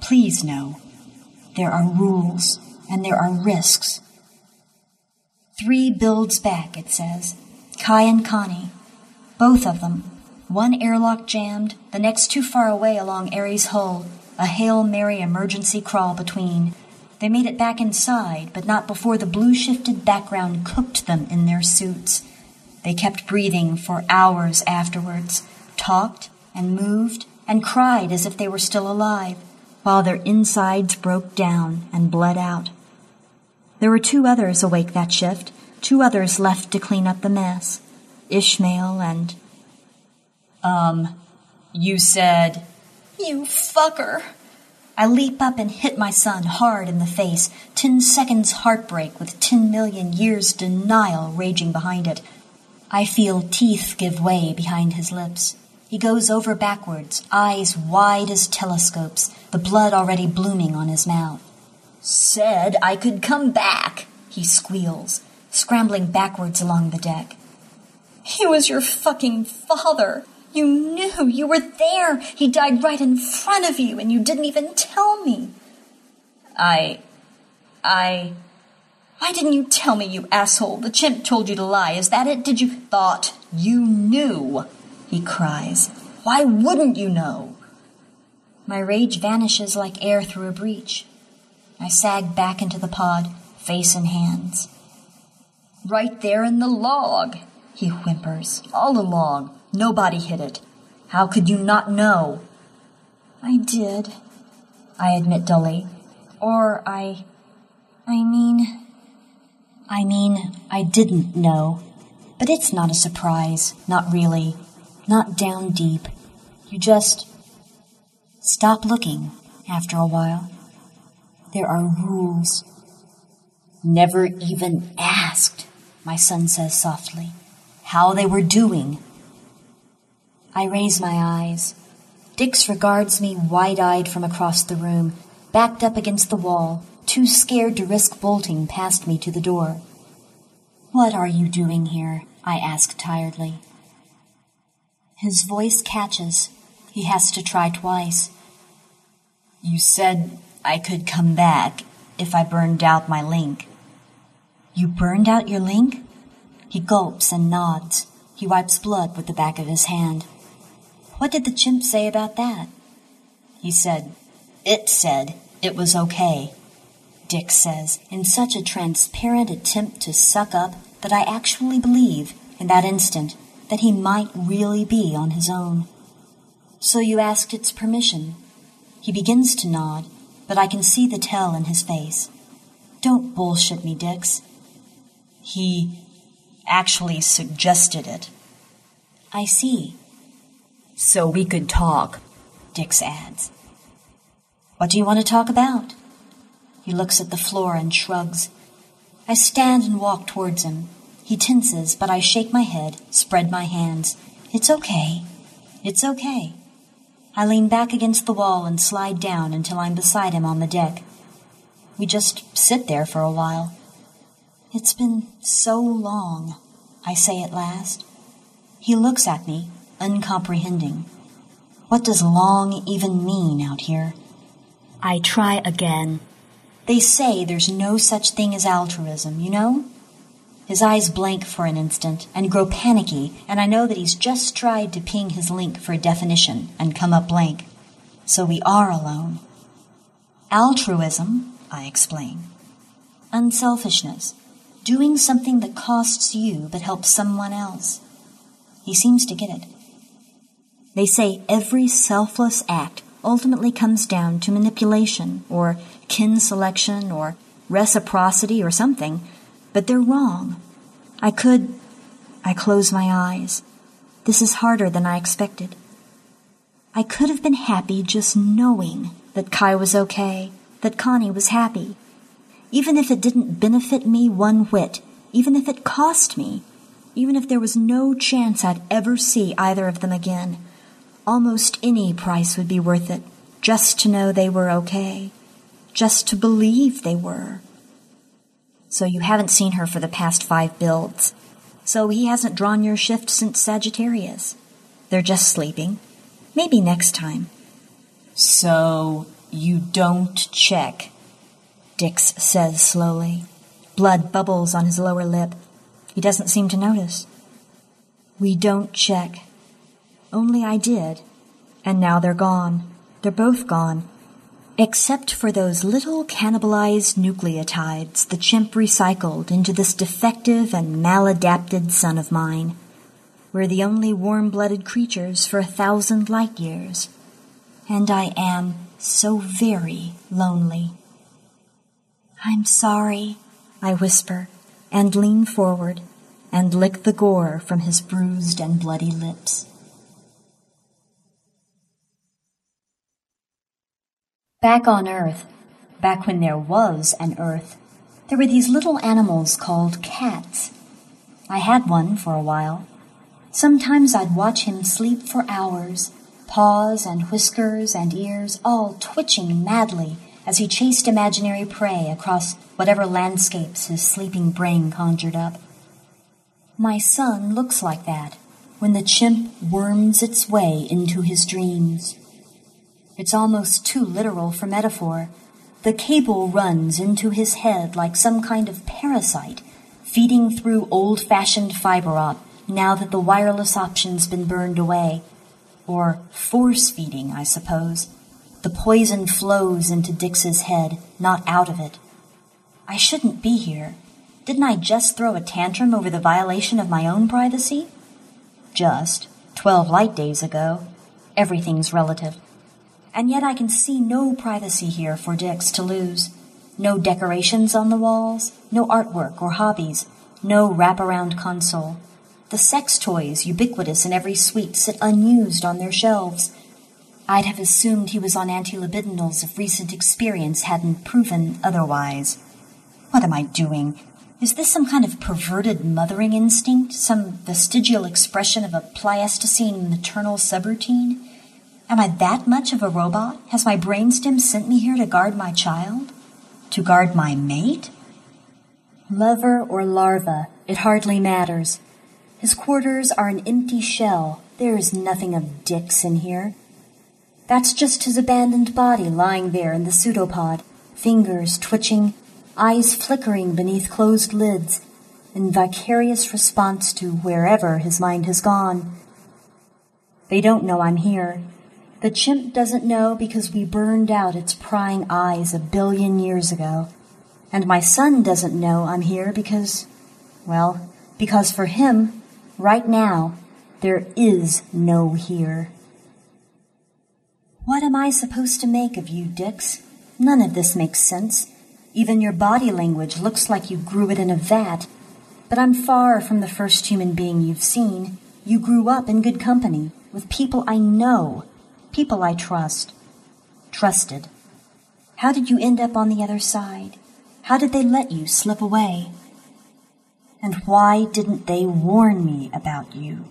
Please no. There are rules, and there are risks. Three builds back, it says. Kai and Connie. Both of them. One airlock jammed, the next too far away along Eri's hull, a Hail Mary emergency crawl between. They made it back inside, but not before the blue shifted background cooked them in their suits. They kept breathing for hours afterwards, talked and moved and cried as if they were still alive, while their insides broke down and bled out. There were two others awake that shift, two others left to clean up the mess Ishmael and. Um, you said. You fucker! I leap up and hit my son hard in the face, ten seconds heartbreak with ten million years denial raging behind it. I feel teeth give way behind his lips. He goes over backwards, eyes wide as telescopes, the blood already blooming on his mouth. Said I could come back, he squeals, scrambling backwards along the deck. He was your fucking father. You knew. You were there. He died right in front of you, and you didn't even tell me. I. I. Why didn't you tell me, you asshole? The chimp told you to lie. Is that it? Did you. Thought you knew, he cries. Why wouldn't you know? My rage vanishes like air through a breach. I sag back into the pod, face in hands. Right there in the log, he whimpers, all along. Nobody hit it. How could you not know? I did, I admit dully. Or I. I mean. I mean, I didn't know. But it's not a surprise, not really. Not down deep. You just. stop looking after a while. There are rules. Never even asked, my son says softly, how they were doing. I raise my eyes. Dix regards me wide eyed from across the room, backed up against the wall, too scared to risk bolting past me to the door. What are you doing here? I ask tiredly. His voice catches. He has to try twice. You said I could come back if I burned out my link. You burned out your link? He gulps and nods. He wipes blood with the back of his hand. What did the chimp say about that? He said, It said it was okay. Dix says, in such a transparent attempt to suck up that I actually believe, in that instant, that he might really be on his own. So you asked its permission. He begins to nod, but I can see the tell in his face. Don't bullshit me, Dix. He actually suggested it. I see. So we could talk, Dix adds. What do you want to talk about? He looks at the floor and shrugs. I stand and walk towards him. He tenses, but I shake my head, spread my hands. It's okay. It's okay. I lean back against the wall and slide down until I'm beside him on the deck. We just sit there for a while. It's been so long, I say at last. He looks at me, uncomprehending. What does long even mean out here? I try again. They say there's no such thing as altruism, you know? His eyes blank for an instant and grow panicky, and I know that he's just tried to ping his link for a definition and come up blank. So we are alone. Altruism, I explain. Unselfishness. Doing something that costs you but helps someone else. He seems to get it. They say every selfless act ultimately comes down to manipulation or kin selection or reciprocity or something but they're wrong. I could. I close my eyes. This is harder than I expected. I could have been happy just knowing that Kai was okay, that Connie was happy. Even if it didn't benefit me one whit, even if it cost me, even if there was no chance I'd ever see either of them again, almost any price would be worth it just to know they were okay, just to believe they were so you haven't seen her for the past five builds. So he hasn't drawn your shift since Sagittarius. They're just sleeping. Maybe next time. So you don't check, Dix says slowly. Blood bubbles on his lower lip. He doesn't seem to notice. We don't check. Only I did. And now they're gone. They're both gone except for those little cannibalized nucleotides the chimp recycled into this defective and maladapted son of mine. We're the only warm blooded creatures for a thousand light years. And I am so very lonely. I'm sorry, I whisper, and lean forward and lick the gore from his bruised and bloody lips. Back on Earth, back when there was an Earth, there were these little animals called cats. I had one for a while. Sometimes I'd watch him sleep for hours, paws and whiskers and ears all twitching madly as he chased imaginary prey across whatever landscapes his sleeping brain conjured up. My son looks like that when the chimp worms its way into his dreams. It's almost too literal for metaphor. The cable runs into his head like some kind of parasite, feeding through old fashioned fiber op now that the wireless option's been burned away. Or force feeding, I suppose. The poison flows into Dix's head, not out of it. I shouldn't be here. Didn't I just throw a tantrum over the violation of my own privacy? Just. Twelve light days ago. Everything's relative and yet I can see no privacy here for Dix to lose. No decorations on the walls, no artwork or hobbies, no wraparound console. The sex toys, ubiquitous in every suite, sit unused on their shelves. I'd have assumed he was on antilibidinals if recent experience hadn't proven otherwise. What am I doing? Is this some kind of perverted mothering instinct? Some vestigial expression of a Pleistocene maternal subroutine? Am I that much of a robot? Has my brainstem sent me here to guard my child? To guard my mate? Lover or larva, it hardly matters. His quarters are an empty shell. There is nothing of Dix's in here. That's just his abandoned body lying there in the pseudopod, fingers twitching, eyes flickering beneath closed lids, in vicarious response to wherever his mind has gone. They don't know I'm here. The chimp doesn't know because we burned out its prying eyes a billion years ago. And my son doesn't know I'm here because, well, because for him, right now, there is no here. What am I supposed to make of you, Dix? None of this makes sense. Even your body language looks like you grew it in a vat. But I'm far from the first human being you've seen. You grew up in good company, with people I know, people I trust, trusted. How did you end up on the other side? How did they let you slip away? And why didn't they warn me about you?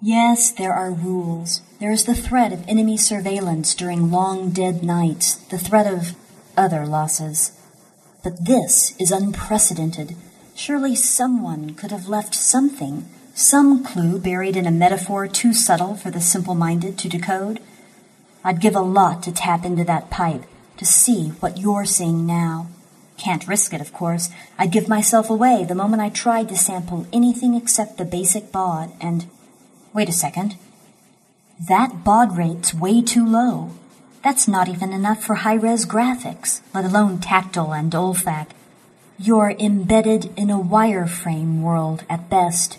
Yes, there are rules. There is the threat of enemy surveillance during long dead nights, the threat of other losses. But this is unprecedented. Surely someone could have left something some clue buried in a metaphor too subtle for the simple minded to decode. I'd give a lot to tap into that pipe to see what you're seeing now. Can't risk it, of course. I'd give myself away the moment I tried to sample anything except the basic baud, and. Wait a second. That baud rate's way too low. That's not even enough for high res graphics, let alone tactile and olfac. You're embedded in a wireframe world at best.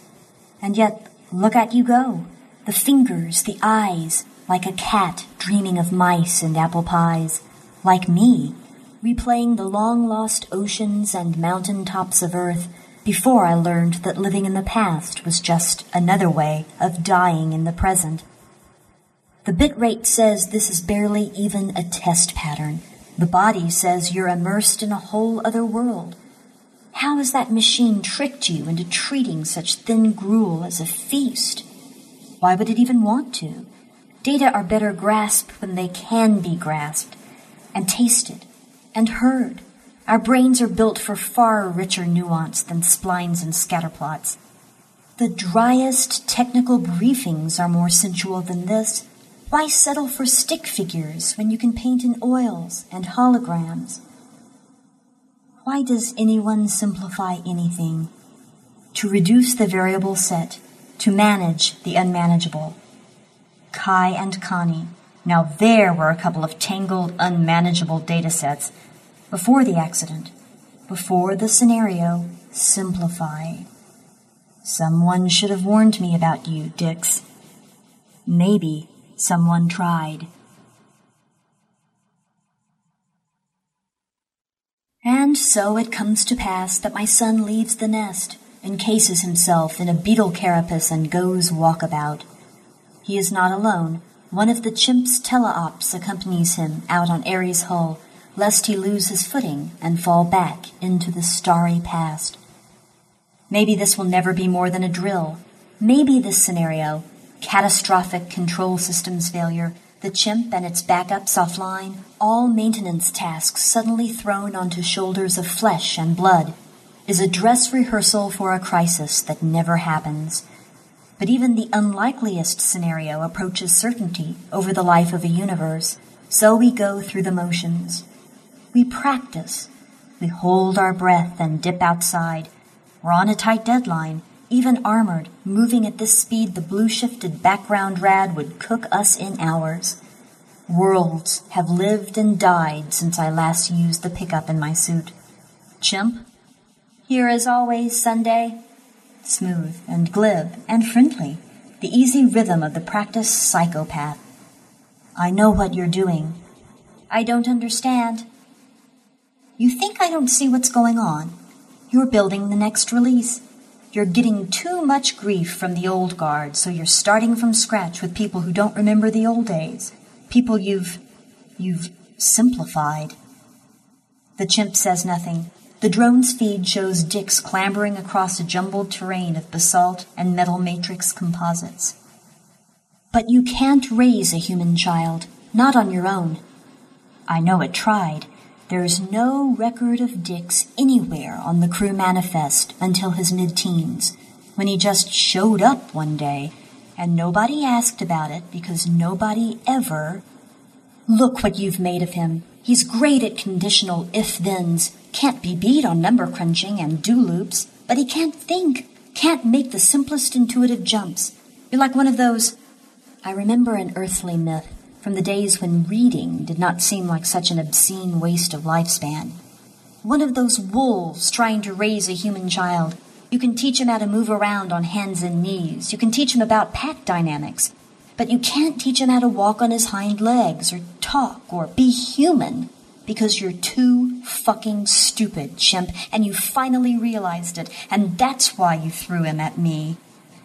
And yet, look at you go. The fingers, the eyes, like a cat dreaming of mice and apple pies. Like me, replaying the long lost oceans and mountain tops of Earth before I learned that living in the past was just another way of dying in the present. The bitrate says this is barely even a test pattern. The body says you're immersed in a whole other world. How has that machine tricked you into treating such thin gruel as a feast? Why would it even want to? Data are better grasped when they can be grasped and tasted and heard. Our brains are built for far richer nuance than splines and scatterplots. The driest technical briefings are more sensual than this. Why settle for stick figures when you can paint in oils and holograms? Why does anyone simplify anything? To reduce the variable set, to manage the unmanageable. Kai and Connie. Now there were a couple of tangled, unmanageable data sets before the accident, before the scenario, simplify. Someone should have warned me about you, Dix. Maybe someone tried. And so it comes to pass that my son leaves the nest, encases himself in a beetle carapace, and goes walkabout. He is not alone. One of the chimp's teleops accompanies him out on Eri's Hull lest he lose his footing and fall back into the starry past. Maybe this will never be more than a drill. Maybe this scenario, catastrophic control systems failure, the chimp and its backups offline, all maintenance tasks suddenly thrown onto shoulders of flesh and blood, is a dress rehearsal for a crisis that never happens. But even the unlikeliest scenario approaches certainty over the life of a universe, so we go through the motions. We practice. We hold our breath and dip outside. We're on a tight deadline, even armored, moving at this speed the blue shifted background rad would cook us in hours. Worlds have lived and died since I last used the pickup in my suit. Chimp? Here as always, Sunday. Smooth and glib and friendly, the easy rhythm of the practiced psychopath. I know what you're doing. I don't understand. You think I don't see what's going on? You're building the next release. You're getting too much grief from the old guard, so you're starting from scratch with people who don't remember the old days. People you've. you've simplified. The chimp says nothing. The drone's feed shows Dix clambering across a jumbled terrain of basalt and metal matrix composites. But you can't raise a human child, not on your own. I know it tried. There is no record of Dix anywhere on the crew manifest until his mid teens, when he just showed up one day, and nobody asked about it because nobody ever. Look what you've made of him. He's great at conditional if thens, can't be beat on number crunching and do loops, but he can't think, can't make the simplest intuitive jumps. You're like one of those. I remember an earthly myth from the days when reading did not seem like such an obscene waste of lifespan. One of those wolves trying to raise a human child. You can teach him how to move around on hands and knees. You can teach him about pack dynamics. But you can't teach him how to walk on his hind legs or talk or be human because you're too fucking stupid, chimp, and you finally realized it, and that's why you threw him at me.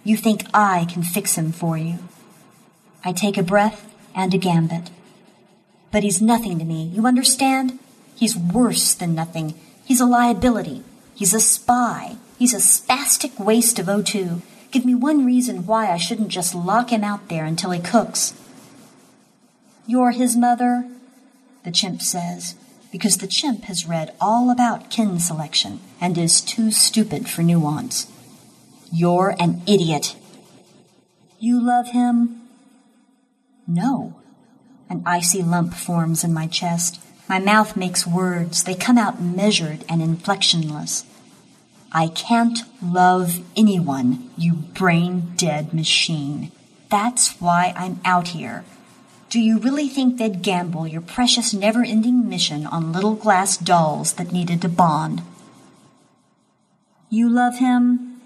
You think I can fix him for you. I take a breath and a gambit. But he's nothing to me, you understand? He's worse than nothing. He's a liability. He's a spy. He's a spastic waste of O2. Give me one reason why I shouldn't just lock him out there until he cooks. You're his mother? The chimp says, because the chimp has read all about kin selection and is too stupid for nuance. You're an idiot. You love him? No. An icy lump forms in my chest. My mouth makes words. They come out measured and inflectionless. I can't love anyone, you brain dead machine. That's why I'm out here. Do you really think they'd gamble your precious never ending mission on little glass dolls that needed to bond? You love him?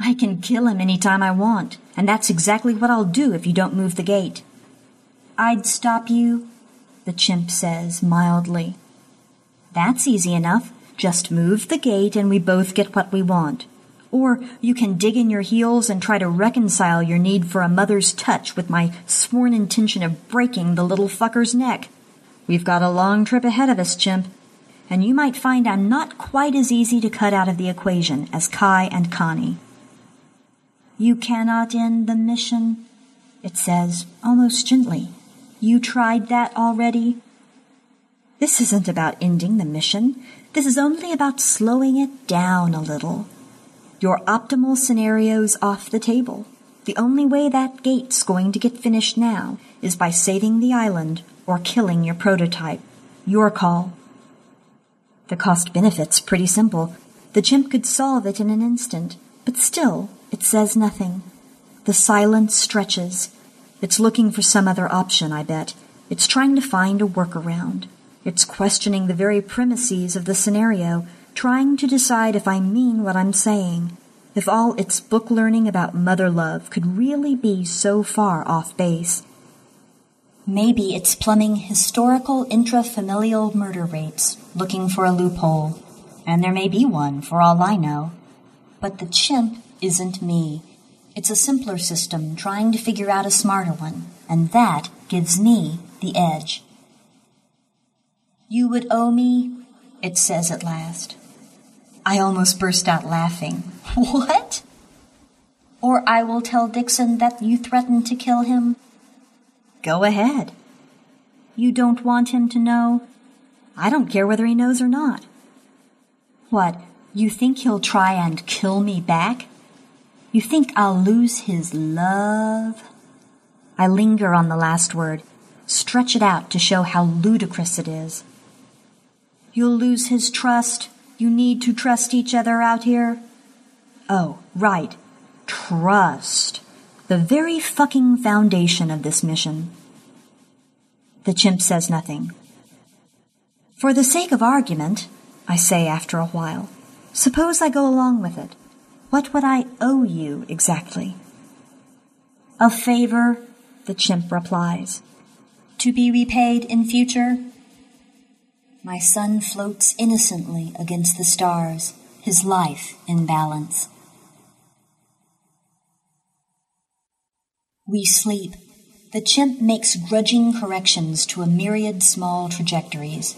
I can kill him any time I want, and that's exactly what I'll do if you don't move the gate. I'd stop you, the chimp says mildly. That's easy enough. Just move the gate and we both get what we want. Or you can dig in your heels and try to reconcile your need for a mother's touch with my sworn intention of breaking the little fucker's neck. We've got a long trip ahead of us, chimp, and you might find I'm not quite as easy to cut out of the equation as Kai and Connie. You cannot end the mission, it says, almost gently. You tried that already? This isn't about ending the mission. This is only about slowing it down a little. Your optimal scenario's off the table. The only way that gate's going to get finished now is by saving the island or killing your prototype. Your call. The cost benefit's pretty simple. The chimp could solve it in an instant, but still, it says nothing. The silence stretches. It's looking for some other option, I bet. It's trying to find a workaround. It's questioning the very premises of the scenario trying to decide if I mean what I'm saying, if all its book learning about mother love could really be so far off base. Maybe it's plumbing historical intrafamilial murder rates, looking for a loophole. And there may be one, for all I know. But the chimp isn't me. It's a simpler system trying to figure out a smarter one, and that gives me the edge. You would owe me, it says at last. I almost burst out laughing. *laughs* What? Or I will tell Dixon that you threatened to kill him? Go ahead. You don't want him to know? I don't care whether he knows or not. What, you think he'll try and kill me back? You think I'll lose his love? I linger on the last word, stretch it out to show how ludicrous it is. You'll lose his trust, you need to trust each other out here? Oh, right. Trust. The very fucking foundation of this mission. The chimp says nothing. For the sake of argument, I say after a while, suppose I go along with it. What would I owe you exactly? A favor, the chimp replies. To be repaid in future? My son floats innocently against the stars, his life in balance. We sleep. The chimp makes grudging corrections to a myriad small trajectories.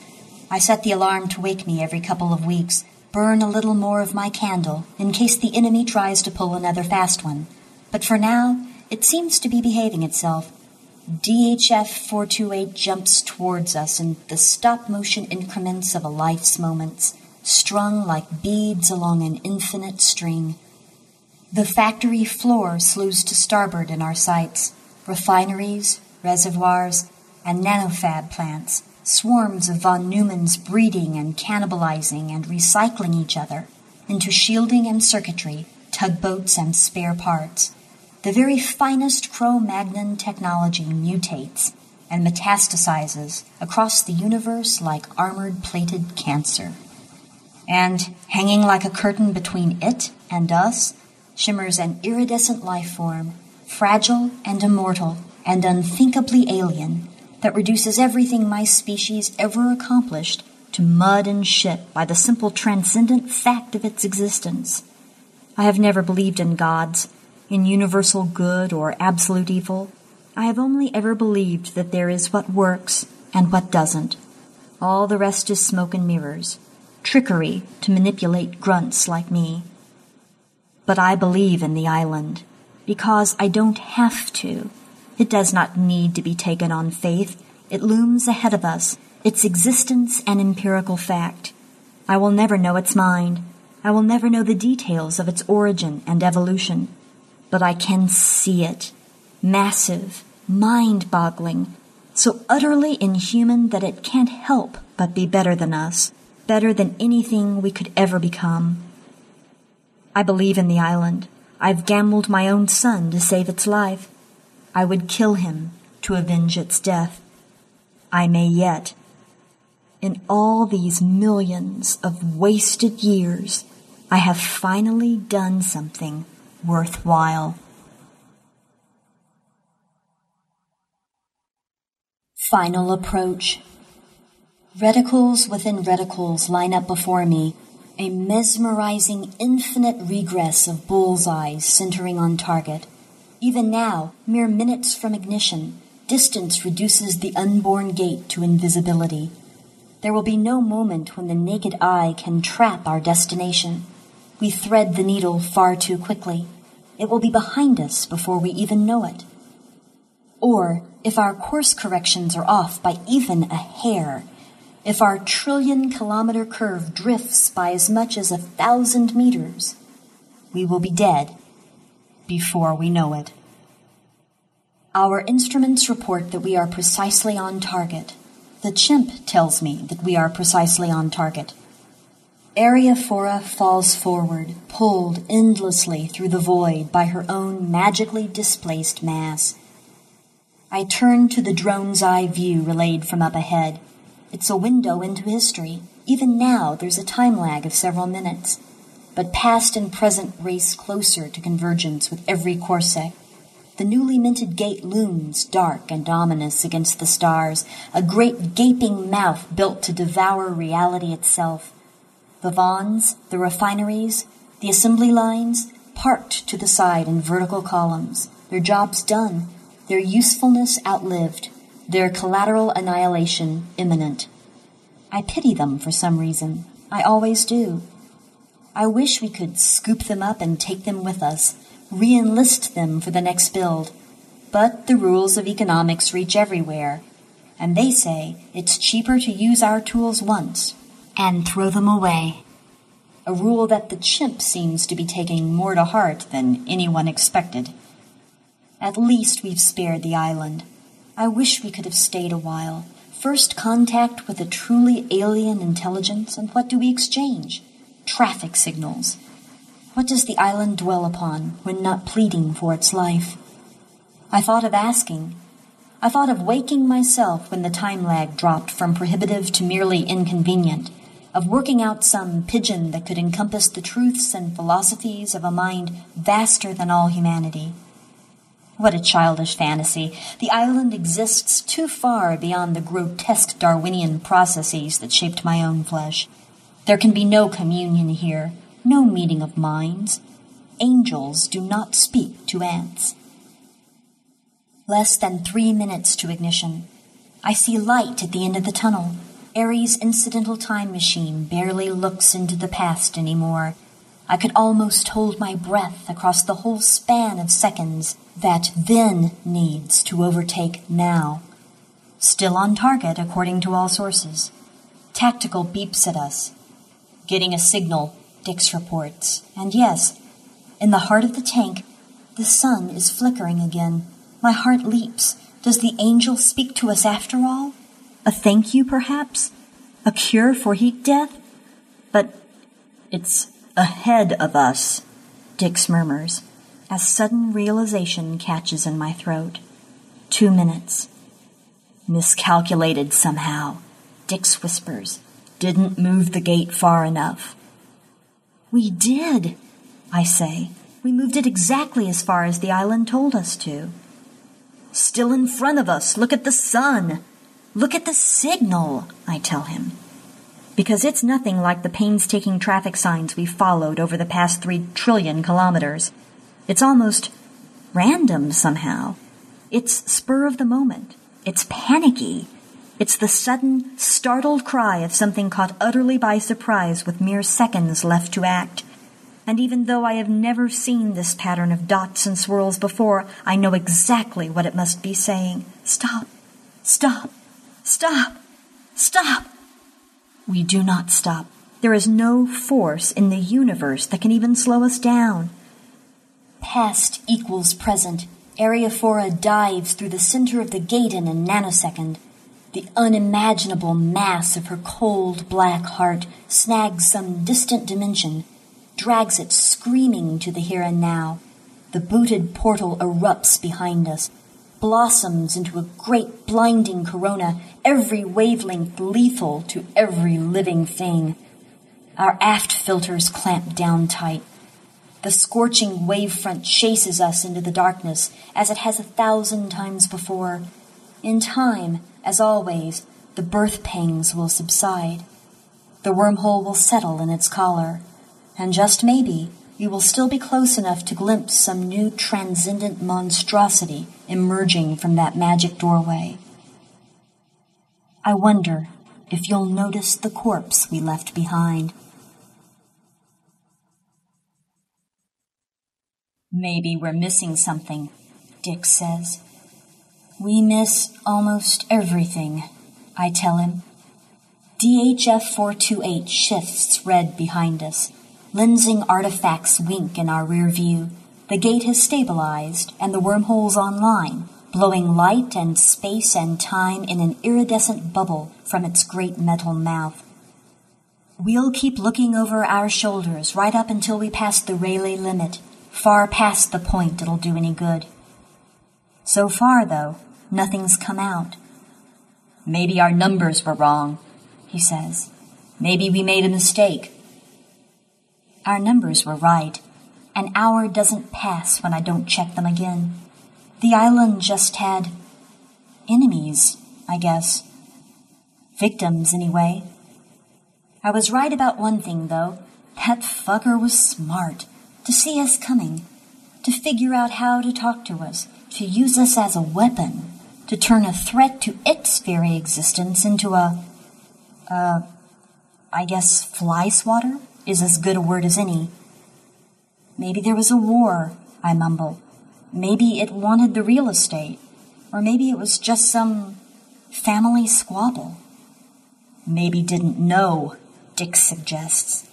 I set the alarm to wake me every couple of weeks, burn a little more of my candle in case the enemy tries to pull another fast one. But for now, it seems to be behaving itself DHF 428 jumps towards us in the stop motion increments of a life's moments, strung like beads along an infinite string. The factory floor slews to starboard in our sights refineries, reservoirs, and nanofab plants, swarms of von Neumann's breeding and cannibalizing and recycling each other into shielding and circuitry, tugboats and spare parts the very finest Cro Magnon technology mutates and metastasizes across the universe like armored plated cancer. And hanging like a curtain between it and us shimmers an iridescent life form, fragile and immortal and unthinkably alien, that reduces everything my species ever accomplished to mud and shit by the simple transcendent fact of its existence. I have never believed in gods in universal good or absolute evil. I have only ever believed that there is what works and what doesn't. All the rest is smoke and mirrors, trickery to manipulate grunts like me. But I believe in the island because I don't have to. It does not need to be taken on faith. It looms ahead of us, its existence an empirical fact. I will never know its mind. I will never know the details of its origin and evolution but I can see it. Massive, mind boggling, so utterly inhuman that it can't help but be better than us, better than anything we could ever become. I believe in the island. I've gambled my own son to save its life. I would kill him to avenge its death. I may yet. In all these millions of wasted years, I have finally done something worthwhile. Final approach. Reticles within reticles line up before me, a mesmerizing infinite regress of bullseyes centering on target. Even now, mere minutes from ignition, distance reduces the unborn gate to invisibility. There will be no moment when the naked eye can trap our destination. We thread the needle far too quickly. It will be behind us before we even know it. Or, if our course corrections are off by even a hair, if our trillion kilometer curve drifts by as much as a thousand meters, we will be dead before we know it. Our instruments report that we are precisely on target. The chimp tells me that we are precisely on target. Eriophora falls forward, pulled endlessly through the void by her own magically displaced mass. I turn to the drone's eye view relayed from up ahead. It's a window into history. Even now, there's a time lag of several minutes. But past and present race closer to convergence with every corsec. The newly minted gate looms dark and ominous against the stars, a great gaping mouth built to devour reality itself. The vons, the refineries, the assembly lines, parked to the side in vertical columns, their jobs done, their usefulness outlived, their collateral annihilation imminent. I pity them for some reason. I always do. I wish we could scoop them up and take them with us, re-enlist them for the next build. But the rules of economics reach everywhere, and they say it's cheaper to use our tools once and throw them away. A rule that the chimp seems to be taking more to heart than anyone expected. At least we've spared the island. I wish we could have stayed a while. First contact with a truly alien intelligence, and what do we exchange? Traffic signals. What does the island dwell upon when not pleading for its life? I thought of asking. I thought of waking myself when the time lag dropped from prohibitive to merely inconvenient of working out some pidgin that could encompass the truths and philosophies of a mind vaster than all humanity. What a childish fantasy. The island exists too far beyond the grotesque Darwinian processes that shaped my own flesh. There can be no communion here, no meeting of minds. Angels do not speak to ants. Less than three minutes to ignition. I see light at the end of the tunnel. Eri's incidental time machine barely looks into the past anymore. I could almost hold my breath across the whole span of seconds that then needs to overtake now. Still on target, according to all sources. Tactical beeps at us. Getting a signal, Dix reports. And yes, in the heart of the tank, the sun is flickering again. My heart leaps. Does the angel speak to us after all? A thank you, perhaps? A cure for heat death? But it's ahead of us, Dix murmurs, as sudden realization catches in my throat. Two minutes. Miscalculated somehow, Dix whispers. Didn't move the gate far enough. We did, I say. We moved it exactly as far as the island told us to. Still in front of us. Look at the sun. Look at the signal, I tell him. Because it's nothing like the painstaking traffic signs we've followed over the past three trillion kilometers. It's almost random somehow. It's spur of the moment. It's panicky. It's the sudden, startled cry of something caught utterly by surprise with mere seconds left to act. And even though I have never seen this pattern of dots and swirls before, I know exactly what it must be saying. Stop. Stop. Stop! Stop! We do not stop. There is no force in the universe that can even slow us down. Past equals present. Eriophora dives through the center of the gate in a nanosecond. The unimaginable mass of her cold black heart snags some distant dimension, drags it screaming to the here and now. The booted portal erupts behind us, blossoms into a great blinding corona, every wavelength lethal to every living thing. Our aft filters clamp down tight. The scorching wavefront chases us into the darkness as it has a thousand times before. In time, as always, the birth pangs will subside. The wormhole will settle in its collar, and just maybe you will still be close enough to glimpse some new transcendent monstrosity emerging from that magic doorway. I wonder if you'll notice the corpse we left behind. Maybe we're missing something, Dix says. We miss almost everything, I tell him. DHF 428 shifts red behind us. Lensing artifacts wink in our rear view. The gate has stabilized and the wormhole's online, blowing light and space and time in an iridescent bubble from its great metal mouth. We'll keep looking over our shoulders right up until we pass the Rayleigh limit far past the point it'll do any good. So far, though, nothing's come out. Maybe our numbers were wrong, he says. Maybe we made a mistake. Our numbers were right. An hour doesn't pass when I don't check them again. The island just had enemies, I guess. Victims, anyway. I was right about one thing, though. That fucker was smart to see us coming, to figure out how to talk to us, to use us as a weapon, to turn a threat to its very existence into a, uh, I guess fly swatter is as good a word as any. Maybe there was a war, I mumble. Maybe it wanted the real estate. Or maybe it was just some family squabble. Maybe didn't know, Dix suggests.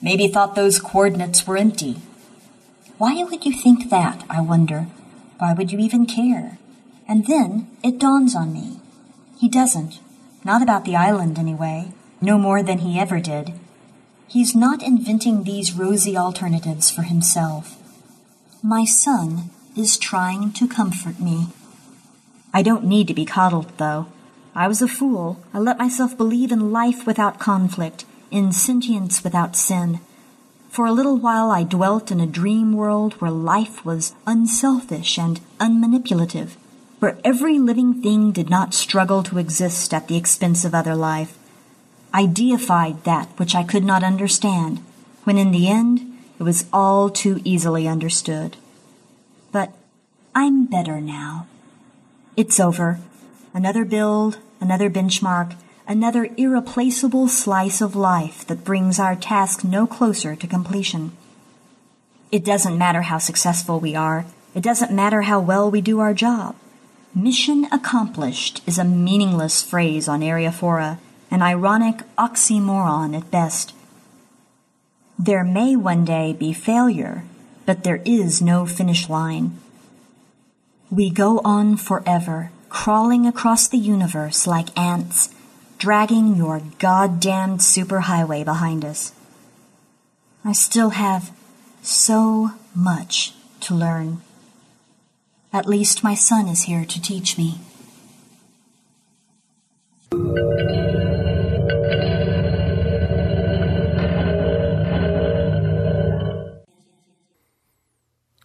Maybe thought those coordinates were empty. Why would you think that, I wonder? Why would you even care? And then it dawns on me. He doesn't. Not about the island, anyway. No more than he ever did. He's not inventing these rosy alternatives for himself. My son is trying to comfort me. I don't need to be coddled, though. I was a fool. I let myself believe in life without conflict, in sentience without sin. For a little while I dwelt in a dream world where life was unselfish and unmanipulative, where every living thing did not struggle to exist at the expense of other life. I deified that which I could not understand, when in the end it was all too easily understood. But I'm better now. It's over. Another build, another benchmark, another irreplaceable slice of life that brings our task no closer to completion. It doesn't matter how successful we are. It doesn't matter how well we do our job. Mission accomplished is a meaningless phrase on Eriophora, an ironic oxymoron at best. There may one day be failure, but there is no finish line. We go on forever, crawling across the universe like ants, dragging your goddamned superhighway behind us. I still have so much to learn. At least my son is here to teach me.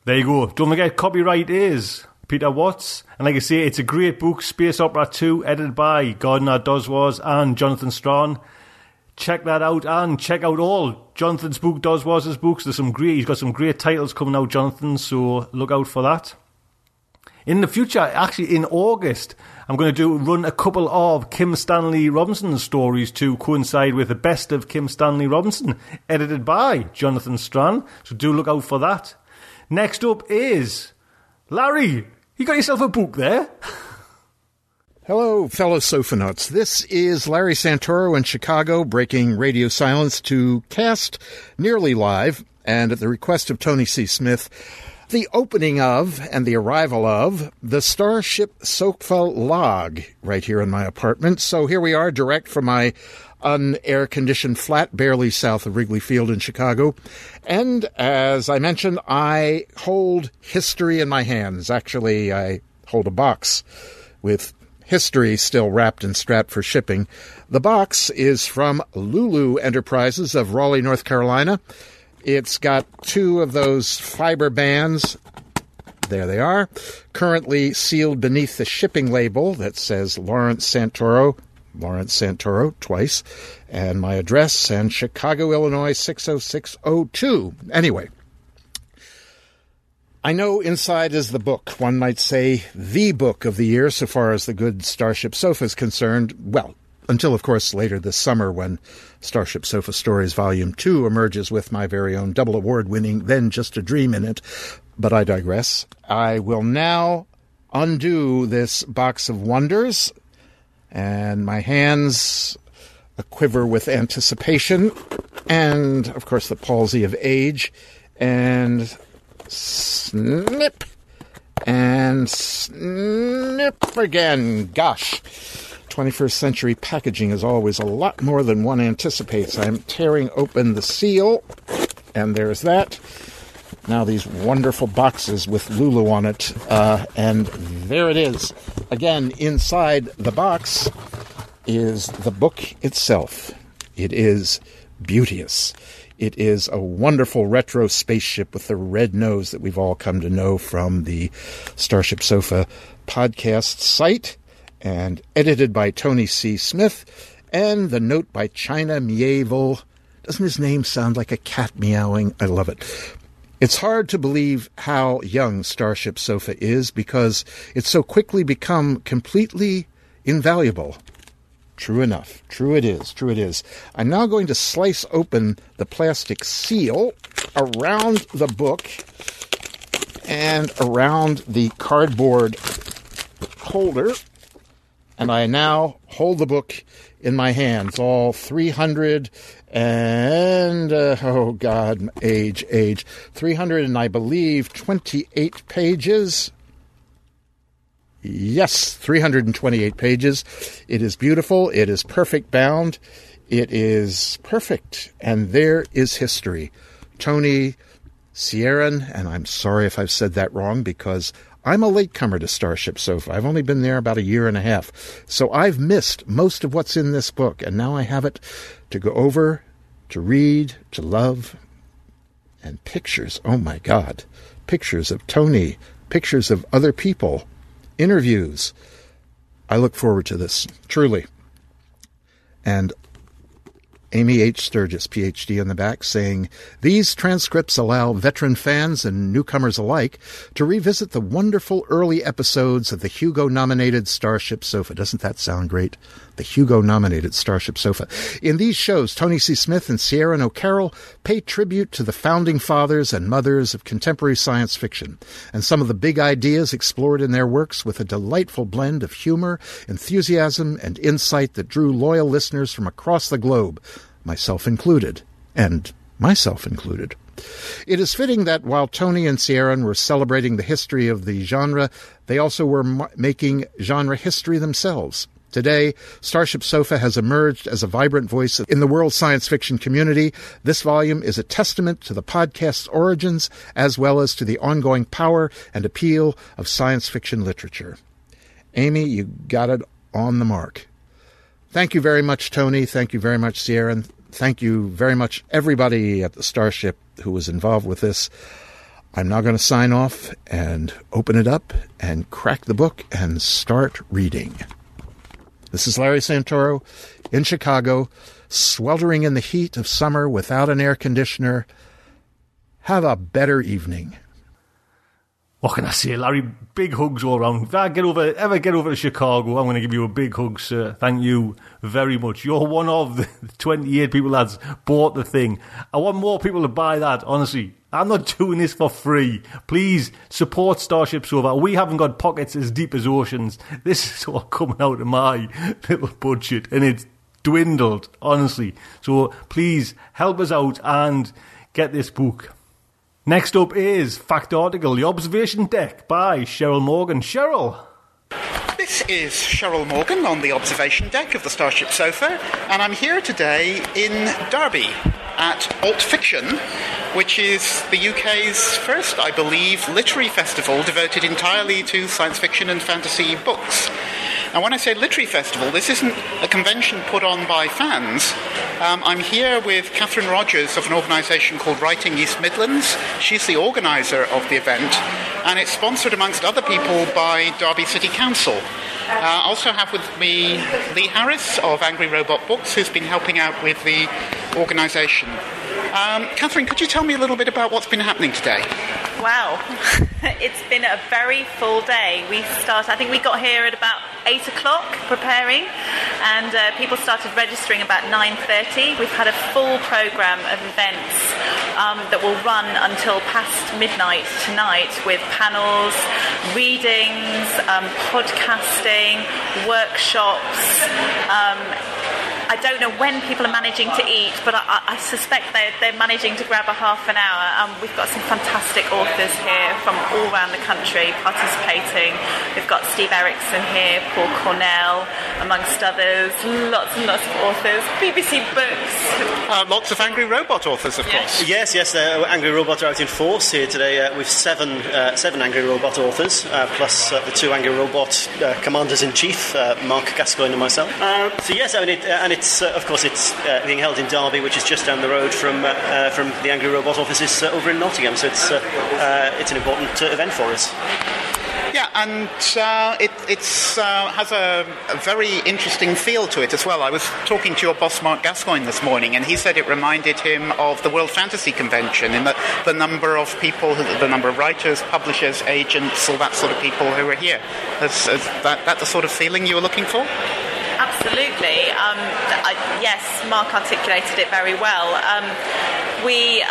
There you go. Don't forget, copyright is Peter Watts. And like I say, it's a great book, Space Opera 2, edited by Gardner Dozois and Jonathan Strahan. Check that out and check out all Jonathan's book, Dozois' books. There's some great, he's got some great titles coming out, Jonathan, so look out for that. In the future, actually in August, I'm going to do run a couple of Kim Stanley Robinson stories to coincide with the best of Kim Stanley Robinson, edited by Jonathan Strahan. So do look out for that. Next up is Larry. You got yourself a book there. Hello, fellow Sofanauts. This is Larry Santoro in Chicago, breaking radio silence to cast nearly live, and at the request of Tony C. Smith, the opening of and the arrival of the Starship Sofa log right here in my apartment. So here we are, direct from my unair conditioned flat barely south of Wrigley Field in Chicago. And as I mentioned, I hold history in my hands. Actually, I hold a box with history still wrapped and strapped for shipping. The box is from Lulu Enterprises of Raleigh, North Carolina. It's got two of those fiber bands. There they are, currently sealed beneath the shipping label that says Lawrence Santoro, Lawrence Santoro twice, and my address and Chicago, Illinois 60602. Anyway, I know inside is the book, one might say the book of the year so far as the good Starship Sofa is concerned. Well, until, of course, later this summer when Starship Sofa Stories Volume 2 emerges with my very own double award winning Then Just a Dream in it. But I digress. I will now undo this box of wonders, and my hands a quiver with anticipation and, of course, the palsy of age, and snip and snip again. Gosh. 21st century packaging is always a lot more than one anticipates. I'm tearing open the seal, and there's that. Now, these wonderful boxes with Lulu on it, uh, and there it is. Again, inside the box is the book itself. It is beauteous. It is a wonderful retro spaceship with the red nose that we've all come to know from the Starship Sofa podcast site and edited by Tony C. Smith, and the note by China Mieville. Doesn't his name sound like a cat meowing? I love it. It's hard to believe how young Starship Sofa is because it's so quickly become completely invaluable. True enough. True it is. True it is. I'm now going to slice open the plastic seal around the book and around the cardboard holder and I now hold the book in my hands, all 300 and, uh, oh God, age, age, 300 and I believe 28 pages. Yes, 328 pages. It is beautiful. It is perfect bound. It is perfect. And there is history. Tony Sierran, and I'm sorry if I've said that wrong because I'm a latecomer to Starship Sofa. I've only been there about a year and a half. So I've missed most of what's in this book, and now I have it to go over, to read, to love. And pictures, oh my God. Pictures of Tony, pictures of other people, interviews. I look forward to this, truly. And Amy H. Sturgis, PhD in the back, saying, These transcripts allow veteran fans and newcomers alike to revisit the wonderful early episodes of the Hugo nominated Starship Sofa. Doesn't that sound great? The Hugo nominated Starship Sofa. In these shows, Tony C. Smith and Sierran O'Carroll pay tribute to the founding fathers and mothers of contemporary science fiction, and some of the big ideas explored in their works with a delightful blend of humor, enthusiasm, and insight that drew loyal listeners from across the globe myself included, and myself included. It is fitting that while Tony and Sierran were celebrating the history of the genre, they also were m- making genre history themselves. Today, Starship Sofa has emerged as a vibrant voice in the world science fiction community. This volume is a testament to the podcast's origins as well as to the ongoing power and appeal of science fiction literature. Amy, you got it on the mark. Thank you very much, Tony. Thank you very much, Sierra. And Thank you very much, everybody at the Starship who was involved with this. I'm now going to sign off and open it up and crack the book and start reading. This is Larry Santoro in Chicago, sweltering in the heat of summer without an air conditioner. Have a better evening. What can I say, Larry? Big hugs all around. If I get over, ever get over to Chicago, I'm going to give you a big hug, sir. Thank you very much. You're one of the *laughs* 28 people that's bought the thing. I want more people to buy that, honestly. I'm not doing this for free. Please support Starship Sofa. We haven't got pockets as deep as oceans. This is *laughs* all coming out of my *laughs* little budget, and it's dwindled, honestly. So please help us out and get this book. Next up is Fact Article, The Observation Deck by Cheryl Morgan. Cheryl! This is Cheryl Morgan on the observation deck of the Starship Sofa, and I'm here today in Derby at Alt Fiction, which is the UK's first, I believe, literary festival devoted entirely to science fiction and fantasy books. Now, when I say literary festival, this isn't a convention put on by fans. Um, I'm here with Catherine Rogers of an organisation called Writing East Midlands. She's the organiser of the event, and it's sponsored, amongst other people, by Derby City Council. Uh, I also have with me Lee Harris of Angry Robot Books, who's been helping out with the organisation. Um, Catherine, could you tell me a little bit about what's been happening today? Wow, *laughs* it's been a very full day. We start. I think we got here at about eight o'clock preparing, and uh, people started registering about nine thirty. We've had a full program of events um, that will run until past midnight tonight, with panels, readings, um, podcasting, workshops. I don't know when people are managing to eat, but I, I suspect they're, they're, managing to grab a half an hour. Um, we've got some fantastic authors here from all around the country participating. We've got Steve Erikson here, Paul Cornell, amongst others. Lots and lots of authors. BBC Books. Uh, lots of Angry Robot authors, of yes. course. Yes, yes. Uh, Angry Robot are out in force here today uh, with seven uh, seven Angry Robot authors, uh, plus uh, the two Angry Robot commanders in chief, Marc Gascoigne and myself. so yes, I mean, it, and it's uh, of course it's uh, being held in Derby, which is just down the road from uh, uh from the Angry Robot offices uh, over in Nottingham. So it's it's an important event for us. Yeah, and it it's, has a, a, very interesting feel to it as well. I was talking to your boss, Marc Gascoigne, this morning, and he said it reminded him of the World Fantasy Convention in the, the number of people, the number of writers, publishers, agents, all that sort of people who were here. Is, is that, that the sort of feeling you were looking for? Absolutely. Um, I, yes, Marc articulated it very well. Um, we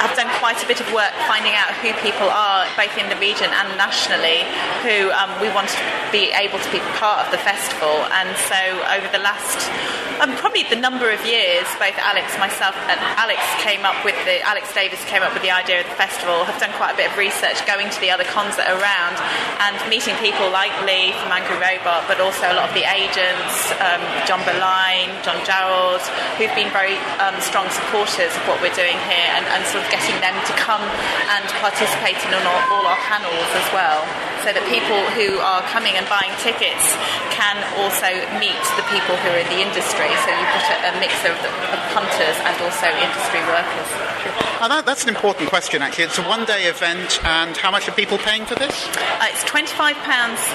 have done quite a bit of work finding out who people are, both in the region and nationally, who um, we want to be able to be part of the festival. And so, over the last um, probably the number of years, both Alex, myself, and Alex came up with the Alex Davis came up with the idea of the festival. Have done quite a bit of research, going to the other cons that are around, and meeting people like Lee from Angry Robot, but also a lot of the agents, um, John Berlyne, John Jarrold, who've been very um, strong supporters of what we're doing here and, and, sort of getting them to come and participate in all, all our panels as well so that people who are coming and buying tickets can also meet the people who are in the industry. So you've got a, a mix of, of, punters and also industry workers. Oh, that, that's an important question, actually. It's a one day event, and how much are people paying for this? Uh, it's £25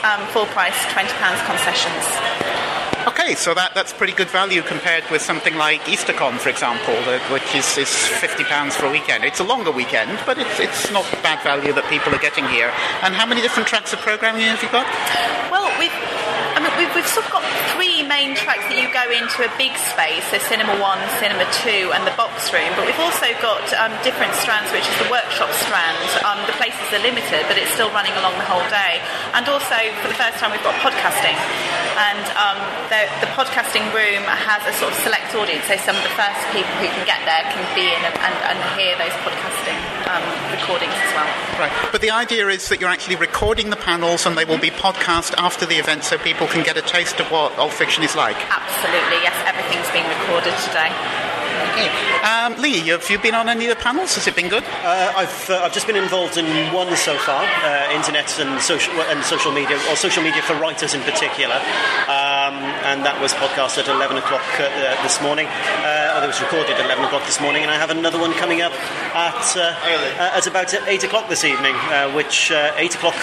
um, full price, £20 concessions. Okay, so that, that's pretty good value compared with something like EasterCon, for example, that, which is, is £50 for a weekend. It's a longer weekend, but it's, it's not bad value that people are getting here. And how many different tracks of programming have you got? Well, we've I mean, we've, we've sort of got three main tracks that you go into a big space, so Cinema 1, Cinema 2, and the box room. But we've also got um, different strands, which is the workshop strand. Um, the places are limited, but it's still running along the whole day. And also, for the first time, we've got podcasting. And um, the, the, podcasting room has a sort of select audience, so some of the first people who can get there can be in and, and, and hear those podcasting um, recordings as well. Right. But the idea is that you're actually recording the panels and they will be podcast after the event so people can get a taste of what Alt Fiction is like. Absolutely, yes. Everything's being recorded today. Okay. Um, Lee, have you been on any of the panels? Has it been good? Uh, I've uh, I've just been involved in one so far, uh, internet and social and social media, or social media for writers in particular, um, and that was podcast at eleven o'clock uh, this morning. Uh, it was recorded at eleven o'clock this morning, and I have another one coming up at uh, at about eight o'clock this evening, which eight o'clock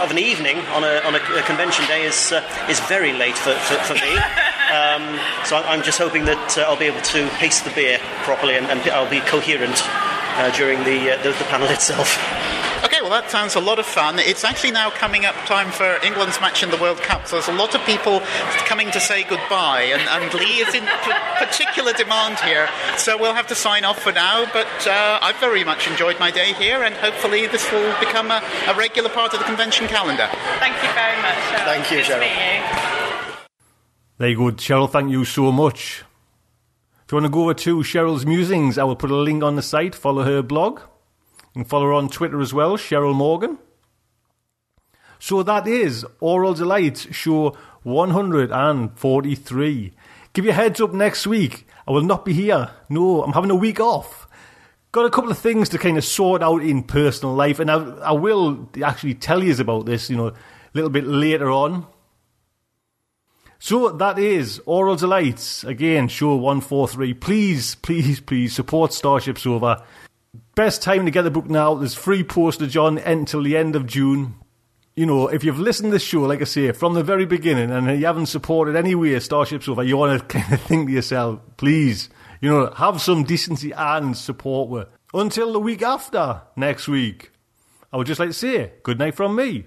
of an evening on a on a, convention day is is very late for for, for me. *laughs* Um, so I'm just hoping that I'll be able to pace the beer properly and, and I'll be coherent uh, during the, uh, the, the panel *laughs* itself. Okay, well, that sounds a lot of fun. It's actually now coming up time for England's match in the World Cup, so there's a lot of people coming to say goodbye, and, and Lee is in p- particular demand here, so we'll have to sign off for now. But uh, I've very much enjoyed my day here, and hopefully this will become a, a regular part of the convention calendar. Thank you very much. Cheryl. Thank you, Good Cheryl. There you go, Cheryl. Thank you so much. If you want to go over to Cheryl's musings, I will put a link on the site. Follow her blog. and follow her on Twitter as well, Cheryl Morgan. So that is Aural Delights show 143. Give you a heads up next week. I will not be here. No, I'm having a week off. Got a couple of things to kind of sort out in personal life, and I, I will actually tell you about this, you know, a little bit later on. So that is Aural Delights, again, show 143. Please, please, please support Starship Sofa. Best time to get the book now. There's free postage on until the end of June you know, if you've listened to this show, like I say, from the very beginning, and you haven't supported any way Starship Sofa, you want to *laughs* kind of think to yourself, please, you know, have some decency and support with. Until the week after, next week, I would just like to say, good night from me.